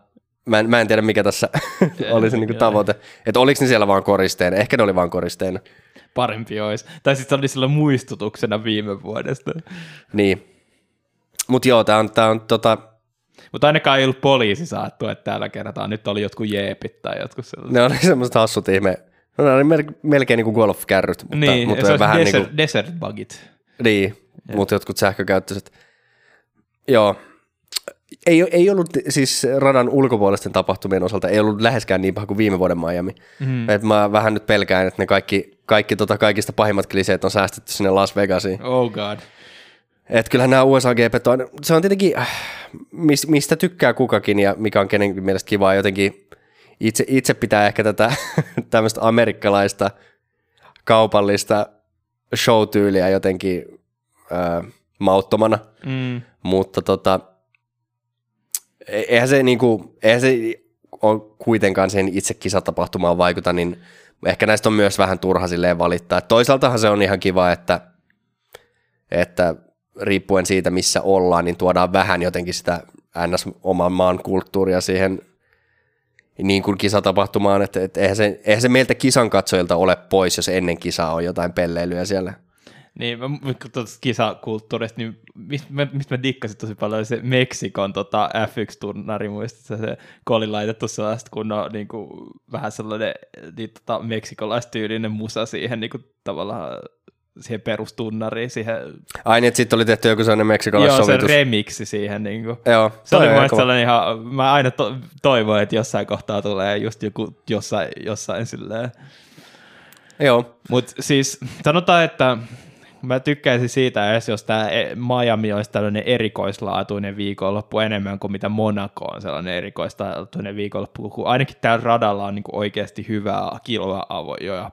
mä en, mä en tiedä, mikä tässä oli se niin kuin tavoite. Että oliko ne siellä vaan koristeena. Ehkä ne oli vaan koristeena. Parempi olisi. Tai sitten se oli sillä muistutuksena viime vuodesta. Niin. Mutta joo, tää on, tää on tota, Mutta ainakaan ei ollut poliisi saattu, että täällä kertaa nyt oli jotkut jeepit tai jotkut sellaiset. ne oli semmoiset hassut ihme. No, ne oli mel- melkein niin kuin golfkärryt, mutta, niin, mutta se vähän desert, niin kuin, desert bugit. Niin, mutta jotkut sähkökäyttöiset. Joo. Ei, ei ollut siis radan ulkopuolisten tapahtumien osalta, ei ollut läheskään niin paha kuin viime vuoden Miami. Mm. Et mä vähän nyt pelkään, että ne kaikki, kaikki tota, kaikista pahimmat kliseet on säästetty sinne Las Vegasiin. Oh god. Et kyllähän nämä USA GP on, se on tietenkin, äh, mis, mistä tykkää kukakin ja mikä on kenenkin mielestä kivaa jotenkin, itse, itse pitää ehkä tätä tämmöistä amerikkalaista kaupallista show-tyyliä jotenkin äh, mauttomana, Mm. mutta tota, eihän se, niinku, eihän se ole kuitenkaan sen itse kisatapahtumaan vaikuta, niin ehkä näistä on myös vähän turha silleen valittaa. Toisaaltahan se on ihan kiva, että, että riippuen siitä, missä ollaan, niin tuodaan vähän jotenkin sitä ns. oman maan kulttuuria siihen niin kuin kisatapahtumaan, että, että eihän, se, eihän se meiltä kisan katsojilta ole pois, jos ennen kisaa on jotain pelleilyä siellä. Niin, kun tuosta kisakulttuurista, niin mistä mä, mistä mä dikkasin tosi paljon, se Meksikon tota F1-turnari, muistatko se, kun oli laitettu sellaista kunnon niin kuin, vähän sellainen niin, tota, meksikolaistyylinen musa siihen niin kuin, tavallaan siihen perustunnariin, siihen, Ai niin, että sitten oli tehty joku sellainen joo, meksikolaissovitus. se remiksi siihen. Niin kuin. Joo, Se oli mun sellainen ihan, mä aina to, toivoin, että jossain kohtaa tulee just joku jossain, jossain silleen. Joo, Mutta siis sanotaan, että mä tykkäisin siitä edes, jos tämä Miami olisi tällainen erikoislaatuinen viikonloppu enemmän kuin mitä Monaco on sellainen erikoislaatuinen viikonloppu, kun ainakin täällä radalla on niinku oikeasti hyvää kilva-avojoja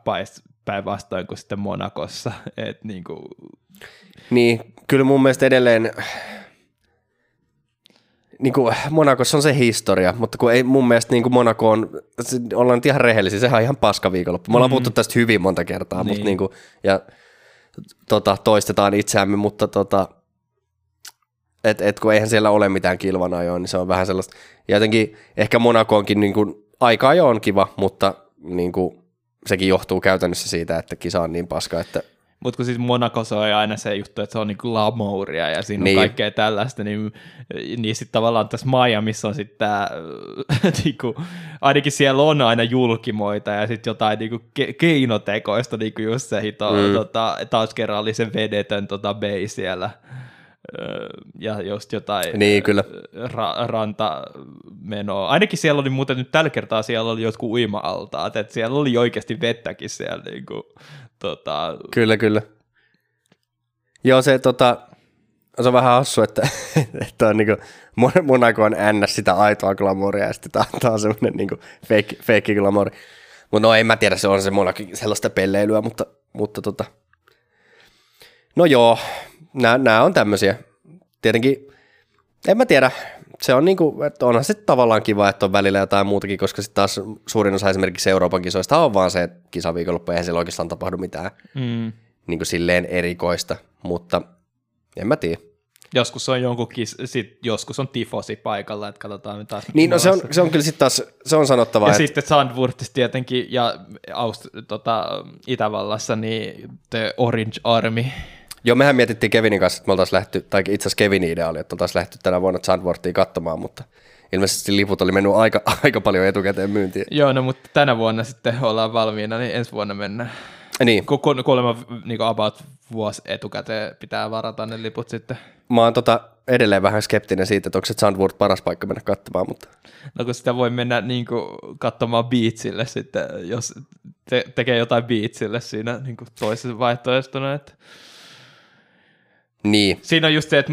päinvastoin kuin sitten Monakossa. Et niinku, niin kyllä mun mielestä edelleen niin kuin Monakossa on se historia, mutta kun ei mun mielestä niin kuin Monaco on, ollaan nyt ihan rehellisiä, sehän on ihan paska viikonloppu. Me ollaan puhuttu tästä hyvin monta kertaa, niin. mutta Niin. niin kuin, ja tota, toistetaan itseämme, mutta tota, et, et kun eihän siellä ole mitään kilvanajoa, niin se on vähän sellaista. Ja jotenkin ehkä Monaco onkin niin kuin, aika ajo on kiva, mutta niin kuin, sekin johtuu käytännössä siitä, että kisa on niin paska, että Mutta kun siis Monacossa on aina se juttu, että se on niinku glamouria ja siinä on Niin. kaikkea tällaista, niin, niin sitten tavallaan tässä Miamiissa on sitten tämä, niinku, ainakin siellä on aina julkimoita ja sitten jotain niinku ke- keinotekoista, niinku just se hito, mm. tota, taas kerran oli se vedetön tota, bay siellä. Öö, ja just jotain Niin, kyllä. ra- rantamenoa. Ainakin siellä oli muuten nyt tällä kertaa siellä oli jotkut uima-altaat, että siellä oli oikeasti vettäkin siellä niinku, tota, Kyllä, kyllä. Joo, se, tota, se on vähän hassu, että, että on niinku, Mon- Monaco on ns. sitä aitoa glamouria ja sitten on semmoinen niinku fake, fake glamouri. Mutta no en mä tiedä, se on semmoinen sellaista pelleilyä, mutta, mutta tota. No joo, nämä on tämmöisiä. Tietenkin, en mä tiedä, se on niinku, että onhan se tavallaan kiva, että on välillä jotain muutakin, koska sitten taas suurin osa esimerkiksi Euroopan kisoista on vaan se, että kisaviikonloppu eihän siellä oikeastaan tapahdu mitään Mm. niin kuin silleen erikoista, mutta en mä tiedä. Joskus on jonkun kis, sit joskus on tifosi paikalla, että katsotaan mitä Niin, no se on, se on kyllä sitten taas, se on sanottava, Ja että sitten Sandwurtissa tietenkin ja Aust- tota, Itävallassa niin The Orange Army. Joo, mehän mietittiin Kevinin kanssa, että me oltaisiin lähty, tai itse asiassa Kevinin idea oli, että oltaisiin lähty tänä vuonna Sandworthia katsomaan, mutta ilmeisesti liput oli mennyt aika, aika paljon etukäteen myyntiin. Joo, no mutta tänä vuonna sitten ollaan valmiina, niin ensi vuonna mennään. Niin, ku- Kuulemma niin about vuosi etukäteen pitää varata ne liput sitten. mä oon tota edelleen vähän skeptinen siitä, että onko se Sandworth paras paikka mennä katsomaan, mutta No kun sitä voi mennä niin kuin, katsomaan beatsille sitten, jos te- tekee jotain beatsille siinä niin kuin toisessa vaihtoehtona. Että. Niin, Siinä on just se, että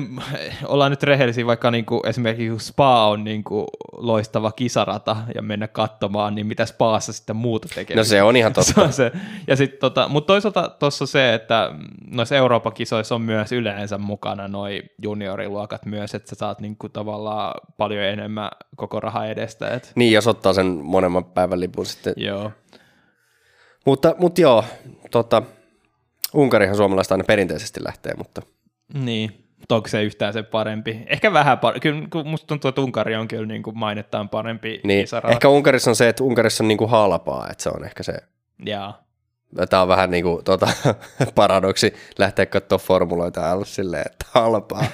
ollaan nyt rehellisiä, vaikka niin kuin esimerkiksi kun Spa on niin kuin loistava kisarata ja mennä katsomaan, niin mitä Spaassa sitten muuta tekee. no se on ihan Se totta. on se. Ja sit, tota, mutta toisaalta tuossa se, että noissa Euroopan kisoissa on myös yleensä mukana noi junioriluokat myös, että sä saat niinku tavallaan paljon enemmän koko raha edestä. Et, Niin, jos ottaa sen monemman päivän lipun sitten. joo. Mutta, mutta joo, tota, Unkarihan suomalaiset aina perinteisesti lähtee, mutta Niin, onko se yhtään se parempi? Ehkä vähän parempi. Kyllä kun musta tuntuu, että Unkari on kyllä niin kuin mainettaan parempi niin, kisarata. ehkä Unkarissa on se, että Unkarissa on niinku halpaa, että se on ehkä se, Jaa. tämä on vähän niinku tota, paradoksi lähteä katsoa formuloita ja olla silleen, että halpaa,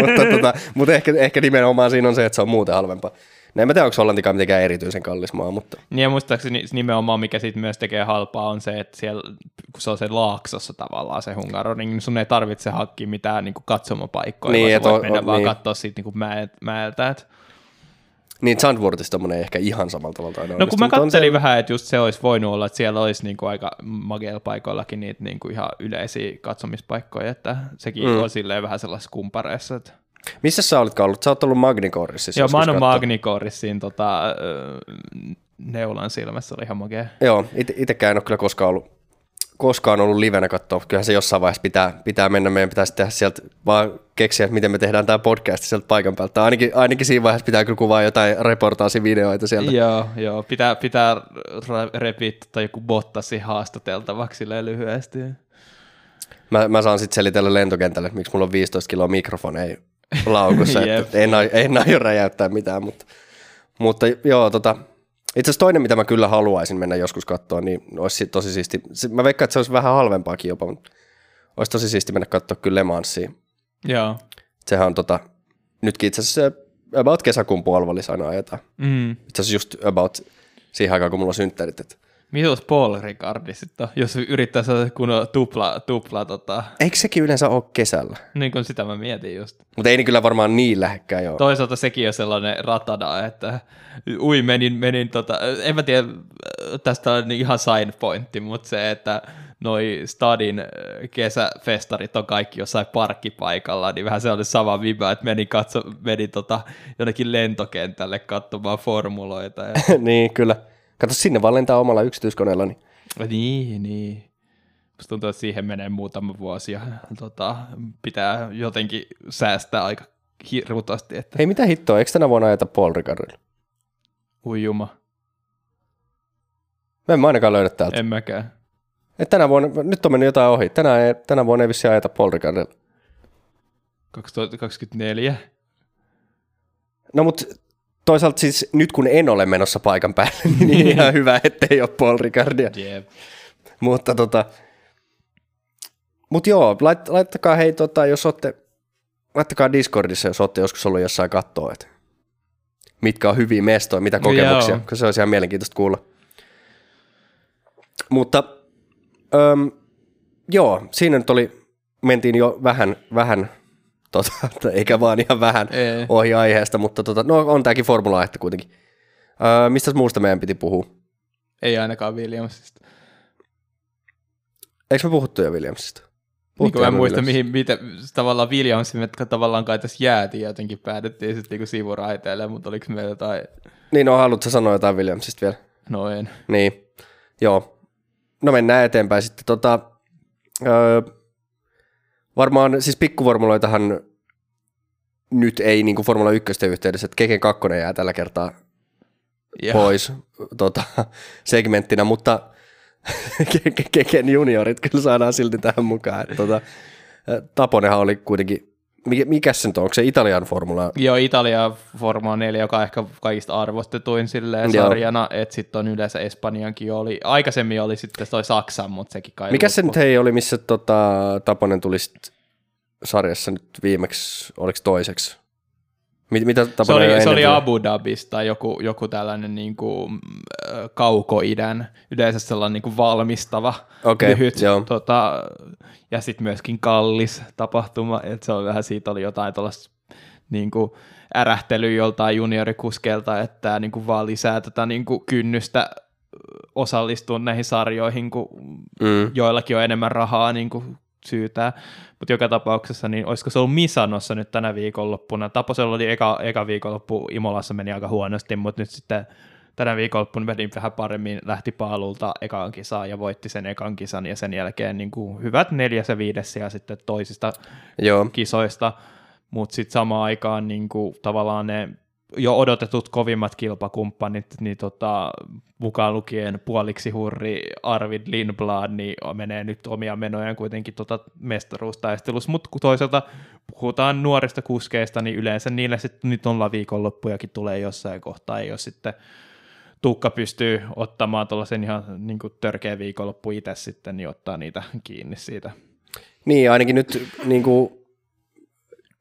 mutta, tota, mutta ehkä, ehkä nimenomaan siinä on se, että se on muuten halvempaa. No en mä tiedä, onko Hollantikaan mitenkään erityisen kallis maa, mutta Niin ja muistaakseni nimenomaan, mikä siitä myös tekee halpaa, on se, että siellä, kun se on se laaksossa tavallaan se Hungaroring, niin sun ei tarvitse hankkia mitään niin katsomapaikkoja, Niin, niin, vaan on- voit mennä on- vaan niin. katsoa siitä niin kuin mäeltä, mäeltä. Et. niin Sandworthista tommonen ei ehkä ihan samalla tavalla aina No kun mä on se- katselin vähän, että just se olisi voinut olla, että siellä olisi niin kuin aika mageilla paikoillakin niitä niin kuin ihan yleisiä katsomispaikkoja, että sekin Mm. mm. on silleen vähän sellaisessa kumpareissa. Että... Missä sä olitkaan ollut? Sä oot ollut Magnicorissa. Joo, mä oon Magnicorissa siinä tota, neulan silmässä, oli ihan makea. Joo, ite, itekään en ole kyllä koskaan ollut, koskaan ollut livenä katsoa. Kyllähän se jossain vaiheessa pitää, pitää mennä. Meidän pitäisi tehdä sieltä, vaan keksiä, että miten me tehdään tämä podcast sieltä paikan päältä. Tai Ainakin, ainakin siinä vaiheessa pitää kyllä kuvaa jotain reportaasivideoita sieltä. Joo, joo. Pitää, pitää repiä tai joku bottasi haastateltavaksi lyhyesti. Mä, mä saan sitten selitellä lentokentälle, miksi mulla on 15 kiloa mikrofoneja laukussa. Jep. että en, en aio räjäyttää mitään, mutta, mutta joo, tota, itse asiassa toinen, mitä mä kyllä haluaisin mennä joskus katsoa, niin olisi si- tosi siisti. Mä veikkaan, että se olisi vähän halvempaakin jopa, mutta olisi tosi siisti mennä katsoa kyllä Le Mansia. Joo. Sehän on tota, nytkin itse asiassa about kesäkuun puolivälissä aina ajetaan. Mm. Itse asiassa just about siihen aikaan, kun mulla on synttärit. Että. Mitos Paul Ricardi sitten jos yrittää saada kunnon tupla, tupla tota, Eikö sekin yleensä ole kesällä? niin kuin sitä mä mietin just. Mutta ei niin kyllä varmaan niin lähekkään joo. Toisaalta sekin on sellainen ratada, että ui menin, menin tota, en mä tiedä, tästä on ihan side pointti, mutta se, että noi stadin äh, kesäfestarit on kaikki jossain parkkipaikalla, niin vähän se oli sama viba, että menin, katso, menin tota, jonnekin lentokentälle katsomaan formuloita. Ja... niin, kyllä. Kato, sinne vaan lentää omalla yksityiskoneella. Niin. niin, niin. Musta tuntuu, että siihen menee muutama vuosi ja tota, pitää jotenkin säästää aika hirveästi, että Hei, mitä hittoa, eikö tänä vuonna ajeta Paul Ricardilla? ui juma, Mä en mä ainakaan löydä täältä. en mäkään. Et tänä vuonna, nyt on mennyt jotain ohi. Tänä, tänä vuonna ei vissi ajeta Paul Ricardilla. 2024. No mut toisaalta siis nyt kun en ole menossa paikan päälle, niin ihan hyvä, ettei ole Paul Ricardia. Jep. Mutta tota, mut joo, lait, laittakaa hei, tota, jos olette, laittakaa Discordissa, jos olette joskus ollut jossain kattoa, että mitkä on hyviä mestoja, mitä kokemuksia, Joo. koska se olisi ihan mielenkiintoista kuulla. Mutta öm, joo, siinä nyt oli, mentiin jo vähän, vähän tota, eikä vaan ihan vähän Ei. ohi aiheesta, mutta tota, no on tämäkin formula että kuitenkin. Öö, mistä muusta meidän piti puhua? Ei ainakaan Williamsista. Eikö me puhuttu jo Williamsista? Niin kuin mä en muista, mihin, mitä, tavallaan Williams, me tavallaan kai tässä jäätiin jotenkin, päädyttiin sitten niinku sivuraiteille, mutta oliko meillä jotain, Niin, no haluatko sanoa jotain Williamsista vielä? noin. Niin, joo. No mennään eteenpäin sitten. Tota, öö, varmaan, siis pikkuformuloitahan nyt ei niin kuin Formula 1 yhteydessä, että Keken 2 jää tällä kertaa Ja, pois tota, segmenttinä, mutta Keken juniorit kyllä saadaan silti tähän mukaan. Et, tota, Taponenhan oli kuitenkin, mikä, se nyt on, onko se Italian formula? Joo, Italia Formula 4, joka on ehkä kaikista arvostetuin silleen Joo. sarjana, että sitten on yleensä Espanjankin oli, aikaisemmin oli sitten toi Saksan, mutta sekin kai Mikä se nyt hei oli, missä tota, Taponen tuli sit sarjassa nyt viimeksi, oliko toiseksi? Mit, mitä Se oli, ennen se oli? Abu Dhabista tai joku, joku tällainen niin kuin, kaukoidän, yleensä sellainen niin kuin valmistava, Okei, lyhyt joo. tota, ja sitten myöskin kallis tapahtuma, että se on vähän siitä oli jotain tuollaista niin kuin ärähtelyä joltain juniorikuskelta, että tämä niin kuin vaan lisää tätä niin kuin kynnystä osallistua näihin sarjoihin, kun Mm. joillakin on enemmän rahaa niin kuin syytää, mutta joka tapauksessa, niin olisiko se ollut Misanossa nyt tänä viikonloppuna? Taposella oli eka, eka viikonloppu, Imolassa meni aika huonosti, mutta nyt sitten tänä viikonloppuna meni vähän paremmin, lähti paalulta ekaan kisaan ja voitti sen ekan kisan ja sen jälkeen niin kuin hyvät neljäs ja viides ja sitten toisista Joo, kisoista, mutta sitten samaan aikaan niin kuin, tavallaan ne jo odotetut kovimmat kilpakumppanit, niin tota, mukaan lukien puoliksi hurri Arvid Lindblad, niin menee nyt omia menojaan kuitenkin tota mestaruustaistelussa, mutta kun toisaalta puhutaan nuorista kuskeista, niin yleensä niille sitten nyt on viikonloppujakin tulee jossain kohtaa, jos sitten Tuukka pystyy ottamaan tuollaisen ihan niin törkeä viikonloppu itse sitten, niin ottaa niitä kiinni siitä. niin ainakin nyt niin kuin,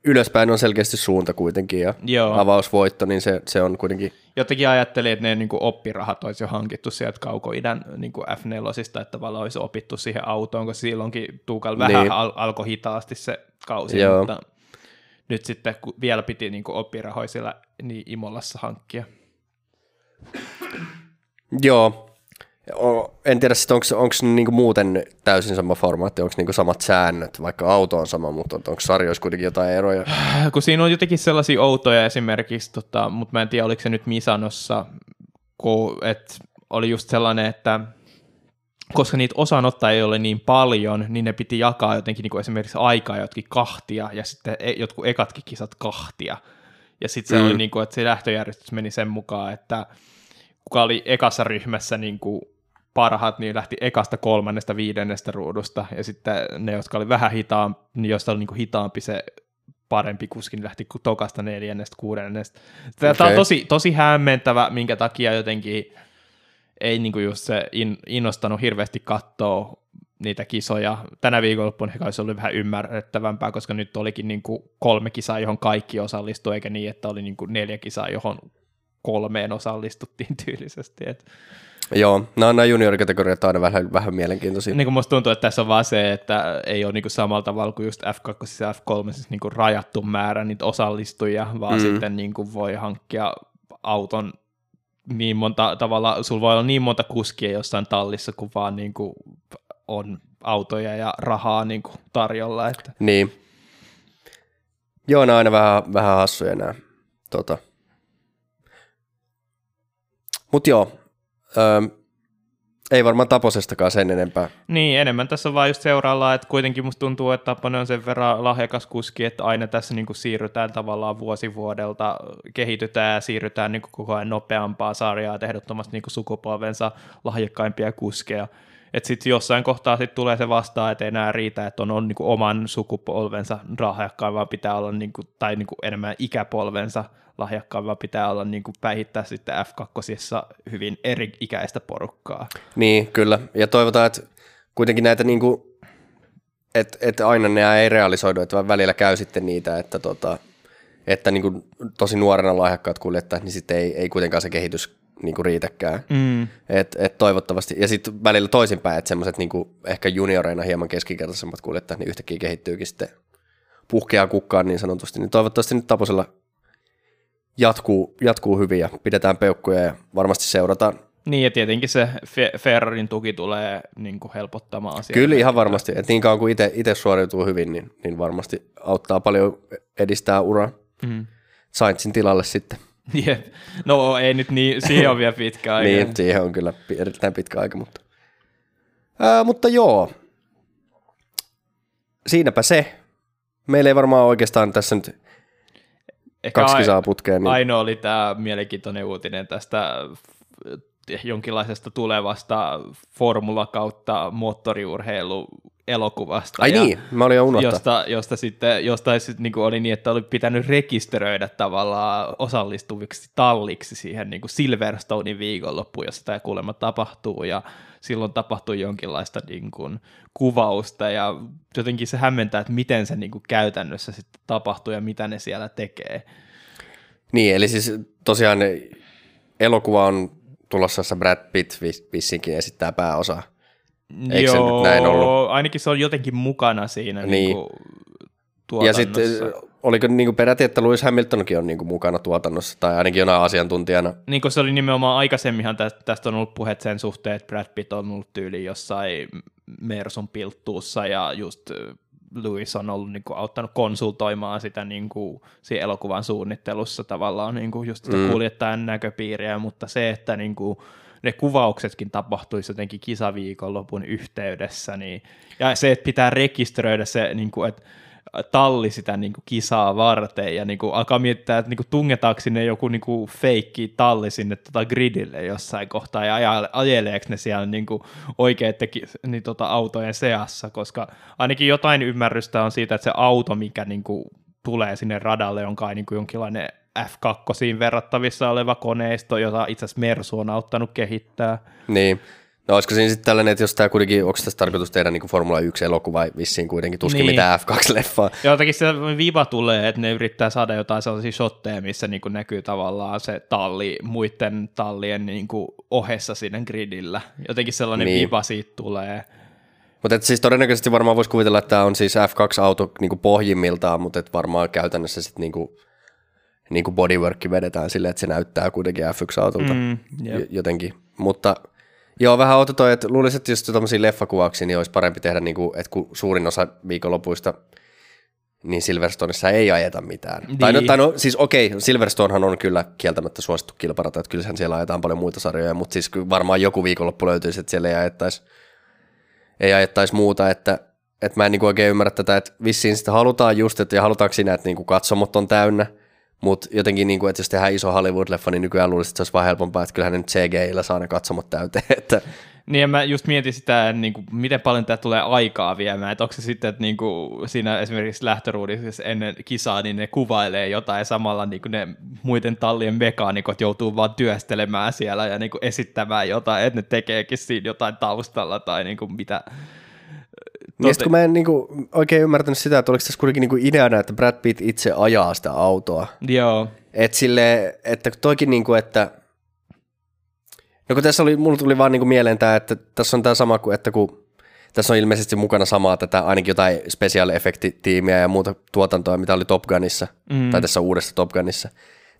ylöspäin on selkeästi suunta kuitenkin ja Joo. avausvoitto, niin se, se on kuitenkin, Jotenkin ajattelin, että ne niin kuin oppirahat olisi jo hankittu sieltä kaukoidän niin kuin F4, että tavallaan olisi opittu siihen autoon, koska silloinkin Tuukal vähän Niin. al- alkoi hitaasti se kausi, Joo. mutta nyt sitten kun vielä piti niin kuin oppirahoja siellä niin Imolassa hankkia. joo, en tiedä sitten, onko niinku muuten täysin sama formaatti, onko niinku samat säännöt, vaikka auto on sama, mutta onko sarjoissa kuitenkin jotain eroja? Kun siinä on jotenkin sellaisia outoja esimerkiksi, tota, mutta mä en tiedä, oliko se nyt Misanossa, kun, et oli just sellainen, että koska niitä osanottajia ei ole niin paljon, niin ne piti jakaa jotenkin niin kuin esimerkiksi aikaa jotkin kahtia ja sitten e- jotkut ekatkin kisat kahtia. Ja sitten se Mm. oli niin kuin, että se lähtöjärjestys meni sen mukaan, että kuka oli ekassa ryhmässä niin kuin parhaat, niin lähti ekasta kolmannesta viidennestä ruudusta, ja sitten ne, jotka oli vähän hitaampi, niin oli niin kuin hitaampi se parempi kuski, niin lähti tokasta neljännestä, kuudennesta. Tämä Okei. on tosi, tosi hämmentävä, minkä takia jotenkin ei niin kuin just se in, innostanut hirveästi katsoa niitä kisoja. Tänä viikonloppuna ehkä olisi ollut vähän ymmärrettävämpää, koska nyt olikin niin kuin kolme kisaa, johon kaikki osallistuivat, eikä niin, että oli niin kuin neljä kisaa, johon kolmeen osallistuttiin tyylisesti. Et, Joo, nämä, nämä juniorikategoriat on aina vähän, vähän mielenkiintoisia. niin kuin musta tuntuu, että tässä on vaan se, että ei ole niin kuin samalla tavalla kuin just F2 ja F3 siis niin kuin rajattu määrä niitä osallistujia, vaan Mm. sitten niin kuin voi hankkia auton niin monta tavalla, sulla voi olla niin monta kuskia jossain tallissa, kun vaan niin kuin on autoja ja rahaa niin kuin tarjolla. Että. Niin. Joo, nämä on aina vähän, vähän hassuja nämä. Tota. Mut joo, öö, ei varmaan Taposestakaan sen enempää. Niin, enemmän tässä vaan just seuraillaan, että kuitenkin musta tuntuu, että Tappanen on sen verran lahjakas kuski, että aina tässä niin kuin siirrytään tavallaan vuosi vuodelta, kehitytään ja siirrytään niin kuin koko ajan nopeampaa sarjaa, että ehdottomasti niin kuin sukupolvensa lahjakkaimpia kuskeja. Että sitten jossain kohtaa sit tulee se vastaan, että ei enää riitä, että on, on niin kuin oman sukupolvensa lahjakkain, vaan pitää olla, niin kuin, tai niin kuin enemmän ikäpolvensa lahjakkain, vaan pitää olla niin kuin päihittää sitten F2 hyvin eri ikäistä porukkaa. Niin, kyllä. Ja toivotaan, että kuitenkin näitä niinku, että et aina ne ei realisoidu, että välillä käy sitten niitä, että, tota, että niinku tosi nuorena lahjakkaat kuljettajat, niin sitten ei, ei kuitenkaan se kehitys niinku riitäkään. Mm. Et, et toivottavasti, ja sitten välillä toisinpäin, että semmoiset niinku ehkä junioreina hieman keskinkertaisemmat kuljettajat, niin yhtäkkiä kehittyykin sitten puhkeaa kukkaan niin sanotusti, niin toivottavasti nyt Taposella jatkuu, jatkuu hyvin ja pidetään peukkuja ja varmasti seurataan. Niin, ja tietenkin se Fe- Ferrarin tuki tulee niin kuin helpottamaan asiaa. Kyllä ihan varmasti, että niin kauan kuin itse suoriutuu hyvin, niin, niin varmasti auttaa paljon edistää uraa. Mm. Sainzin tilalle sitten. Jep. No ei nyt niin, siihen on vielä pitkä aika. niin, siihen on kyllä erittäin pitkä aika, mutta... Ää, mutta joo, siinäpä se. Meillä ei varmaan oikeastaan tässä nyt Ehkä kaksi saa putkeen. Niin... Ainoa oli tämä mielenkiintoinen uutinen tästä jonkinlaisesta tulevasta formula kautta moottoriurheilu elokuvasta. Ai ja niin, mä olin jo unohtaa. Josta, josta sitten, josta sitten niin oli niin, että oli pitänyt rekisteröidä tavallaan osallistuviksi talliksi siihen niin kuin Silverstonein viikonloppuun, jossa tämä kuulemma tapahtuu, ja silloin tapahtui jonkinlaista niin kuin, kuvausta, ja jotenkin se hämmentää, että miten se niin kuin, käytännössä sitten tapahtuu, ja mitä ne siellä tekee. Niin, eli siis tosiaan elokuva on tulossa, jossa Brad Pitt vissinkin esittää pääosaa. Eikö Joo, se nyt näin ollut? ainakin se on jotenkin mukana siinä niin. Niin kuin, Ja sitten oliko niin kuin peräti, että Lewis Hamiltonkin on niin kuin mukana tuotannossa, tai ainakin jonain asiantuntijana. Niin kuin se oli nimenomaan aikaisemminhan tästä, tästä on ollut puhet sen suhteen, että Brad Pitt on ollut tyyli jossain Mersun pilttuussa, ja just Lewis on ollut niin kuin, auttanut konsultoimaan sitä niin kuin, siinä elokuvan suunnittelussa tavallaan niin kuin, just sitä mm. kuljettajan näköpiiriä, mutta se, että niin kuin, ne kuvauksetkin tapahtuisi jotenkin kisaviikonlopun yhteydessä, niin, ja se, että pitää rekisteröidä se, niin kuin, että talli sitä niin kuin kisaa varten ja niin kuin alkaa miettiä, että niin kuin tungetaanko sinne joku niin kuin feikki talli sinne tota gridille jossain kohtaa ja ajeleeko ne siellä niin kuin oikeat niin tota autojen seassa, koska ainakin jotain ymmärrystä on siitä, että se auto, mikä niin kuin tulee sinne radalle, on kai niin kuin jonkinlainen F2 verrattavissa oleva koneisto, jota itse asiassa Mersu on auttanut kehittää. Niin, No olisiko siinä sitten tällainen, että jos tämä kuitenkin, onko tässä tarkoitus tehdä niin Formula 1-elokuva vissiin kuitenkin, tuskin niin. mitään F2-leffaa. Jotenkin se viva tulee, että ne yrittää saada jotain sellaisia shotteja, missä niin kuin näkyy tavallaan se talli muiden tallien niin kuin ohessa siinä gridillä. Jotenkin sellainen niin. viva siitä tulee. Mutta siis todennäköisesti varmaan voisi kuvitella, että tämä on siis F2-auto niin kuin pohjimmiltaan, mutta et varmaan käytännössä sitten niin niin kuin bodywork vedetään silleen, että se näyttää kuitenkin F1-autolta mm, jotenkin. Mutta Joo, vähän outo toi, että luulisin, että just tuommoisia leffakuvauksia, niin olisi parempi tehdä, niin kuin, että kun suurin osa viikonlopuista niin Silverstoneissa ei ajeta mitään. Niin. Tai, no, tai no, siis okei, okay, Silverstonehan on kyllä kieltämättä suosittu kilparata, että kyllähän siellä ajetaan paljon muita sarjoja, mutta siis varmaan joku viikonloppu löytyisi, että siellä ei ajettaisi, ei ajettaisi muuta, että, että mä en niin kuin oikein ymmärrä tätä, että vissiin sitä halutaan just, että ja halutaanko siinä, että niin kuin katsomot on täynnä, mutta jotenkin, niin kuin, että jos tehdään iso Hollywood-leffa, niin nykyään luulisin, että se olisi vaan helpompaa, että kyllähän nyt CGI-llä saa ne katsomot täyteen. Että... Niin mä just mietin sitä, niin kuin, miten paljon tämä tulee aikaa viemään, että onko se sitten, että niin kuin, siinä esimerkiksi lähtöruudissa ennen kisaa, niin ne kuvailee jotain ja samalla niin kuin ne muiden tallien mekaanikot joutuu vaan työstelemään siellä ja niin kuin esittämään jotain, että ne tekeekin siinä jotain taustalla tai niin kuin mitä, niin kun mä en niinku oikein ymmärtänyt sitä, että oliko tässä kuitenkin niinku ideana, että Brad Pitt itse ajaa sitä autoa. Joo. Et sille, että toikin niinku, että No kun tässä oli, mulla tuli vaan niinku mieleen tämä, että tässä on tämä sama kuin, että kun tässä on ilmeisesti mukana samaa tätä, ainakin jotain special tiimiä ja muuta tuotantoa, mitä oli Top Gunissa, mm. tai tässä uudessa Top Gunissa.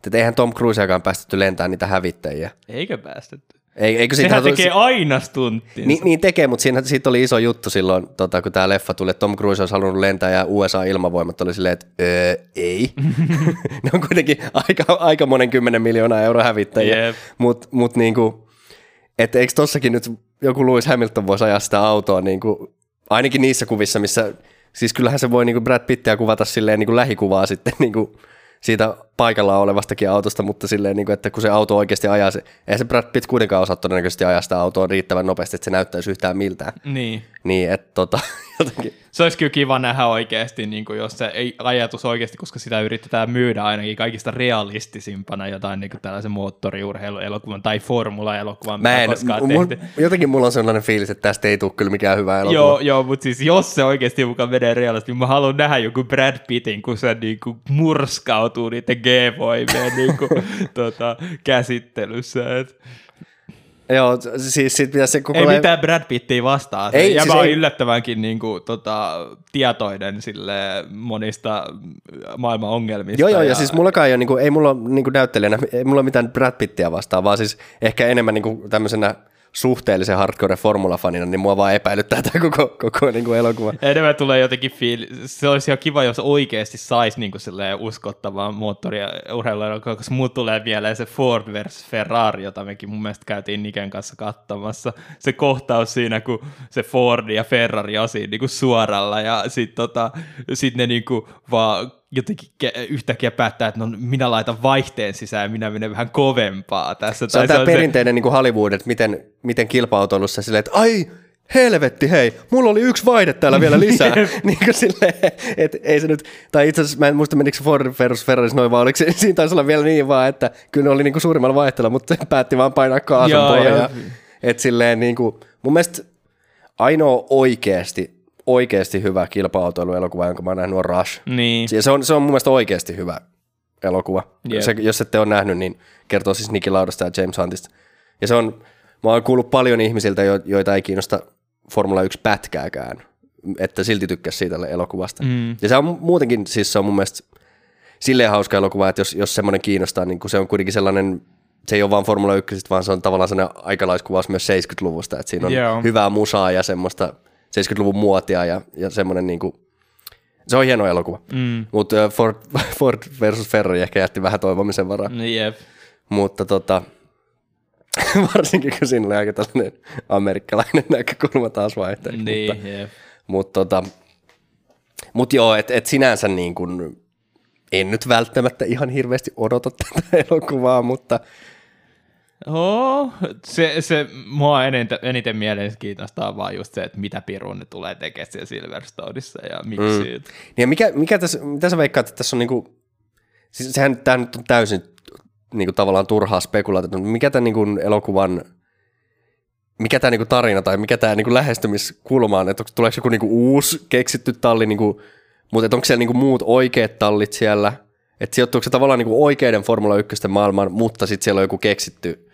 Että eihän Tom Cruiseakaan päästetty lentää niitä hävittäjiä. Eikö päästetty? Eikö Sehän tekee tullut... aina stuntin. Niin, niin tekee, mutta siinä, siitä oli iso juttu silloin, tota, kun tämä leffa tuli, että Tom Cruise olisi halunnut lentää ja USA-ilmavoimat oli silleen, että öö, ei. ne on kuitenkin aika, aika monen kymmenen miljoonaa euroa hävittäjiä. Yep. Mutta mut niinku, että eikö tossakin nyt joku Lewis Hamilton voisi ajaa sitä autoa niinku, ainakin niissä kuvissa, missä, siis kyllähän se voi niinku Brad Pittiä kuvata silleen niinku lähikuvaa sitten niinku, siitä paikalla olevastakin autosta, mutta silleen, niin kuin, että kun se auto oikeasti ajaa, se, ei se Brad Pitt kuitenkaan osaa todennäköisesti ajaa sitä autoa riittävän nopeasti, että se näyttäisi yhtään miltään. Niin. Niin, että tota, jotenkin. Se olisi kyllä kiva nähdä oikeasti, niin kuin jos se ei ajatus oikeasti, koska sitä yritetään myydä ainakin kaikista realistisimpana jotain niin kuin tällaisen moottoriurheiluelokuvan tai formula-elokuvan, Mä en, m- jotenkin mulla on sellainen fiilis, että tästä ei tule kyllä mikään hyvä elokuva. Joo, joo mutta siis jos se oikeasti mukaan menee realisti, mä haluan nähdä joku Brad Pittin, kun se niin kuin murskautuu niiden G-voimien niin kuin, tota, käsittelyssä. Et. Joo, siis sit pitäisi se koko Ei mitään Brad Pittia vastaan. Ei, ja siis mä ei... yllättävänkin niin kuin, tota, tietoinen sille monista maailman ongelmista. Joo, joo, ja, ja siis mullakaan ei ole, niin kuin, ei mulla niin kuin näyttelijänä, ei mulla mitään Brad Pittia vastaan, vaan siis ehkä enemmän niin kuin tämmöisenä suhteellisen hardcore formula-fanina, niin mua vaan epäilyttää tämä koko, koko niin kuin elokuva. Enemmän tulee jotenkin fiil... Se olisi ihan kiva, jos oikeasti saisi niin kuin uskottavaa moottoria urheiluelokuva, koska muut tulee mieleen se Ford vs. Ferrari, jota mekin mun mielestä käytiin Niken kanssa katsomassa. Se kohtaus siinä, kun se Ford ja Ferrari on siinä niin kuin suoralla ja sitten tota, sit ne niin kuin vaan jotenkin yhtäkkiä päättää, että no minä laitan vaihteen sisään ja minä menen vähän kovempaa tässä. Se on tämä perinteinen se... niin kuin Hollywood, että miten, miten kilpa-autoilussa silleen, että ai, helvetti, hei, mulla oli yksi vaihde täällä vielä lisää. niin kuin silleen, että ei se nyt, tai itse asiassa mä en muista menikö Ford versus Ferraris noin, vaan oliko se, siinä taisi olla vielä niin vaan, että kyllä ne oli niin kuin suurimmalla vaihteella, mutta päätti vaan painaa kaasun pohjaa. Että silleen niin kuin, mun mielestä ainoa oikeasti oikeasti hyvä kilpa-autoiluelokuva, jonka mä oon nähnyt, on Rush. Niin. Se on, se on mun mielestä oikeasti hyvä elokuva. Yep. Se, jos ette ole nähnyt, niin kertoo siis Nicky Laudasta ja James Huntista. Ja se on, mä oon kuullut paljon ihmisiltä, joita ei kiinnosta Formula 1 pätkääkään, että silti tykkäs siitä elokuvasta. Mm. Ja se on muutenkin, siis se on mun mielestä silleen hauska elokuva, että jos, jos semmoinen kiinnostaa, niin kun se on kuitenkin sellainen, se ei ole vaan Formula 1, vaan se on tavallaan sellainen aikalaiskuvaus myös 70-luvusta, että siinä on yeah. hyvää musaa ja semmoista 70-luvun muotia ja, ja semmoinen niin kuin, se on hieno elokuva. Mm. Mutta Ford, Ford versus Ferrari ehkä jätti vähän toivomisen varaa. No, jep. Mutta tota, varsinkin kun siinä oli aika tällainen amerikkalainen näkökulma taas vaihteeksi. Niin, mutta, jep. Mutta tota, mut joo, että et sinänsä niin kuin, en nyt välttämättä ihan hirveästi odota tätä elokuvaa, mutta Oh, se, se mua eniten, eniten mieleen kiinnostaa vaan just se, että mitä pirun ne tulee tekemään siellä Silverstoneissa ja miksi. Mm. Niin ja mikä, mikä tässä, mitä sä veikkaat, että tässä on niinku, siis sehän tämä nyt on täysin niinku tavallaan turhaa spekulaatiota, mutta mikä tämän niinku elokuvan, mikä tämä niinku tarina tai mikä tämä niinku lähestymiskulma on, että tuleeko joku niinku uusi keksitty talli, niinku, mutta onko siellä niinku muut oikeat tallit siellä, että sijoittuuko se tavallaan niinku oikeiden Formula 1 maailman, mutta sitten siellä on joku keksitty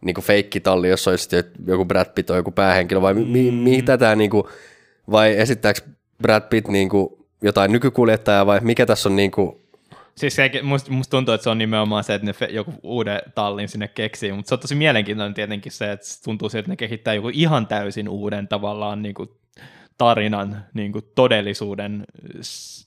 niin kuin feikkitalli, jos olisi joku Brad Pitt tai joku päähenkilö, vai mi- mm. mitä tämä, niin kuin, vai esittääkö Brad Pitt niin kuin, jotain nykykuljettajaa, vai mikä tässä on niin kuin, Siis se, musta, musta tuntuu, että se on nimenomaan se, että ne fe, joku uuden tallin sinne keksii, mutta se on tosi mielenkiintoinen tietenkin se, että tuntuu se, että ne kehittää joku ihan täysin uuden tavallaan niin kuin tarinan niin kuin todellisuuden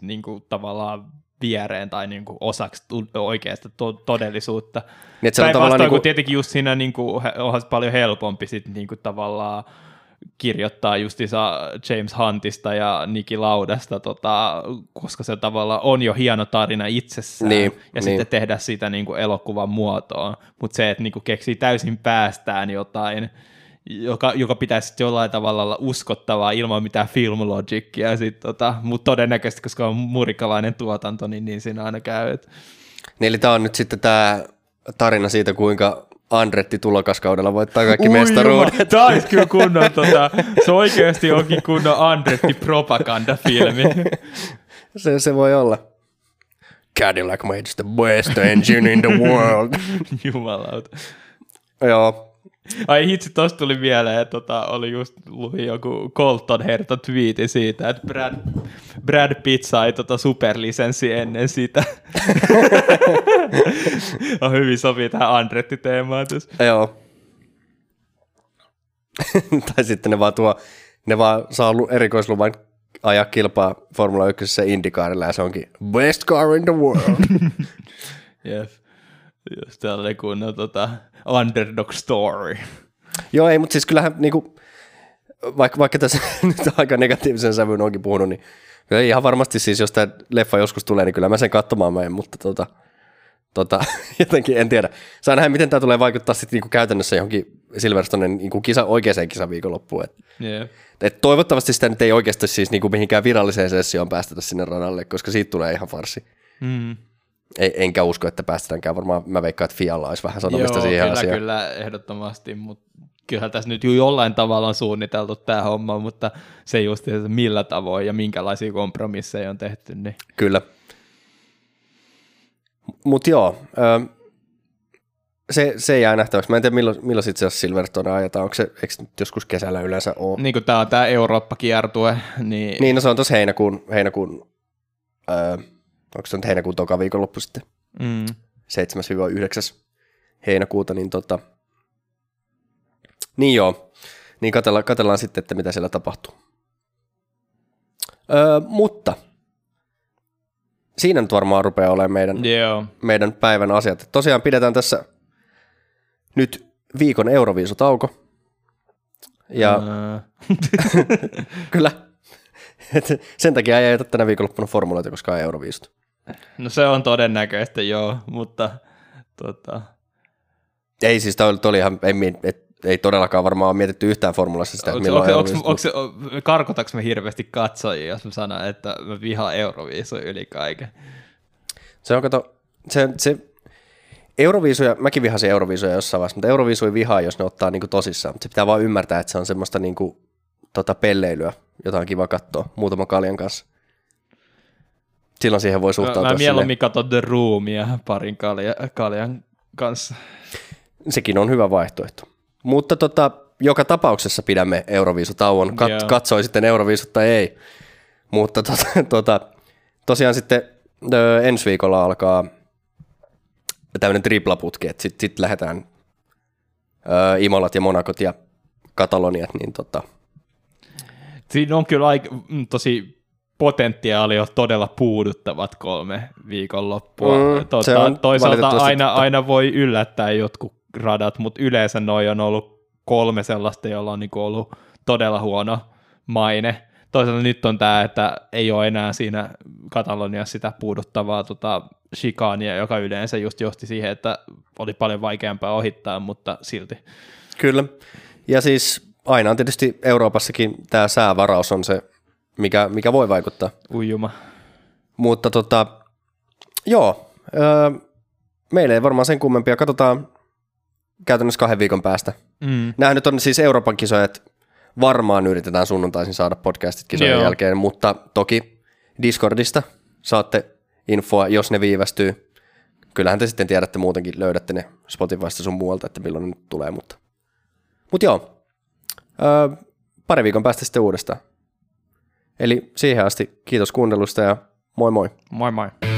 niin kuin tavallaan viereen tai niin kuin osaksi oikeasta to- todellisuutta. Niin, se on tavallaan niin kuin... tietenkin just siinä niin kuin, onhan paljon helpompi sit niin kuin tavallaan kirjoittaa justiinsa James Huntista ja Niki Laudasta, tota, koska se tavallaan on jo hieno tarina itsessään, niin, ja niin. sitten tehdä sitä niin kuin elokuvan muotoon, mutta se, että niin kuin keksii täysin päästään jotain, joka, joka pitäisi jollain tavalla olla uskottavaa ilman mitään filmlogicia, tota, mutta todennäköisesti, koska on murikalainen tuotanto, niin, niin siinä aina käy. Et. Niin, eli tämä on nyt sitten tämä tarina siitä, kuinka Andretti tulokaskaudella voittaa kaikki Ui mestaruudet. Tämä olisi kyllä kunnon, tota, se oikeasti onkin kunnon Andretti propagandafilmi. se, se voi olla. Cadillac made the best engine in the world. Jumalauta. Joo, Ai hitsi, tosta tuli mieleen, että tota, oli just luin joku Colton Herta twiiti siitä, että Brad, Brad Pitt sai tota superlisenssi ennen sitä. on hyvin sopii tähän Andretti-teemaan tässä. Joo. tai sitten ne vaan, tuo, ne vaan saa erikoisluvan ajaa kilpaa Formula 1 Indycarilla ja se onkin best car in the world. Jep. Just tällainen kunnon tota, underdog story. Joo, ei, mutta siis kyllähän niinku, vaikka, vaikka tässä nyt aika negatiivisen sävyyn onkin puhunut, niin kyllä ihan varmasti siis, jos tämä leffa joskus tulee, niin kyllä mä sen katsomaan menen, mutta tota, tota, jotenkin en tiedä. Saa nähdä, miten tämä tulee vaikuttaa sitten niinku käytännössä johonkin Silverstonen niinku kisa, oikeaan kisaviikonloppuun. Et, yeah. et toivottavasti sitä nyt ei oikeasti siis niinku mihinkään viralliseen sessioon päästetä sinne radalle, koska siitä tulee ihan farsi. Mm enkä usko, että päästetäänkään varmaan, mä veikkaan, että Fialla olisi vähän sanomista Joo, siihen kyllä, asiaan. kyllä, ehdottomasti, mutta kyllähän tässä nyt jo jollain tavalla on suunniteltu tämä homma, mutta se just, että millä tavoin ja minkälaisia kompromisseja on tehty. Niin. Kyllä. Mutta joo, se, se jää nähtäväksi. Mä en tiedä, milloin, milloin sitten se Silverstone ajetaan. Onko se, eikö nyt joskus kesällä yleensä ole? Niin kuin tämä on tämä Eurooppa-kiertue. Niin... niin, no se on tuossa heinäkuun, heinäkuun öö, onko se nyt heinäkuun toka viikonloppu sitten, mm. 7-9 heinäkuuta, niin tota, Niin joo, niin katsellaan, katsellaan sitten, että mitä siellä tapahtuu. Öö, mutta siinä nyt varmaan rupeaa olemaan meidän, Joo. meidän päivän asiat. Tosiaan pidetään tässä nyt viikon Euroviisutauko. Ja Öö, kyllä, sen takia ei ajeta tänä viikonloppuna formuloita, koska on Euroviisut. No se on todennäköistä, joo, mutta tota, Ei siis, toi, toi oli ihan, ei, et, ei todellakaan varmaan ole mietitty yhtään formulassa sitä, että milloin onko, Euroviisut, onko, onko, karkotaks me hirveästi katsojia, jos mä sanon, että mä vihaan Euroviisu yli kaiken? Se on, kato, se, se Euroviisuja, mäkin vihasin Euroviisuja jossain vaiheessa, mutta Euroviisuja vihaa, jos ne ottaa niinku tosissaan. Mutta se pitää vaan ymmärtää, että se on semmoista niinku, tota pelleilyä, jota on kiva katsoa muutaman kaljan kanssa. Silloin siihen voi suhtautua mä mieluummin katson The Roomia parin kalja, kaljan kanssa. Sekin on hyvä vaihtoehto. Mutta tota, joka tapauksessa pidämme Euroviisutauon. Kat- Joo. katsoi sitten Euroviisut tai ei. Mutta tota, tota, tosiaan sitten ö, ensi viikolla alkaa tämmöinen triplaputki, että sitten sit lähdetään ö, Imolat ja Monakot ja Kataloniat, niin tota, Siinä on kyllä aika, mm, tosi potentiaalia todella puuduttavat kolme viikonloppua. Mm, on toisaalta aina, totta. aina voi yllättää jotkut radat, mutta yleensä noi on ollut kolme sellaista, jolla on niinku ollut todella huono maine. Toisaalta nyt on tämä, että ei ole enää siinä Kataloniassa sitä puuduttavaa tota, shikaania, joka yleensä just johti siihen, että oli paljon vaikeampaa ohittaa, mutta silti. Kyllä. Ja siis aina on tietysti Euroopassakin tämä säävaraus on se, mikä, mikä voi vaikuttaa. Ujuma. Mutta tota, joo, öö, meillä ei varmaan sen kummempia. Katsotaan käytännössä kahden viikon päästä. Mm. Nämä nyt on siis Euroopan kisoja, että varmaan yritetään sunnuntaisin saada podcastit kisojen Joo. jälkeen, mutta toki Discordista saatte infoa, jos ne viivästyy. Kyllähän te sitten tiedätte muutenkin, löydätte ne Spotifysta sun muualta, että milloin ne nyt tulee, mutta, mutta joo, öö, pari viikon päästä sitten uudestaan. Eli siihen asti kiitos kuuntelusta ja moi moi. Moi moi.